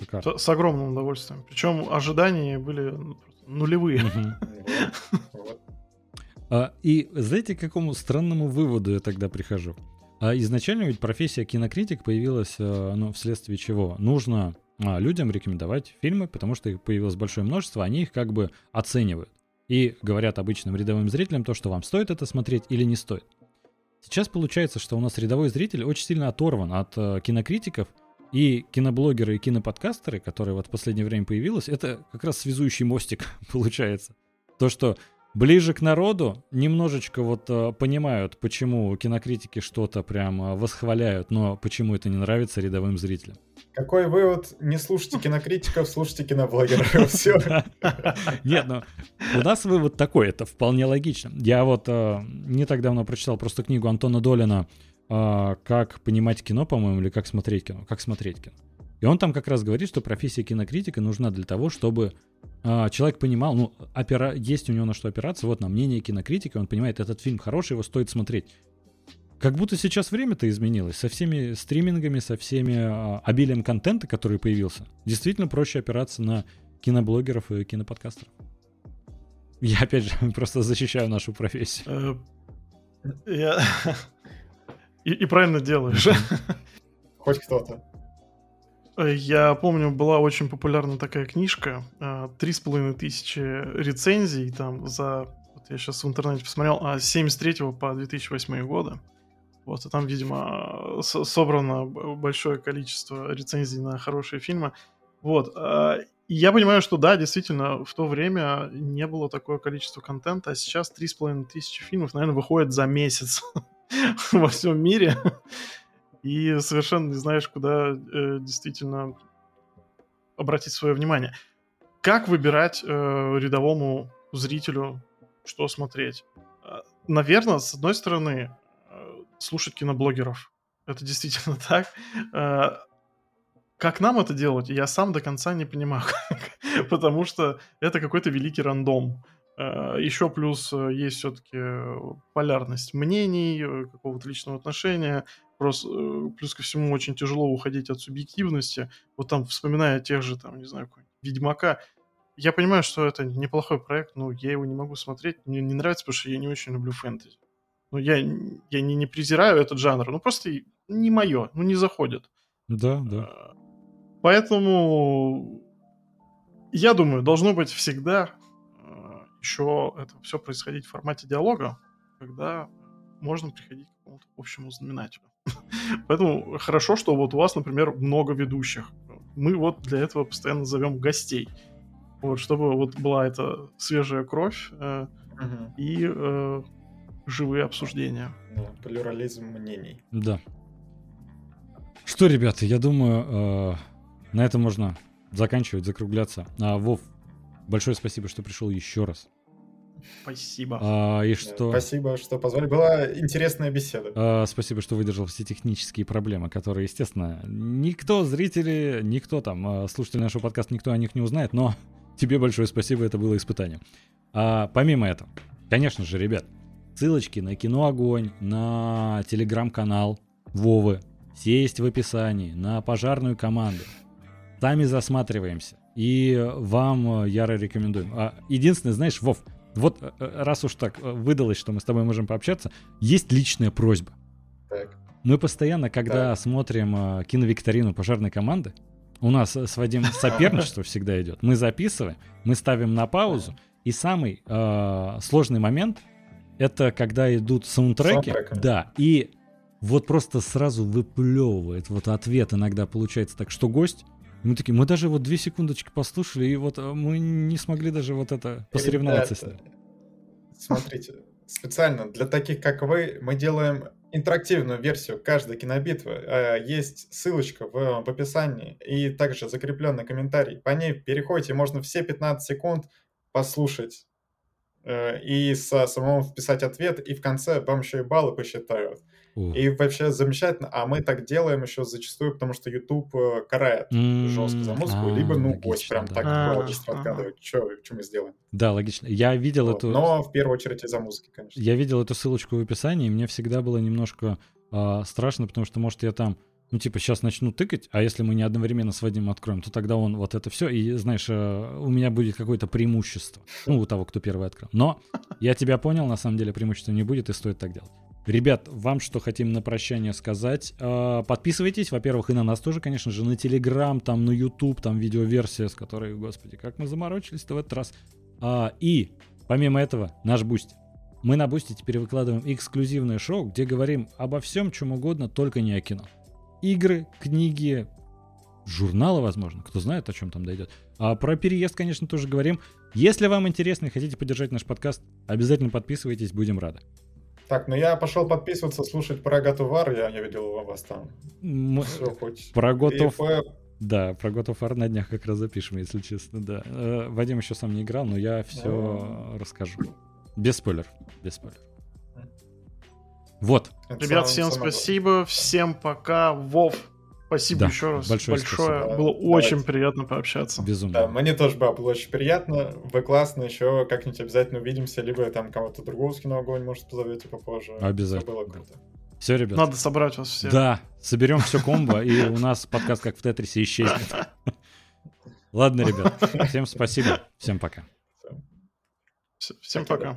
Speaker 2: шикарно.
Speaker 1: С, с огромным удовольствием. Причем ожидания были ну, нулевые.
Speaker 2: А, и знаете, к какому странному выводу я тогда прихожу? А изначально ведь профессия кинокритик появилась э, ну, вследствие чего? Нужно а, людям рекомендовать фильмы, потому что их появилось большое множество, они их как бы оценивают и говорят обычным рядовым зрителям то, что вам стоит это смотреть или не стоит. Сейчас получается, что у нас рядовой зритель очень сильно оторван от э, кинокритиков, и киноблогеры и киноподкастеры, которые вот в последнее время появилось, это как раз связующий мостик получается. То, что ближе к народу, немножечко вот э, понимают, почему кинокритики что-то прям э, восхваляют, но почему это не нравится рядовым зрителям.
Speaker 3: Какой вывод? Не слушайте кинокритиков, слушайте киноблогеров. Все.
Speaker 2: Нет, ну у нас вывод такой, это вполне логично. Я вот э, не так давно прочитал просто книгу Антона Долина «Как понимать кино», по-моему, или «Как смотреть кино». «Как смотреть кино». И он там как раз говорит, что профессия кинокритика нужна для того, чтобы э, человек понимал, ну, опера... есть у него на что опираться, вот на мнение кинокритика, он понимает, этот фильм хороший, его стоит смотреть. Как будто сейчас время-то изменилось. Со всеми стримингами, со всеми э, обилием контента, который появился, действительно проще опираться на киноблогеров и киноподкастеров. Я, опять же, просто защищаю нашу профессию.
Speaker 1: Э, я... И, и правильно делаешь.
Speaker 3: Хоть кто-то.
Speaker 1: Я помню, была очень популярна такая книжка, э, три с половиной тысячи рецензий там за, вот я сейчас в интернете посмотрел, а с 73 по 2008 года. Вот, и там, видимо, собрано большое количество рецензий на хорошие фильмы. Вот, э, и я понимаю, что да, действительно, в то время не было такое количество контента, а сейчас три с половиной тысячи фильмов, наверное, выходит за месяц во всем мире и совершенно не знаешь, куда э, действительно обратить свое внимание. Как выбирать э, рядовому зрителю, что смотреть? Э, Наверное, с одной стороны, слушать киноблогеров. Это действительно так. Э, как нам это делать, я сам до конца не понимаю, потому что это какой-то великий рандом. Э, Еще плюс э, есть все-таки полярность мнений, какого-то личного отношения, Просто, плюс ко всему, очень тяжело уходить от субъективности. Вот там, вспоминая тех же, там, не знаю, Ведьмака, я понимаю, что это неплохой проект, но я его не могу смотреть. Мне не нравится, потому что я не очень люблю фэнтези. Ну, я, я не, не презираю этот жанр, ну, просто не мое, ну, не заходит.
Speaker 2: Да, да.
Speaker 1: А, поэтому я думаю, должно быть всегда а, еще это все происходить в формате диалога, когда можно приходить к какому-то общему знаменателю. Поэтому хорошо, что вот у вас, например, много ведущих. Мы вот для этого постоянно зовем гостей. Вот, чтобы вот была эта свежая кровь э, угу. и э, живые обсуждения.
Speaker 3: Да, плюрализм мнений.
Speaker 2: Да. Что, ребята, я думаю, э, на этом можно заканчивать, закругляться. А, Вов, большое спасибо, что пришел еще раз.
Speaker 1: Спасибо.
Speaker 2: А, и что...
Speaker 3: Спасибо, что позвали. Была интересная беседа.
Speaker 2: А, спасибо, что выдержал все технические проблемы, которые, естественно, никто, зрители, никто там, а, слушатели нашего подкаста, никто о них не узнает, но тебе большое спасибо, это было испытанием. А, помимо этого, конечно же, ребят, ссылочки на кино Огонь, на телеграм-канал Вовы, все есть в описании, на пожарную команду. Сами засматриваемся. И вам э, яро рекомендуем. А, единственное, знаешь, Вов, вот э, э, раз уж так выдалось, что мы с тобой можем пообщаться, есть личная просьба.
Speaker 3: Так.
Speaker 2: Мы постоянно, когда так. смотрим киновикторину пожарной команды, у нас с Вадим соперничество всегда идет. Мы записываем, мы ставим на паузу, и самый э, сложный момент это когда идут саундтреки. Да, и вот просто сразу выплевывает вот ответ иногда получается так, что гость мы такие, мы даже вот две секундочки послушали, и вот э, мы не смогли даже вот это посоревноваться Ребята, с ним.
Speaker 3: Смотрите, специально для таких, как вы, мы делаем интерактивную версию каждой кинобитвы. Э, есть ссылочка в, в описании и также закрепленный комментарий. По ней переходите, можно все 15 секунд послушать и со самому вписать ответ, и в конце вам еще и баллы посчитают. И вообще замечательно. А мы так делаем еще зачастую, потому что YouTube э, карает mm-hmm. жестко за музыку, а, либо, ну, гость прям да. так а, быстро откладывает. Что, что мы сделаем?
Speaker 2: Да, логично. Я видел вот. эту...
Speaker 3: Но в первую очередь из-за музыки, конечно.
Speaker 2: Я видел эту ссылочку в описании, и мне всегда было немножко э, страшно, потому что, может, я там ну, типа, сейчас начну тыкать, а если мы не одновременно с Вадимом откроем, то тогда он вот это все, и, знаешь, э, у меня будет какое-то преимущество. Ну, у того, кто первый открыл. Но я тебя понял, на самом деле преимущества не будет, и стоит так делать. Ребят, вам что хотим на прощание сказать. А, подписывайтесь, во-первых, и на нас тоже, конечно же, на Телеграм, там на YouTube, там видеоверсия, с которой, господи, как мы заморочились-то в этот раз. А, и, помимо этого, наш Boosty. Мы на Boosty теперь выкладываем эксклюзивное шоу, где говорим обо всем, чем угодно, только не о кино. Игры, книги, журналы, возможно, кто знает, о чем там дойдет. А про переезд, конечно, тоже говорим. Если вам интересно и хотите поддержать наш подкаст, обязательно подписывайтесь, будем рады.
Speaker 3: Так, ну я пошел подписываться, слушать про Готовар, я не видел вас там.
Speaker 2: Мы... Все, хоть. Про Готов... Да, про God of War на днях как раз запишем, если честно, да. Э, Вадим еще сам не играл, но я все расскажу. Без спойлеров, без спойлеров. Вот.
Speaker 1: Это Ребят, всем спасибо, всем пока. Вов, Спасибо да, еще раз большое. большое. Спасибо. Было Давайте. очень приятно пообщаться.
Speaker 2: Безумно.
Speaker 3: Да, мне тоже было, было очень приятно. Вы классно, еще как-нибудь обязательно увидимся, либо там кого-то другого с кино огонь, может, позовете попозже.
Speaker 2: Обязательно.
Speaker 3: Все было круто.
Speaker 2: Все, ребят.
Speaker 1: Надо собрать вас всех.
Speaker 2: Да, соберем все комбо, и у нас подкаст как в Тетрисе исчезнет. Ладно, ребят, всем спасибо, всем пока.
Speaker 1: Всем пока.